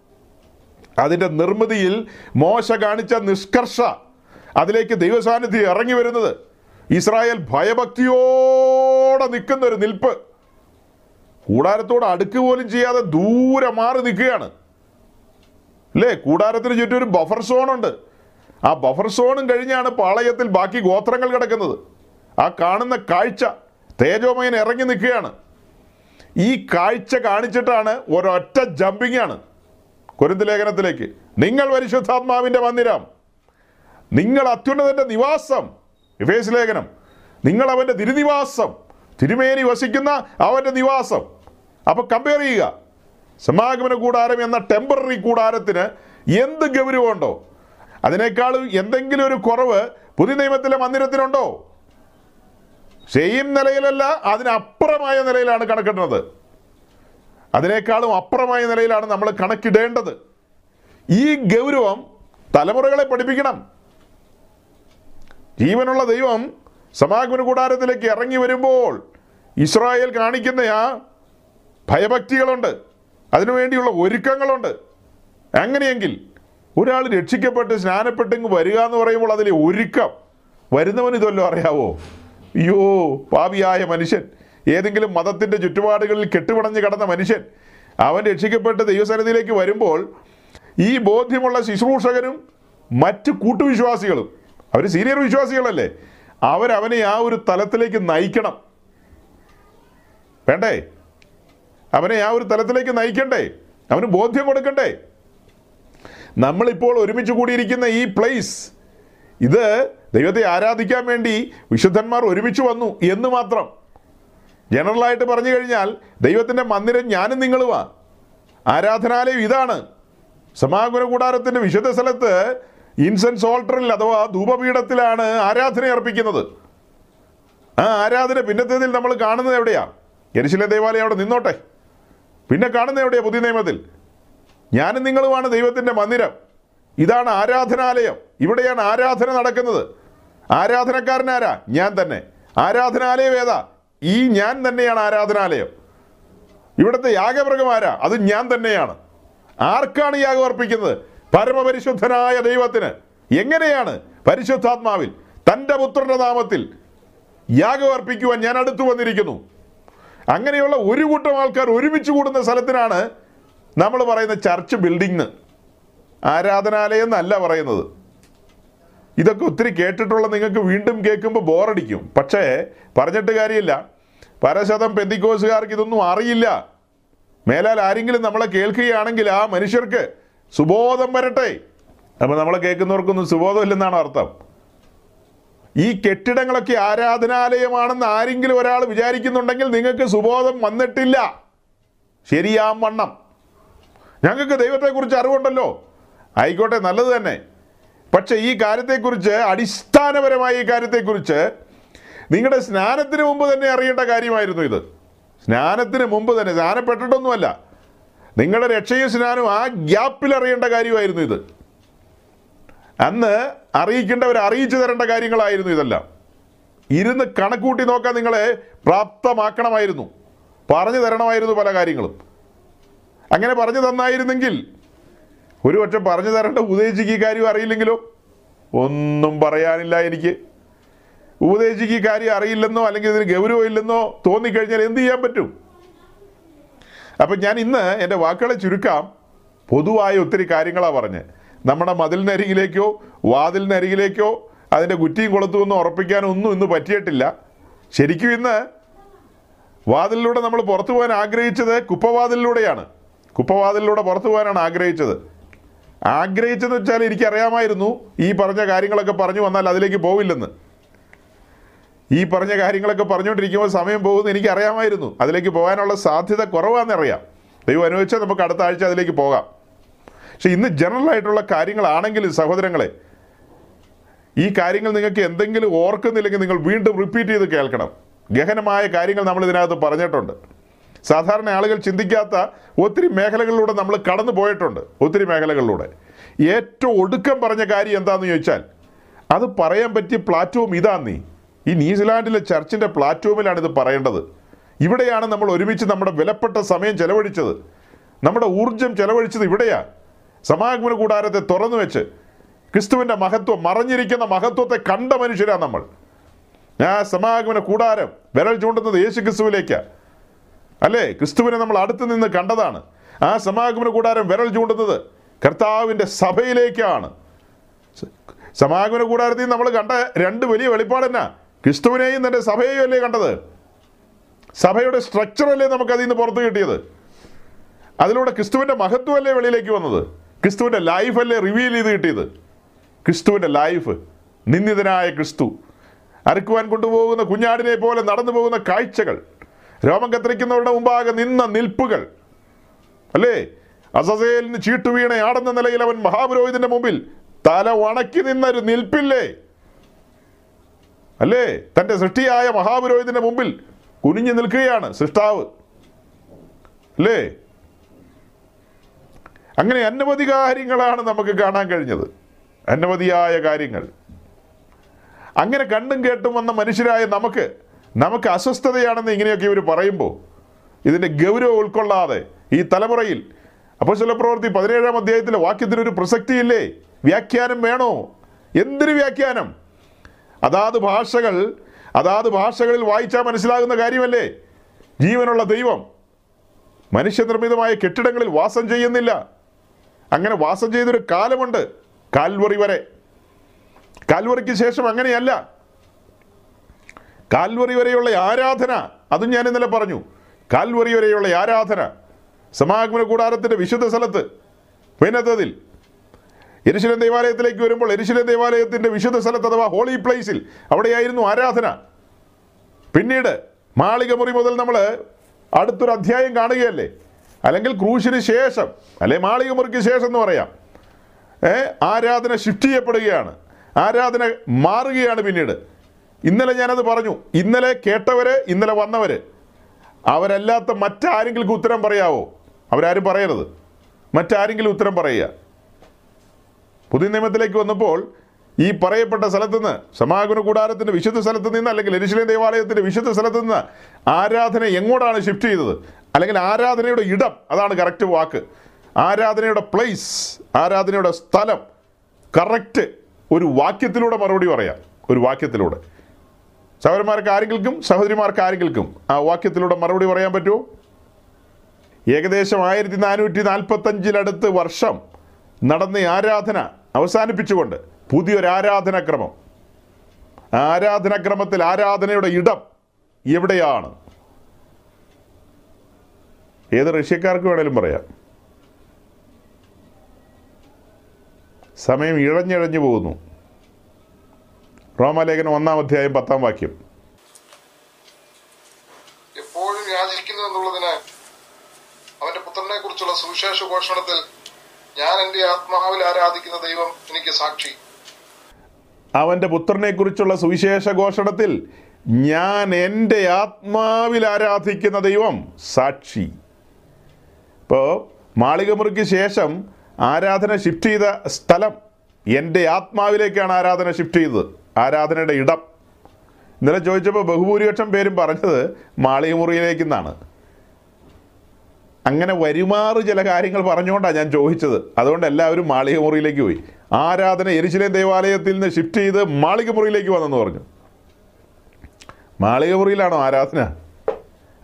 അതിന്റെ നിർമ്മിതിയിൽ മോശ കാണിച്ച നിഷ്കർഷ അതിലേക്ക് ദൈവസാന്നിധ്യം ഇറങ്ങി വരുന്നത്. ഇസ്രായേൽ ഭയഭക്തിയോടെ നിൽക്കുന്ന ഒരു നിൽപ്പ്. കൂടാരത്തോട് അടുക്ക് പോലും ചെയ്യാതെ ദൂരെ മാറി നിൽക്കുകയാണ്. അല്ലേ കൂടാരത്തിന് ചുറ്റും ഒരു ബഫർ സോണുണ്ട്. ആ ബഫർ സോണും കഴിഞ്ഞാണ് പാളയത്തിൽ ബാക്കി ഗോത്രങ്ങൾ കിടക്കുന്നത്. ആ കാണുന്ന കാഴ്ച തേജോമയൻ ഇറങ്ങി നിൽക്കുകയാണ്. ഈ കാഴ്ച കാണിച്ചിട്ടാണ് ഒരൊറ്റ ജമ്പിങ് ആണ്. കുരുന്ത് ലേഖനത്തിലേക്ക്. നിങ്ങൾ പരിശുദ്ധാത്മാവിന്റെ മന്ദിരം നിങ്ങൾ അത്യുന്നതന്റെ നിവാസം വിവേസ് ലേഖനം. നിങ്ങൾ അവന്റെ തിരുനിവാസം തിരുമേനി വസിക്കുന്ന അവന്റെ നിവാസം. അപ്പോൾ കമ്പയർ ചെയ്യുക. സമാഗമന കൂടാരം എന്ന ടെമ്പററി കൂടാരത്തിന് എന്ത് ഗൗരവമുണ്ടോ? അതിനേക്കാളും എന്തെങ്കിലും ഒരു കുറവ് പുതിയ നിയമത്തിലെ മന്ദിരത്തിനുണ്ടോ സെയിം നിലയിലല്ല അതിനപ്പുറമായ നിലയിലാണ് കണക്കിടുന്നത്. അതിനേക്കാളും അപ്പുറമായ നിലയിലാണ് നമ്മൾ കണക്കിടേണ്ടത്. ഈ ഗൗരവം തലമുറകളെ പഠിപ്പിക്കണം. ജീവനുള്ള ദൈവം സമാഗമന കൂടാരത്തിലേക്ക് ഇറങ്ങി വരുമ്പോൾ ഇസ്രായേൽ കാണിക്കുന്ന ആ ഭയഭക്തികളുണ്ട്. അതിനുവേണ്ടിയുള്ള ഒരുക്കങ്ങളുണ്ട്. അങ്ങനെയെങ്കിൽ ഒരാൾ രക്ഷിക്കപ്പെട്ട് സ്നാനപ്പെട്ടെങ്കിൽ വരിക എന്ന് പറയുമ്പോൾ അതിലെ ഒരുക്കം വരുന്നവന് ഇതല്ലോ അറിയാവോ? അയ്യോ പാപിയായ മനുഷ്യൻ. ഏതെങ്കിലും മതത്തിന്റെ ചുറ്റുപാടുകളിൽ കെട്ടുപടഞ്ഞ് കിടന്ന മനുഷ്യൻ അവൻ രക്ഷിക്കപ്പെട്ട് ദൈവസന്നിധിയിലേക്ക് വരുമ്പോൾ ഈ ബോധ്യമുള്ള ശുശ്രൂഷകരും മറ്റ് കൂട്ടുവിശ്വാസികളും അവർ സീനിയർ വിശ്വാസികളല്ലേ അവരവനെ ആ ഒരു തലത്തിലേക്ക് നയിക്കണം. വേണ്ടേ? അവനെ ആ ഒരു തലത്തിലേക്ക് നയിക്കണ്ടേ? അവന് ബോധ്യം കൊടുക്കണ്ടേ? നമ്മളിപ്പോൾ ഒരുമിച്ച് കൂടിയിരിക്കുന്ന ഈ പ്ലേസ് ഇത് ദൈവത്തെ ആരാധിക്കാൻ വേണ്ടി വിശുദ്ധന്മാർ ഒരുമിച്ച് വന്നു എന്ന് മാത്രം. ജനറലായിട്ട് പറഞ്ഞു കഴിഞ്ഞാൽ ദൈവത്തിന്റെ മന്ദിരം ഞാനും നിങ്ങളുമാ. ആരാധനാലയം ഇതാണ്. സമാഗമന കൂടാരത്തിന്റെ വിശുദ്ധ സ്ഥലത്ത് ഇൻസെൻസ് ഓൾട്ടറിൽ അഥവാ ധൂപപീഠത്തിലാണ് ആരാധന അർപ്പിക്കുന്നത്. ആ ആരാധന പിന്നത്തേതിൽ നമ്മൾ കാണുന്നത് എവിടെയാ? യരിശിലെ ദേവാലയം അവിടെ നിന്നോട്ടെ. പിന്നെ കാണുന്നത് എവിടെയാ പുതിയ നിയമത്തിൽ? ഞാനും നിങ്ങളുമാണ് ദൈവത്തിന്റെ മന്ദിരം. ഇതാണ് ആരാധനാലയം. ഇവിടെയാണ് ആരാധന നടക്കുന്നത്. ആരാധനക്കാരനാരാ ഞാൻ തന്നെ. ആരാധനാലയം ഏതാ? ഈ ഞാൻ തന്നെയാണ് ആരാധനാലയം. ഇവിടുത്തെ യാഗമൃഗം ആരാ? അത് ഞാൻ തന്നെയാണ്. ആർക്കാണ് യാഗം അർപ്പിക്കുന്നത്? പരമപരിശുദ്ധനായ ദൈവത്തിന്. എങ്ങനെയാണ് പരിശുദ്ധാത്മാവിൽ തന്റെ പുത്രന്റെ നാമത്തിൽ യാഗം അർപ്പിക്കുവാൻ ഞാൻ അടുത്തു വന്നിരിക്കുന്നു? അങ്ങനെയുള്ള ഒരു കൂട്ടം ആൾക്കാർ ഒരുമിച്ച് കൂടുന്ന സ്ഥലത്തിനാണ് നമ്മൾ പറയുന്ന ചർച്ച് ബിൽഡിംഗ്. ആരാധനാലയം എന്നല്ല പറയുന്നത്. ഇതൊക്കെ ഒത്തിരി കേട്ടിട്ടുള്ള നിങ്ങൾക്ക് വീണ്ടും കേൾക്കുമ്പോൾ ബോറടിക്കും. പക്ഷേ പറഞ്ഞിട്ട് കാര്യമില്ല. പരശതം പെന്തിക്കോസുകാർക്ക് ഇതൊന്നും അറിയില്ല. മേലാൽ ആരെങ്കിലും നമ്മളെ കേൾക്കുകയാണെങ്കിൽ ആ മനുഷ്യർക്ക് സുബോധം വരട്ടെ. അപ്പോൾ നമ്മളെ കേൾക്കുന്നവർക്കൊന്നും സുബോധമില്ലെന്നാണ് അർത്ഥം. ഈ കെട്ടിടങ്ങളൊക്കെ ആരാധനാലയമാണെന്ന് ആരെങ്കിലും ഒരാൾ വിചാരിക്കുന്നുണ്ടെങ്കിൽ നിങ്ങൾക്ക് സുബോധം വന്നിട്ടില്ല. ശരിയാം വണ്ണം. ഞങ്ങൾക്ക് ദൈവത്തെക്കുറിച്ച് അറിവുണ്ടല്ലോ. ആയിക്കോട്ടെ നല്ലത് തന്നെ. പക്ഷെ ഈ കാര്യത്തെക്കുറിച്ച് അടിസ്ഥാനപരമായ ഈ കാര്യത്തെക്കുറിച്ച് നിങ്ങളുടെ സ്നാനത്തിന് മുമ്പ് തന്നെ അറിയേണ്ട കാര്യമായിരുന്നു ഇത്. സ്നാനത്തിന് മുമ്പ് തന്നെ സ്നാനപ്പെട്ടിട്ടൊന്നുമല്ല. നിങ്ങളുടെ രക്ഷയും സ്നാനവും ആ ഗ്യാപ്പിൽ അറിയേണ്ട കാര്യമായിരുന്നു ഇത്. അന്ന് അറിയിക്കേണ്ടവർ അറിയിച്ചു തരേണ്ട കാര്യങ്ങളായിരുന്നു ഇതെല്ലാം. ഇരുന്ന് കണക്കൂട്ടി നോക്കാൻ നിങ്ങളെ പ്രാപ്തമാക്കണമായിരുന്നു. പറഞ്ഞു തരണമായിരുന്നു പല കാര്യങ്ങളും. അങ്ങനെ പറഞ്ഞു തന്നായിരുന്നെങ്കിൽ ഒരു പക്ഷെ പറഞ്ഞു തരേണ്ട ഉപദേശിക്ക് കാര്യം അറിയില്ലെങ്കിലോ? ഒന്നും പറയാനില്ല എനിക്ക്. ഉപദേശിക്ക് കാര്യം അറിയില്ലെന്നോ അല്ലെങ്കിൽ ഇതിന് ഗൗരവമില്ലെന്നോ തോന്നിക്കഴിഞ്ഞാൽ എന്ത് ചെയ്യാൻ പറ്റും? അപ്പം ഞാൻ ഇന്ന് എന്റെ വാക്കുകളെ ചുരുക്കാം. പൊതുവായ ഒത്തിരി കാര്യങ്ങളാണ് പറഞ്ഞ്. നമ്മുടെ മതിലിനരികിലേക്കോ വാതിലിനരികിലേക്കോ അതിന്റെ കുറ്റിയും ഉറപ്പിക്കാനോ ഒന്നും ഇന്ന് പറ്റിയിട്ടില്ല. ശരിക്കും ഇന്ന് വാതിലിലൂടെ നമ്മൾ പുറത്തു പോകാൻ ആഗ്രഹിച്ചത് കുപ്പവാതിലിലൂടെയാണ്. കുപ്പവാതിലിലൂടെ പുറത്തു പോകാനാണ് ആഗ്രഹിച്ചത്. ആഗ്രഹിച്ചെന്ന് വെച്ചാൽ എനിക്കറിയാമായിരുന്നു ഈ പറഞ്ഞ കാര്യങ്ങളൊക്കെ പറഞ്ഞു വന്നാൽ അതിലേക്ക് പോവില്ലെന്ന്. ഈ പറഞ്ഞ കാര്യങ്ങളൊക്കെ പറഞ്ഞുകൊണ്ടിരിക്കുമ്പോൾ സമയം പോകുമെന്ന് എനിക്കറിയാമായിരുന്നു. അതിലേക്ക് പോകാനുള്ള സാധ്യത കുറവാണെന്നറിയാം ദൈവം അനുവദിച്ചാൽ നമുക്ക് അടുത്ത ആഴ്ച അതിലേക്ക് പോകാം. പക്ഷെ ഇന്ന് ജനറൽ ആയിട്ടുള്ള കാര്യങ്ങളാണെങ്കിലും സഹോദരങ്ങളെ ഈ കാര്യങ്ങൾ നിങ്ങൾക്ക് എന്തെങ്കിലും ഓർക്കുന്നില്ലെങ്കിൽ നിങ്ങൾ വീണ്ടും റിപ്പീറ്റ് ചെയ്ത് കേൾക്കണം. ഗഹനമായ കാര്യങ്ങൾ നമ്മൾ ഇതിനകത്ത് പറഞ്ഞിട്ടുണ്ട്. സാധാരണ ആളുകൾ ചിന്തിക്കാത്ത ഒത്തിരി മേഖലകളിലൂടെ നമ്മൾ കടന്നു പോയിട്ടുണ്ട് ഒത്തിരി മേഖലകളിലൂടെ. ഏറ്റവും ഒടുക്കം പറഞ്ഞ കാര്യം എന്താണെന്ന് ചോദിച്ചാൽ അത് പറയാൻ പറ്റിയ പ്ലാറ്റ്ഫോം ഇതാ നീ ഈ ന്യൂസിലാൻഡിലെ ചർച്ചിന്റെ പ്ലാറ്റ്ഫോമിലാണ് ഇത് പറയേണ്ടത്. ഇവിടെയാണ് നമ്മൾ ഒരുമിച്ച് നമ്മുടെ വിലപ്പെട്ട സമയം ചെലവഴിച്ചത്. നമ്മുടെ ഊർജം ചെലവഴിച്ചത് ഇവിടെയാ. സമാഗമന കൂടാരത്തെ തുറന്നു വെച്ച് ക്രിസ്തുവിന്റെ മഹത്വം മറഞ്ഞിരിക്കുന്ന മഹത്വത്തെ കണ്ട മനുഷ്യരാണ് നമ്മൾ. ആ സമാഗമന കൂടാരം വിരൽ ചൂണ്ടുന്നത് യേശു ക്രിസ്തുവിലേക്കാ അല്ലേ? ക്രിസ്തുവിനെ നമ്മൾ അടുത്ത് നിന്ന് കണ്ടതാണ്. ആ സമാഗമന കൂടാരം വിരൽ ചൂണ്ടുന്നത് കർത്താവിന്റെ സഭയിലേക്കാണ്. സമാഗമന കൂടാരത്തിൽ നമ്മൾ കണ്ട രണ്ട് വലിയ വെളിപ്പാടെന്നാ ക്രിസ്തുവിനെയും തന്റെ സഭയെയും അല്ലേ കണ്ടത്? സഭയുടെ സ്ട്രക്ചറല്ലേ നമുക്ക് അതിൽ നിന്ന് പുറത്ത് കിട്ടിയത്? അതിലൂടെ ക്രിസ്തുവിന്റെ മഹത്വമല്ലേ വെളിയിലേക്ക് വന്നത്? ക്രിസ്തുവിന്റെ ലൈഫല്ലേ റിവീൽ ചെയ്ത് കിട്ടിയത്? ക്രിസ്തുവിന്റെ ലൈഫ് നിന്ദിതനായ ക്രിസ്തു. അരക്കുവാൻ കൊണ്ടുപോകുന്ന കുഞ്ഞാടിനെ പോലെ നടന്നു പോകുന്ന കാഴ്ചകൾ. രോമം കത്തിരിക്കുന്നവരുടെ മുമ്പാകെ നിന്ന നിൽപ്പുകൾ. അല്ലേ? അസസേലിന് ചീട്ടുവീണ ആടുന്ന നിലയിൽ അവൻ മഹാപുരോഹിതന്റെ മുമ്പിൽ തല വണക്കി നിന്നൊരു നിൽപ്പില്ലേ? അല്ലേ? തന്റെ സൃഷ്ടിയായ മഹാപുരോഹിതന്റെ മുമ്പിൽ കുനിഞ്ഞു നിൽക്കുകയാണ് സൃഷ്ടാവ്. അല്ലേ? അങ്ങനെ അനവധി കാര്യങ്ങളാണ് നമുക്ക് കാണാൻ കഴിഞ്ഞത്. അനവധിയായ കാര്യങ്ങൾ. അങ്ങനെ കണ്ടും കേട്ടും വന്ന മനുഷ്യരായ നമുക്ക് നമുക്ക് അസ്വസ്ഥതയാണെന്ന് ഇങ്ങനെയൊക്കെ ഇവർ പറയുമ്പോൾ ഇതിന്റെ ഗൗരവം ഉൾക്കൊള്ളാതെ ഈ തലമുറയിൽ അപ്പോൾ ചില പ്രവൃത്തി പതിനേഴാം അധ്യായത്തിലെ വാക്യത്തിനൊരു പ്രസക്തിയില്ലേ? വ്യാഖ്യാനം വേണോ? എന്തിന് വ്യാഖ്യാനം? അതാത് ഭാഷകൾ അതാത് ഭാഷകളിൽ വായിച്ചാൽ മനസ്സിലാകുന്ന കാര്യമല്ലേ? ജീവനുള്ള ദൈവം മനുഷ്യനിർമ്മിതമായ കെട്ടിടങ്ങളിൽ വാസം ചെയ്യുന്നില്ല. അങ്ങനെ വാസം ചെയ്തൊരു കാലമുണ്ട് കാൽവറി വരെ. കാൽവറിക്ക് ശേഷം അങ്ങനെയല്ല. കാൽവറി വരെയുള്ള ആരാധന അതും ഞാൻ ഇന്നലെ പറഞ്ഞു. കാൽവറി വരെയുള്ള ആരാധന സമാഗമന കൂടാരത്തിന്റെ വിശുദ്ധ സ്ഥലത്ത് പിന്നത്തതിൽ. എരിശിലൻ ദേവാലയത്തിലേക്ക് വരുമ്പോൾ എരിശിലൻ ദേവാലയത്തിന്റെ വിശുദ്ധ സ്ഥലത്ത് അഥവാ ഹോളി പ്ലേസിൽ അവിടെയായിരുന്നു ആരാധന. പിന്നീട് മാളിക മുറി മുതൽ നമ്മൾ അടുത്തൊരു അധ്യായം കാണുകയല്ലേ? അല്ലെങ്കിൽ ക്രൂശിന് ശേഷം അല്ലെ മാളിക മുറിക്ക് ശേഷം എന്ന് പറയാം. ആരാധന ഷിഫ്റ്റ് ചെയ്യപ്പെടുകയാണ്. ആരാധന മാറുകയാണ് പിന്നീട്. ഇന്നലെ ഞാനത് പറഞ്ഞു. ഇന്നലെ കേട്ടവര് ഇന്നലെ വന്നവര്. അവരല്ലാത്ത മറ്റാരെങ്കിലും ഉത്തരം പറയാവോ? അവരാരും പറയരുത്. മറ്റാരെങ്കിലും ഉത്തരം പറയുക. പുതിയ നിയമത്തിലേക്ക് വന്നപ്പോൾ ഈ പറയപ്പെട്ട സ്ഥലത്ത് നിന്ന് സമാഗമന കൂടാരത്തിന്റെ വിശുദ്ധ സ്ഥലത്ത് നിന്ന് അല്ലെങ്കിൽ എരിശിലേം ദേവാലയത്തിന്റെ വിശുദ്ധ സ്ഥലത്ത് നിന്ന് ആരാധന എങ്ങോട്ടാണ് ഷിഫ്റ്റ് ചെയ്തത്? അല്ലെങ്കിൽ ആരാധനയുടെ ഇടം അതാണ് കറക്റ്റ് വാക്ക്. ആരാധനയുടെ പ്ലേസ് ആരാധനയുടെ സ്ഥലം കറക്റ്റ് ഒരു വാക്യത്തിലൂടെ മറുപടി പറയാം. ഒരു വാക്യത്തിലൂടെ. സഹോദരന്മാർക്ക് ആരെങ്കിലും സഹോദരിമാർക്ക് ആരെങ്കിലും ആ വാക്യത്തിലൂടെ മറുപടി പറയാൻ പറ്റുമോ? ഏകദേശം ആയിരത്തി നാനൂറ്റി നാൽപ്പത്തഞ്ചിലടുത്ത് വർഷം നടന്ന ആരാധന അവസാനിപ്പിച്ചുകൊണ്ട് പുതിയൊരു ആരാധനാക്രമം. ആരാധനാക്രമത്തിൽ ആരാധനയുടെ ഇടം എവിടെയാണ്? ഏത് റഷ്യക്കാർക്ക് വേണേലും പറയാം. സമയം ഇഴഞ്ഞിഴഞ്ഞു പോകുന്നു. റോമാലേഖനം ഒന്നാം അധ്യായം പത്താം വാക്യം. എപ്പോഴും യാചിക്കുന്നു എന്നുള്ളതിന് അവന്റെ പുത്രനെ കുറിച്ചുള്ള സുവിശേഷ ഘോഷണത്തിൽ ഞാൻ എന്റെ ആത്മാവിൽ ആരാധിക്കുന്ന ദൈവം എനിക്ക് സാക്ഷി. അവന്റെ പുത്രനെക്കുറിച്ചുള്ള സുവിശേഷ ഘോഷണത്തിൽ ഞാൻ എന്റെ ആത്മാവിൽ ആരാധിക്കുന്ന ദൈവം സാക്ഷി. ഇപ്പോൾ മാളികമുറിക്ക് ശേഷം ആരാധന ഷിഫ്റ്റ് ചെയ്ത സ്ഥലം എന്റെ ആത്മാവിലേക്കാണ് ആരാധന ഷിഫ്റ്റ് ചെയ്തത്. ആരാധനയുടെ ഇടം. ഇന്നലെ ചോദിച്ചപ്പോൾ ബഹുഭൂരിപക്ഷം പേരും പറഞ്ഞത് മാളികമുറിയിലേക്കെന്നാണ് അങ്ങനെ വരുമാറ് ചില കാര്യങ്ങൾ പറഞ്ഞുകൊണ്ടാണ് ഞാൻ ചോദിച്ചത്. അതുകൊണ്ട് എല്ലാവരും മാളികമുറിയിലേക്ക് പോയി. ആരാധന എരിശിലേം ദേവാലയത്തിൽ നിന്ന് ഷിഫ്റ്റ് ചെയ്ത് മാളികമുറിയിലേക്ക് വന്നെന്ന് പറഞ്ഞു. മാളികമുറിയിലാണോ ആരാധന?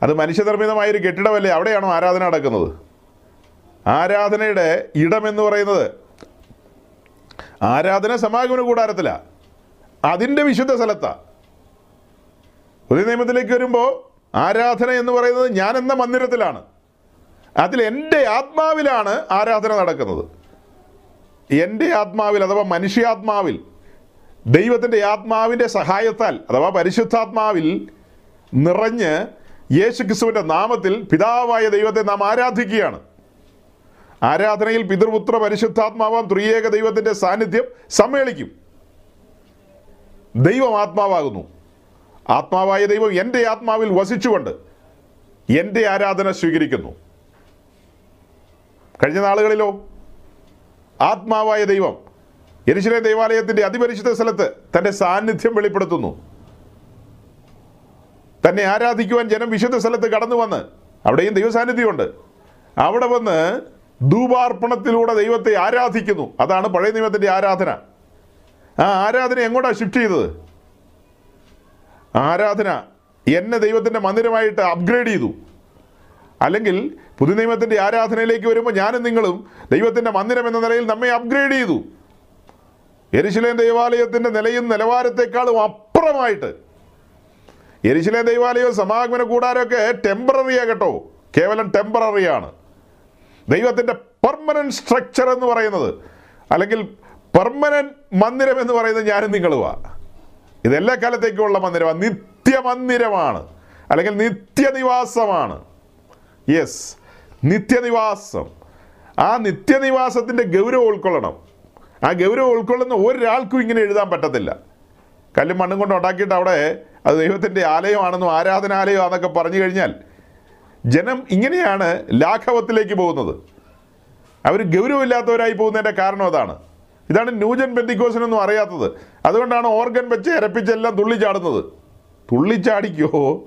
അത് മനുഷ്യനിർമ്മിതമായ ഒരു കെട്ടിടമല്ലേ? അവിടെയാണോ ആരാധന നടക്കുന്നത്? ആരാധനയുടെ ഇടമെന്ന് പറയുന്നത് ആരാധന സമാഗമന കൂടാരത്തില. അതിന്റെ വിശുദ്ധ സ്ഥലത്താണ് പുതിയ നിയമത്തിലേക്ക് വരുമ്പോൾ ആരാധന എന്ന് പറയുന്നത് ഞാൻ എന്ന മന്ദിരത്തിലാണ്. അതിൽ എന്റെ ആത്മാവിലാണ് ആരാധന നടക്കുന്നത്. എന്റെ ആത്മാവിൽ അഥവാ മനുഷ്യാത്മാവിൽ ദൈവത്തിന്റെ ആത്മാവിന്റെ സഹായത്താൽ അഥവാ പരിശുദ്ധാത്മാവിൽ നിറഞ്ഞ് യേശു ക്രിസ്തുവിന്റെ നാമത്തിൽ പിതാവായ ദൈവത്തെ നാം ആരാധിക്കുകയാണ്. ആരാധനയിൽ പിതൃപുത്ര പരിശുദ്ധാത്മാവാം ത്രിയേക ദൈവത്തിന്റെ സാന്നിധ്യം സമ്മേളിക്കും. ദൈവം ആത്മാവാകുന്നു. ആത്മാവായ ദൈവം എന്റെ ആത്മാവിൽ വസിച്ചുകൊണ്ട് എന്റെ ആരാധന സ്വീകരിക്കുന്നു. കഴിഞ്ഞ നാളുകളിലോ ആത്മാവായ ദൈവം യരിശിലെ ദൈവാലയത്തിന്റെ അതിപരിശുദ്ധ സ്ഥലത്ത് തന്റെ സാന്നിധ്യം വെളിപ്പെടുത്തുന്നു. തന്നെ ആരാധിക്കുവാൻ ജനം വിശുദ്ധ സ്ഥലത്ത് കടന്നു വന്ന് അവിടെയും ദൈവ സാന്നിധ്യമുണ്ട് അവിടെ വന്ന് ധൂപാർപ്പണത്തിലൂടെ ദൈവത്തെ ആരാധിക്കുന്നു. അതാണ് പഴയ നിയമത്തിന്റെ ആരാധന. ആ ആരാധന എങ്ങോട്ടാണ് ഷിഫ്റ്റ് ചെയ്തത്? ആരാധന എന്നെ ദൈവത്തിന്റെ മന്ദിരമായിട്ട് അപ്ഗ്രേഡ് ചെയ്തു. അല്ലെങ്കിൽ പുതു നിയമത്തിന്റെ ആരാധനയിലേക്ക് വരുമ്പോൾ ഞാനും നിങ്ങളും ദൈവത്തിന്റെ മന്ദിരം എന്ന നിലയിൽ നമ്മെ അപ്ഗ്രേഡ് ചെയ്തു. എരിശിലേം ദൈവാലയത്തിന്റെ നിലയും നിലവാരത്തെക്കാളും അപ്പുറമായിട്ട്. എരിശിലേം ദൈവാലയവും സമാഗമന കൂടാരമൊക്കെ ടെമ്പററിയാ കേട്ടോ. കേവലം ടെമ്പററിയാണ് ദൈവത്തിന്റെ പെർമനന്റ് സ്ട്രക്ചർ എന്ന് പറയുന്നത്. അല്ലെങ്കിൽ പെർമനന്റ് മന്ദിരം എന്ന് പറയുന്നത് ഞാനും നിങ്ങളുവാ. ഇതെല്ലാ കാലത്തേക്കുമുള്ള മന്ദിരമാണ്. നിത്യമന്ദിരമാണ്. അല്ലെങ്കിൽ നിത്യനിവാസമാണ്. യെസ് നിത്യനിവാസം. ആ നിത്യനിവാസത്തിന്റെ ഗൗരവം ഉൾക്കൊള്ളണം. ആ ഗൗരവം ഉൾക്കൊള്ളുന്ന ഒരാൾക്കും ഇങ്ങനെ എഴുതാൻ പറ്റത്തില്ല. കല്ലും മണ്ണും കൊണ്ട് ഉണ്ടാക്കിയിട്ട് അവിടെ അത് ദൈവത്തിന്റെ ആലയമാണെന്നും ആരാധനാലയമാണെന്നൊക്കെ പറഞ്ഞു കഴിഞ്ഞാൽ ജനം ഇങ്ങനെയാണ് ലാഘവത്തിലേക്ക് പോകുന്നത്. അവർ ഗൗരവമില്ലാത്തവരായി പോകുന്നതിന്റെ കാരണം അതാണ്. ഇതാണ് ന്യൂജൻ പെന്തിക്കോസിനൊന്നും അറിയാത്തത്. അതുകൊണ്ടാണ് ഓർഗൻ വെച്ച് ഇരപ്പിച്ചെല്ലാം തുള്ളിച്ചാടുന്നത്. തുള്ളിച്ചാടിക്കോ?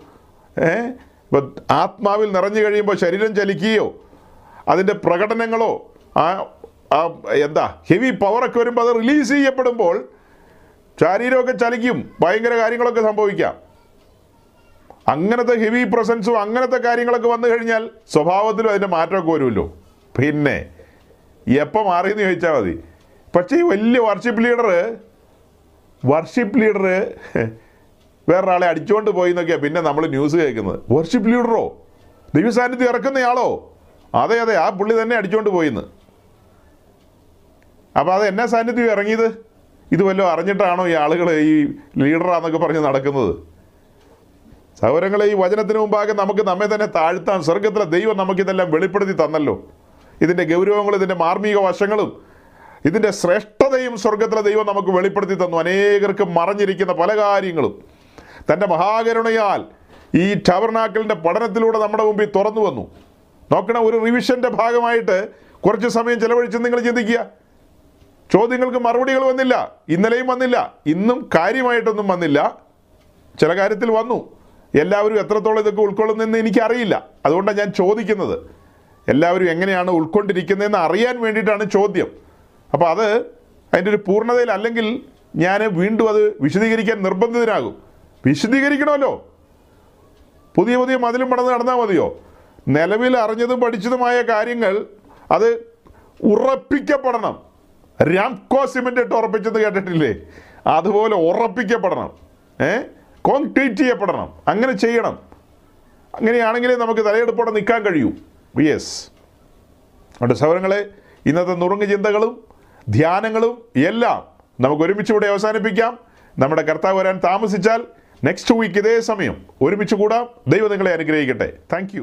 ഏ? ഇപ്പം ആത്മാവിൽ നിറഞ്ഞു കഴിയുമ്പോൾ ശരീരം ചലിക്കുകയോ? അതിന്റെ പ്രകടനങ്ങളോ? ആ എന്താ ഹെവി പവറൊക്കെ വരുമ്പോൾ അത് റിലീസ് ചെയ്യപ്പെടുമ്പോൾ ശരീരമൊക്കെ ചലിക്കും. ഭയങ്കര കാര്യങ്ങളൊക്കെ സംഭവിക്കാം. അങ്ങനത്തെ ഹെവി പ്രസൻസും അങ്ങനത്തെ കാര്യങ്ങളൊക്കെ വന്നു കഴിഞ്ഞാൽ സ്വഭാവത്തിലും അതിന്റെ മാറ്റമൊക്കെ വരുമല്ലോ. പിന്നെ എപ്പോൾ മാറിയെന്ന് ചോദിച്ചാൽ മതി. പക്ഷേ ഈ വലിയ വർഷിപ്പ് ലീഡർ വർഷിപ്പ് ലീഡർ വേറൊരാളെ അടിച്ചുകൊണ്ട് പോയി എന്നൊക്കെയാണ് പിന്നെ നമ്മൾ ന്യൂസ് കേൾക്കുന്നത്. വർഷിപ്പ് ലീഡറോ ദൈവസാന്നിധ്യം ഇറക്കുന്നയാളോ? അതെ അതെ ആ പുള്ളി തന്നെ അടിച്ചുകൊണ്ട് പോയിന്ന്. അപ്പോൾ അത് എന്നാ സാന്നിധ്യം ഇറങ്ങിയത്? ഇത് വല്ലതും അറിഞ്ഞിട്ടാണോ ഈ ആളുകൾ ഈ ലീഡറാന്നൊക്കെ പറഞ്ഞ് നടക്കുന്നത്? സൗരങ്ങളെ ഈ വചനത്തിന് മുമ്പാകെ നമുക്ക് നമ്മെ തന്നെ താഴ്ത്താൻ സ്വർഗത്തിലെ ദൈവം നമുക്കിതെല്ലാം വെളിപ്പെടുത്തി തന്നല്ലോ. ഇതിന്റെ ഗൗരവങ്ങളും ഇതിന്റെ മാർമിക വശങ്ങളും ഇതിന്റെ ശ്രേഷ്ഠതയും സ്വർഗത്തിലെ ദൈവം നമുക്ക് വെളിപ്പെടുത്തി തന്നു. അനേകർക്ക് മറഞ്ഞിരിക്കുന്ന പല കാര്യങ്ങളും. തന്റെ മഹാകരുണയാൽ ഈ ടവർനാക്കലിന്റെ പഠനത്തിലൂടെ നമ്മുടെ മുമ്പിൽ തുറന്നു വന്നു. നോക്കണം ഒരു റിവിഷന്റെ ഭാഗമായിട്ട് കുറച്ച് സമയം ചെലവഴിച്ച് നിങ്ങൾ ചിന്തിക്കുക. ചോദ്യങ്ങൾക്ക് മറുപടികൾ വന്നില്ല ഇന്നലെയും വന്നില്ല ഇന്നും കാര്യമായിട്ടൊന്നും വന്നില്ല. ചില കാര്യത്തിൽ വന്നു. എല്ലാവരും എത്രത്തോളം ഇതൊക്കെ ഉൾക്കൊള്ളുന്നതെന്ന് എനിക്കറിയില്ല. അതുകൊണ്ടാണ് ഞാൻ ചോദിക്കുന്നത്. എല്ലാവരും എങ്ങനെയാണ് ഉൾക്കൊണ്ടിരിക്കുന്നതെന്ന് അറിയാൻ വേണ്ടിയിട്ടാണ് ചോദ്യം. അപ്പോൾ അത് അതിന്റെ ഒരു പൂർണതയിൽ അല്ലെങ്കിൽ ഞാൻ വീണ്ടും അത് വിശദീകരിക്കാൻ നിർബന്ധിതനാകും. വിശദീകരിക്കണമല്ലോ. പുതിയ പുതിയ മതിലും പടന്ന് നടന്നാൽ മതിയോ? നിലവിൽ അറിഞ്ഞതും പഠിച്ചതുമായ കാര്യങ്ങൾ അത് ഉറപ്പിക്കപ്പെടണം. രാംകോ സിമെന്റ് ഇട്ട് ഉറപ്പിച്ചെന്ന് കേട്ടിട്ടില്ലേ? അതുപോലെ ഉറപ്പിക്കപ്പെടണം. ഏ? കോൺക്രീറ്റ് ചെയ്യപ്പെടണം. അങ്ങനെ ചെയ്യണം. അങ്ങനെയാണെങ്കിലേ നമുക്ക് തലയെടുപ്പോടെ നിൽക്കാൻ കഴിയൂ. യെസ് അതുകൊണ്ട് സൗരങ്ങളെ ഇന്നത്തെ നുറുങ്ങ് ചിന്തകളും ധ്യാനങ്ങളും എല്ലാം നമുക്ക് ഒരുമിച്ച് കൂടെ അവസാനിപ്പിക്കാം. നമ്മുടെ കർത്താവ് വരാൻ താമസിച്ചാൽ നെക്സ്റ്റ് വീക്ക് ഇതേ സമയം ഒരുമിച്ച് കൂടാം. ദൈവം നിങ്ങളെ അനുഗ്രഹിക്കട്ടെ. താങ്ക്